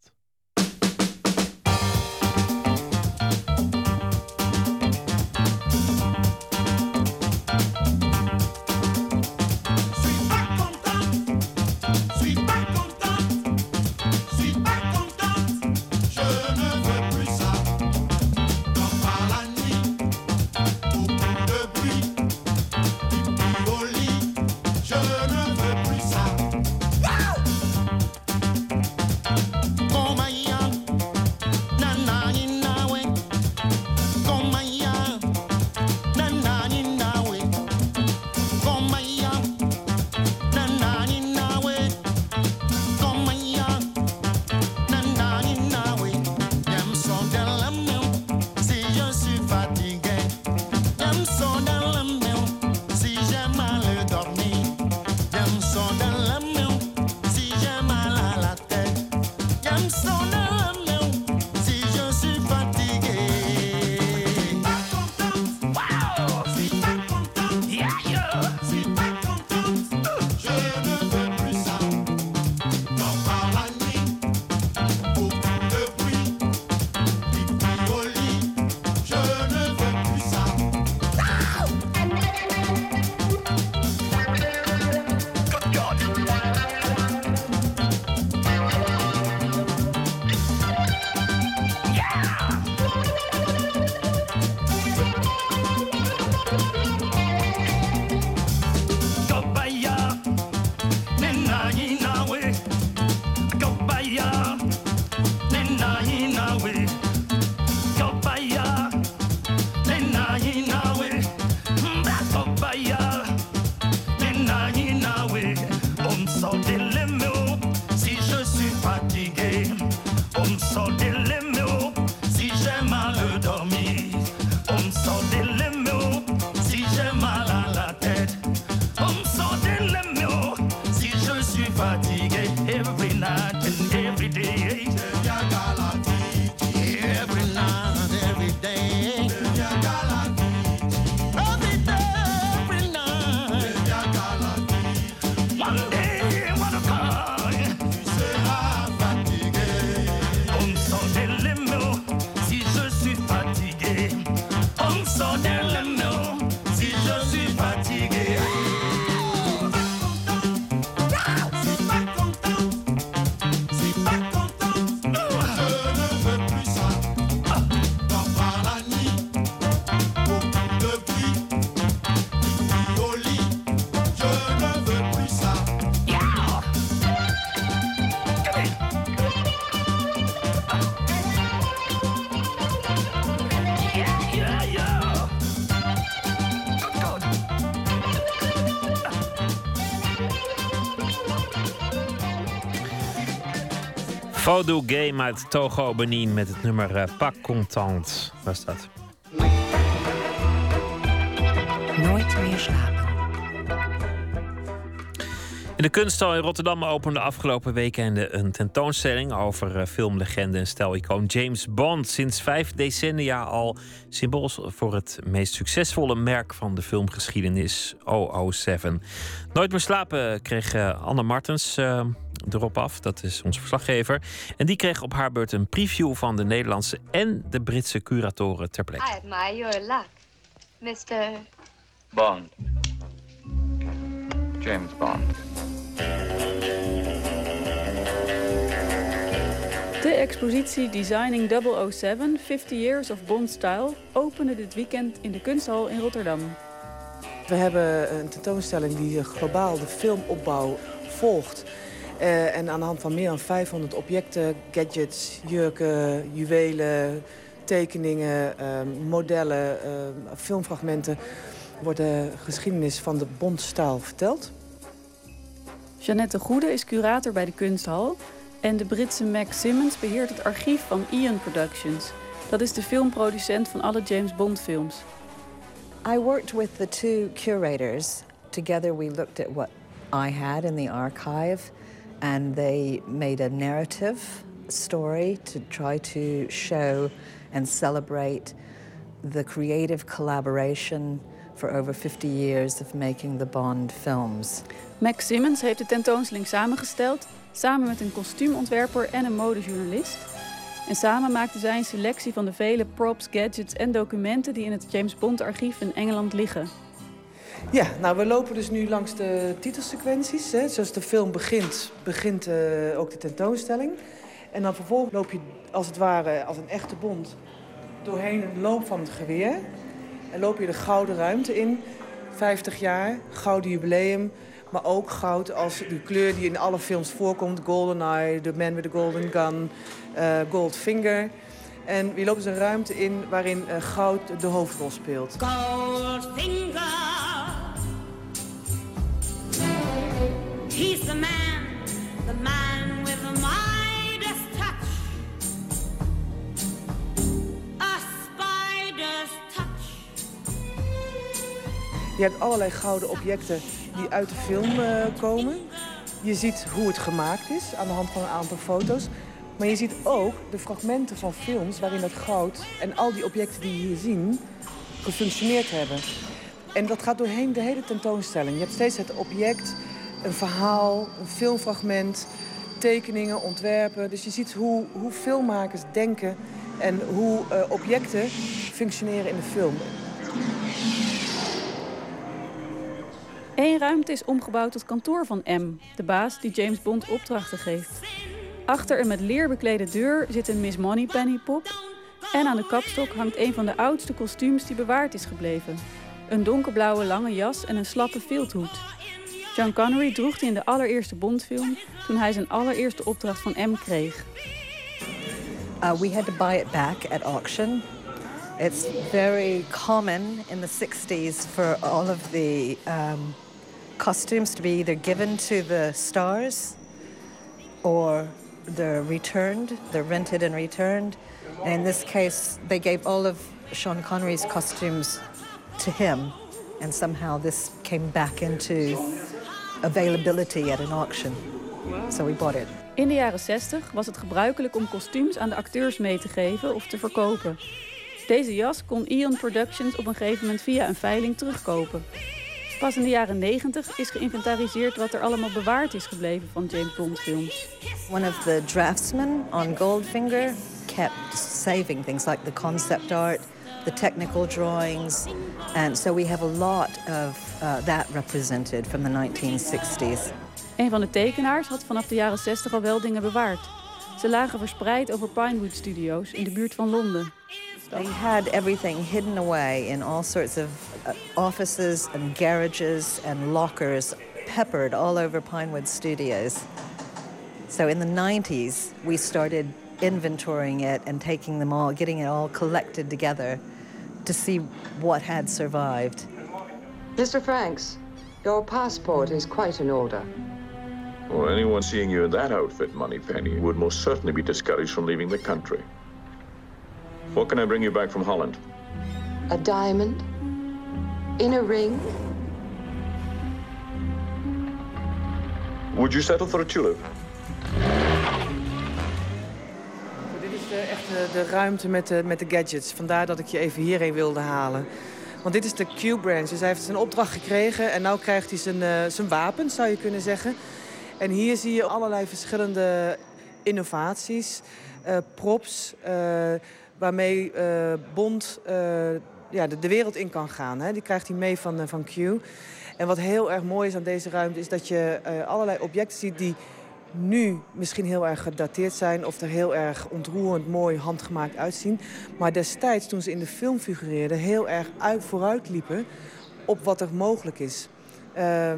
Fodo Game uit Togo Benin met het nummer eh, Pas Content was dat. Nooit meer slapen. In de kunsthal in Rotterdam opende afgelopen weekend een tentoonstelling over eh, filmlegende en stijlicoon James Bond. Sinds vijf decennia al symbool voor het meest succesvolle merk van de filmgeschiedenis, 007. Nooit meer slapen kreeg eh, Anne Martens erop af, dat is onze verslaggever. En die kreeg op haar beurt een preview van de Nederlandse en de Britse curatoren ter plekke. I admire your luck, Mr. Bond. James Bond. De expositie Designing 007 50 Years of Bond Style opende dit weekend in de Kunsthal in Rotterdam. We hebben een tentoonstelling die globaal de filmopbouw volgt. Eh, en aan de hand van meer dan 500 objecten, gadgets, jurken, juwelen, tekeningen, eh, modellen, eh, filmfragmenten... wordt de geschiedenis van de Bondstijl verteld. Jeannette Goede is curator bij de Kunsthal. En de Britse Mac Simmons beheert het archief van Ian Productions. Dat is de filmproducent van alle James Bond films. I worked with the two curators. Together, we looked at what I had in the archive, and they made a narrative story to try to show and celebrate the creative collaboration for over 50 years of making the Bond films. Mac Simmons heeft de tentoonstelling samengesteld, samen met een kostuumontwerper en een modejournalist. En samen maakten zij een selectie van de vele props, gadgets en documenten die in het James Bond archief in Engeland liggen. Ja, nou we lopen dus nu langs de titelsequenties. Hè. Zoals de film begint, begint eh, ook de tentoonstelling. En dan vervolgens loop je als het ware als een echte bond doorheen de loop van het geweer. En loop je de gouden ruimte in. 50 jaar, gouden jubileum. Maar ook goud als de kleur die in alle films voorkomt. GoldenEye, The Man with the Golden Gun, eh, Goldfinger. En je loopt dus een ruimte in waarin eh, goud de hoofdrol speelt. Goldfinger. The man, the man with the Midas touch. A spider's touch. Je hebt allerlei gouden objecten die uit de film eh, komen. Je ziet hoe het gemaakt is aan de hand van een aantal foto's. Maar je ziet ook de fragmenten van films waarin dat goud en al die objecten die je hier zien gefunctioneerd hebben. En dat gaat doorheen de hele tentoonstelling. Je hebt steeds het object, een verhaal, een filmfragment, tekeningen, ontwerpen. Dus je ziet hoe, hoe filmmakers denken en hoe eh, objecten functioneren in de film. Eén ruimte is omgebouwd tot kantoor van M, de baas die James Bond opdrachten geeft. Achter een met leer beklede deur zit een Miss Moneypenny pop. En aan de kapstok hangt een van de oudste kostuums die bewaard is gebleven. Een donkerblauwe lange jas en een slappe vilthoed. John Connery droeg die in de allereerste Bondfilm toen hij zijn allereerste opdracht van M kreeg. Uh, we had to buy it back at auction. It's very common in the 60s for all of the um, costumes to be either given to the stars or they're returned, they're rented and returned. And in this case, they gave all of Sean Connery's costumes to him, and somehow this came back into availability at an auction. So we bought it. In de jaren 60 was het gebruikelijk om kostuums aan de acteurs mee te geven of te verkopen. Deze jas kon Eon Productions op een gegeven moment via een veiling terugkopen. Pas in de jaren 90 is geïnventariseerd wat er allemaal bewaard is gebleven van James Bond films. One of the draftsmen on Goldfinger kept saving things like the concept art, the technical drawings, and so we have a lot of uh, that represented from the 1960s. Een van de tekenaars had vanaf de jaren 60 al wel dingen bewaard. Ze lagen verspreid over Pinewood Studios in de buurt van Londen. They had everything hidden away in all sorts of uh, offices and garages and lockers, peppered all over Pinewood Studios. So in the 90s, we started inventorying it and taking them all, getting it all collected together to see what had survived. Mr. Franks, your passport is quite in order. Well, anyone seeing you in that outfit, Moneypenny, would most certainly be discouraged from leaving the country. What can I bring you back from Holland? A diamond? In a ring? Would you settle for a tulip? Echt de, ruimte met de, met de gadgets. Vandaar dat ik je even hierheen wilde halen. Want dit is de Q-branch. Dus hij heeft zijn opdracht gekregen en nu krijgt hij zijn, eh, zijn wapens, zou je kunnen zeggen. En hier zie je allerlei verschillende innovaties, eh, props, eh, waarmee Bond ja, de, de wereld in kan gaan. Hè. Die krijgt hij mee van, van Q. En wat heel erg mooi is aan deze ruimte is dat je allerlei objecten ziet die nu misschien heel erg gedateerd zijn of er heel erg ontroerend mooi handgemaakt uitzien. Maar destijds, toen ze in de film figureerden, heel erg uit, vooruit liepen op wat er mogelijk is. Eh,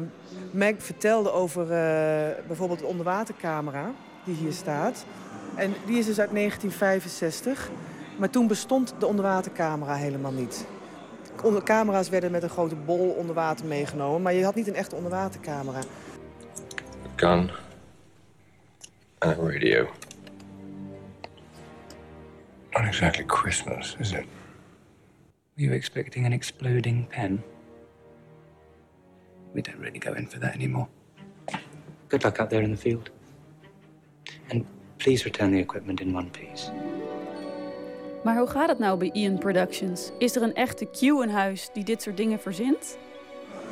Meg vertelde over eh, bijvoorbeeld de onderwatercamera die hier staat. En die is dus uit 1965. Maar toen bestond de onderwatercamera helemaal niet. Onder camera's werden met een grote bol onder water meegenomen, maar je had niet een echte onderwatercamera. Gun and a radio. Not exactly Christmas, is it? Were you expecting an exploding pen? We don't really go in for that anymore. Good luck out there in the field. And please return the equipment in one piece. Maar hoe gaat het nou bij Ian Productions? Is er een echte Q in huis die dit soort dingen verzint?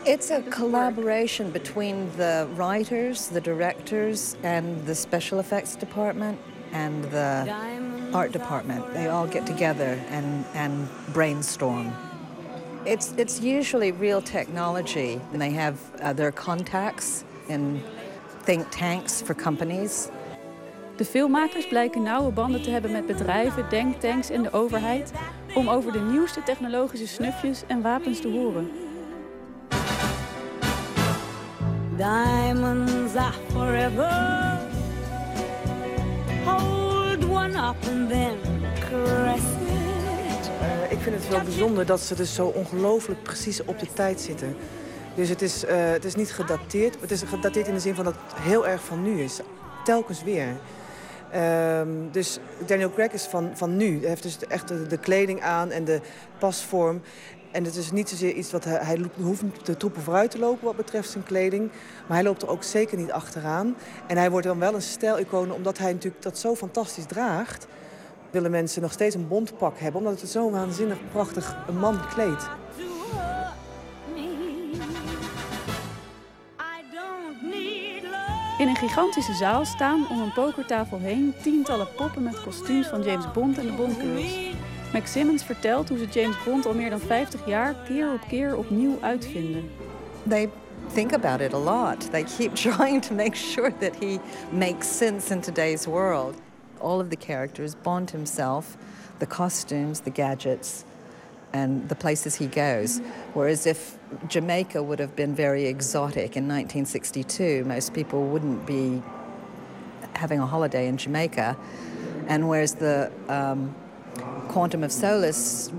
It's a collaboration between the writers, the directors, and the special effects department and the art department. They all get together and, and brainstorm. It's, it's usually real technology, and they have uh, their contacts in think tanks for companies. De filmmakers blijken nauwe banden te hebben met bedrijven, denktanks en de overheid om over de nieuwste technologische snufjes en wapens te horen. Diamonds are forever. Hold one up and then caress it. Eh, ik vind het wel bijzonder dat ze dus zo ongelooflijk precies op de tijd zitten. Dus het is, eh, het is niet gedateerd. Het is gedateerd in de zin van dat het heel erg van nu is. Telkens weer. Ehm, dus Daniel Craig is van, van nu. Hij heeft dus echt de, de kleding aan en de pasvorm. En het is niet zozeer iets wat hij, hij hoeft de troepen vooruit te lopen wat betreft zijn kleding. Maar hij loopt er ook zeker niet achteraan. En hij wordt dan wel een stijlicoon omdat hij natuurlijk dat zo fantastisch draagt. Willen mensen nog steeds een bondpak hebben, omdat het zo waanzinnig prachtig een man kleedt. In een gigantische zaal staan om een pokertafel heen tientallen poppen met kostuums van James Bond en de Bondgirls. Mac Simmons vertelt hoe ze James Bond al meer dan 50 jaar keer op keer opnieuw uitvinden. They think about it a lot. They keep *laughs* trying to make sure that he makes sense in today's world. All of the characters, Bond himself, the costumes, the gadgets, and the places he goes. Whereas if Jamaica would have been very exotic in 1962, most people wouldn't be having a holiday in Jamaica. And whereas the um, Quantum of Solace,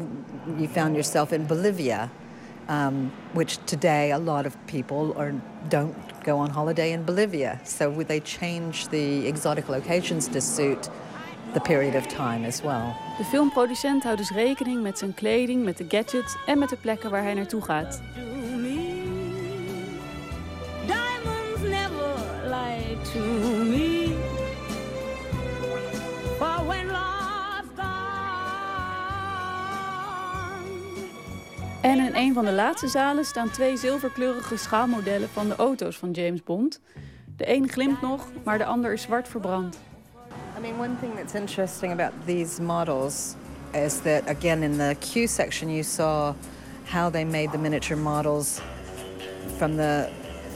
you found yourself in Bolivia, um, which today a lot of people are, don't go on holiday in Bolivia. So would they change the exotic locations to suit the period of time as well? De filmproducent houdt dus rekening met zijn kleding, met de gadgets en met de plekken waar hij naartoe gaat. Diamonds never En in een van de laatste zalen staan twee zilverkleurige schaalmodellen van de auto's van James Bond. De een glimt nog, maar de ander is zwart verbrand. I mean, one thing that's interesting about these models is that, again, in the Q section, you saw how they made the miniature models from the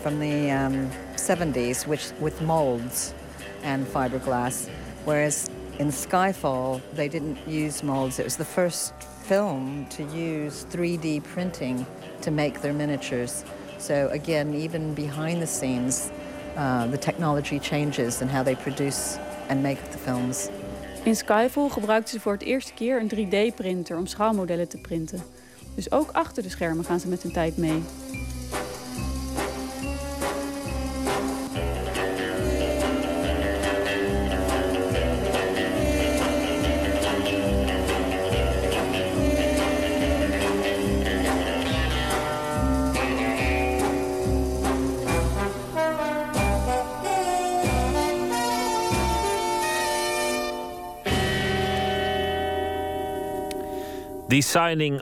from the um, 70s, which with molds and fiberglass, whereas in Skyfall they didn't use molds. It was the first film to use 3D printing to make their miniatures. So again, even behind the scenes, uh, the technology changes and how they produce and make the films. In Skyfall gebruikten ze voor het eerste keer een 3D-printer om schaalmodellen te printen. Dus ook achter de schermen gaan ze met hun tijd mee. Designing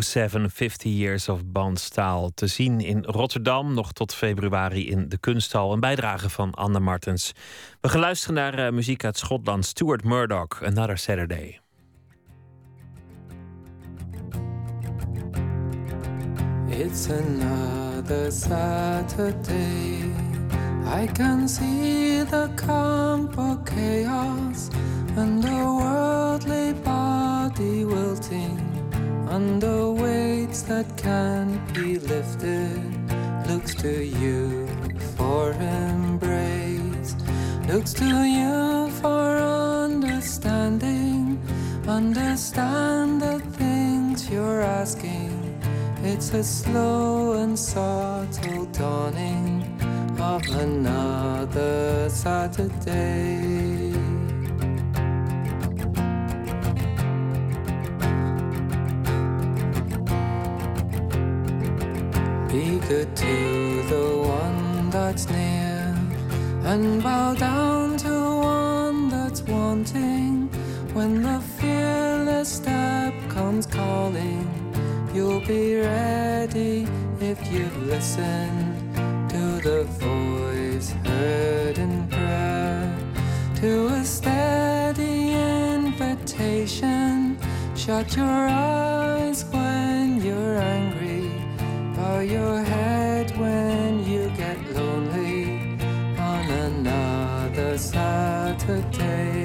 007, 50 Years of Bandstaal. Te zien in Rotterdam, nog tot februari in de Kunsthal. Een bijdrage van Anne Martens. We gaan luisteren naar eh, muziek uit Schotland. Stuart Murdoch, Another Saturday. It's another Saturday. I can see the camp of chaos and the worldly body wilting under weights that can't be lifted. Looks to you for embrace, looks to you for understanding. Understand the things you're asking. It's a slow and subtle dawning of another Saturday. Good to the one that's near and bow down to one that's wanting. When the fearless step comes calling, you'll be ready if you've listened to the voice heard in prayer, to a steady invitation. Shut your eyes when you're angry, bow your head when you get lonely on another Saturday.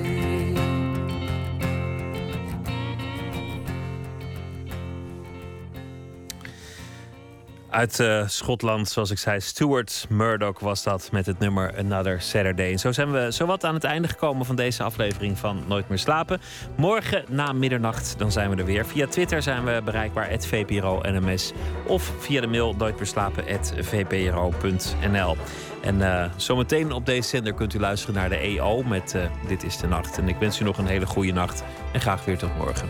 Uit eh, Schotland, zoals ik zei, Stuart Murdoch was dat met het nummer Another Saturday. En zo zijn we zowat aan het einde gekomen van deze aflevering van Nooit meer slapen. Morgen na middernacht, dan zijn we er weer. Via Twitter zijn we bereikbaar, VPRO NMS. Of via de mail nooitmeerslapen.vpro.nl. En eh, zometeen op deze zender kunt u luisteren naar de EO met eh, Dit is de Nacht. En ik wens u nog een hele goede nacht en graag weer tot morgen.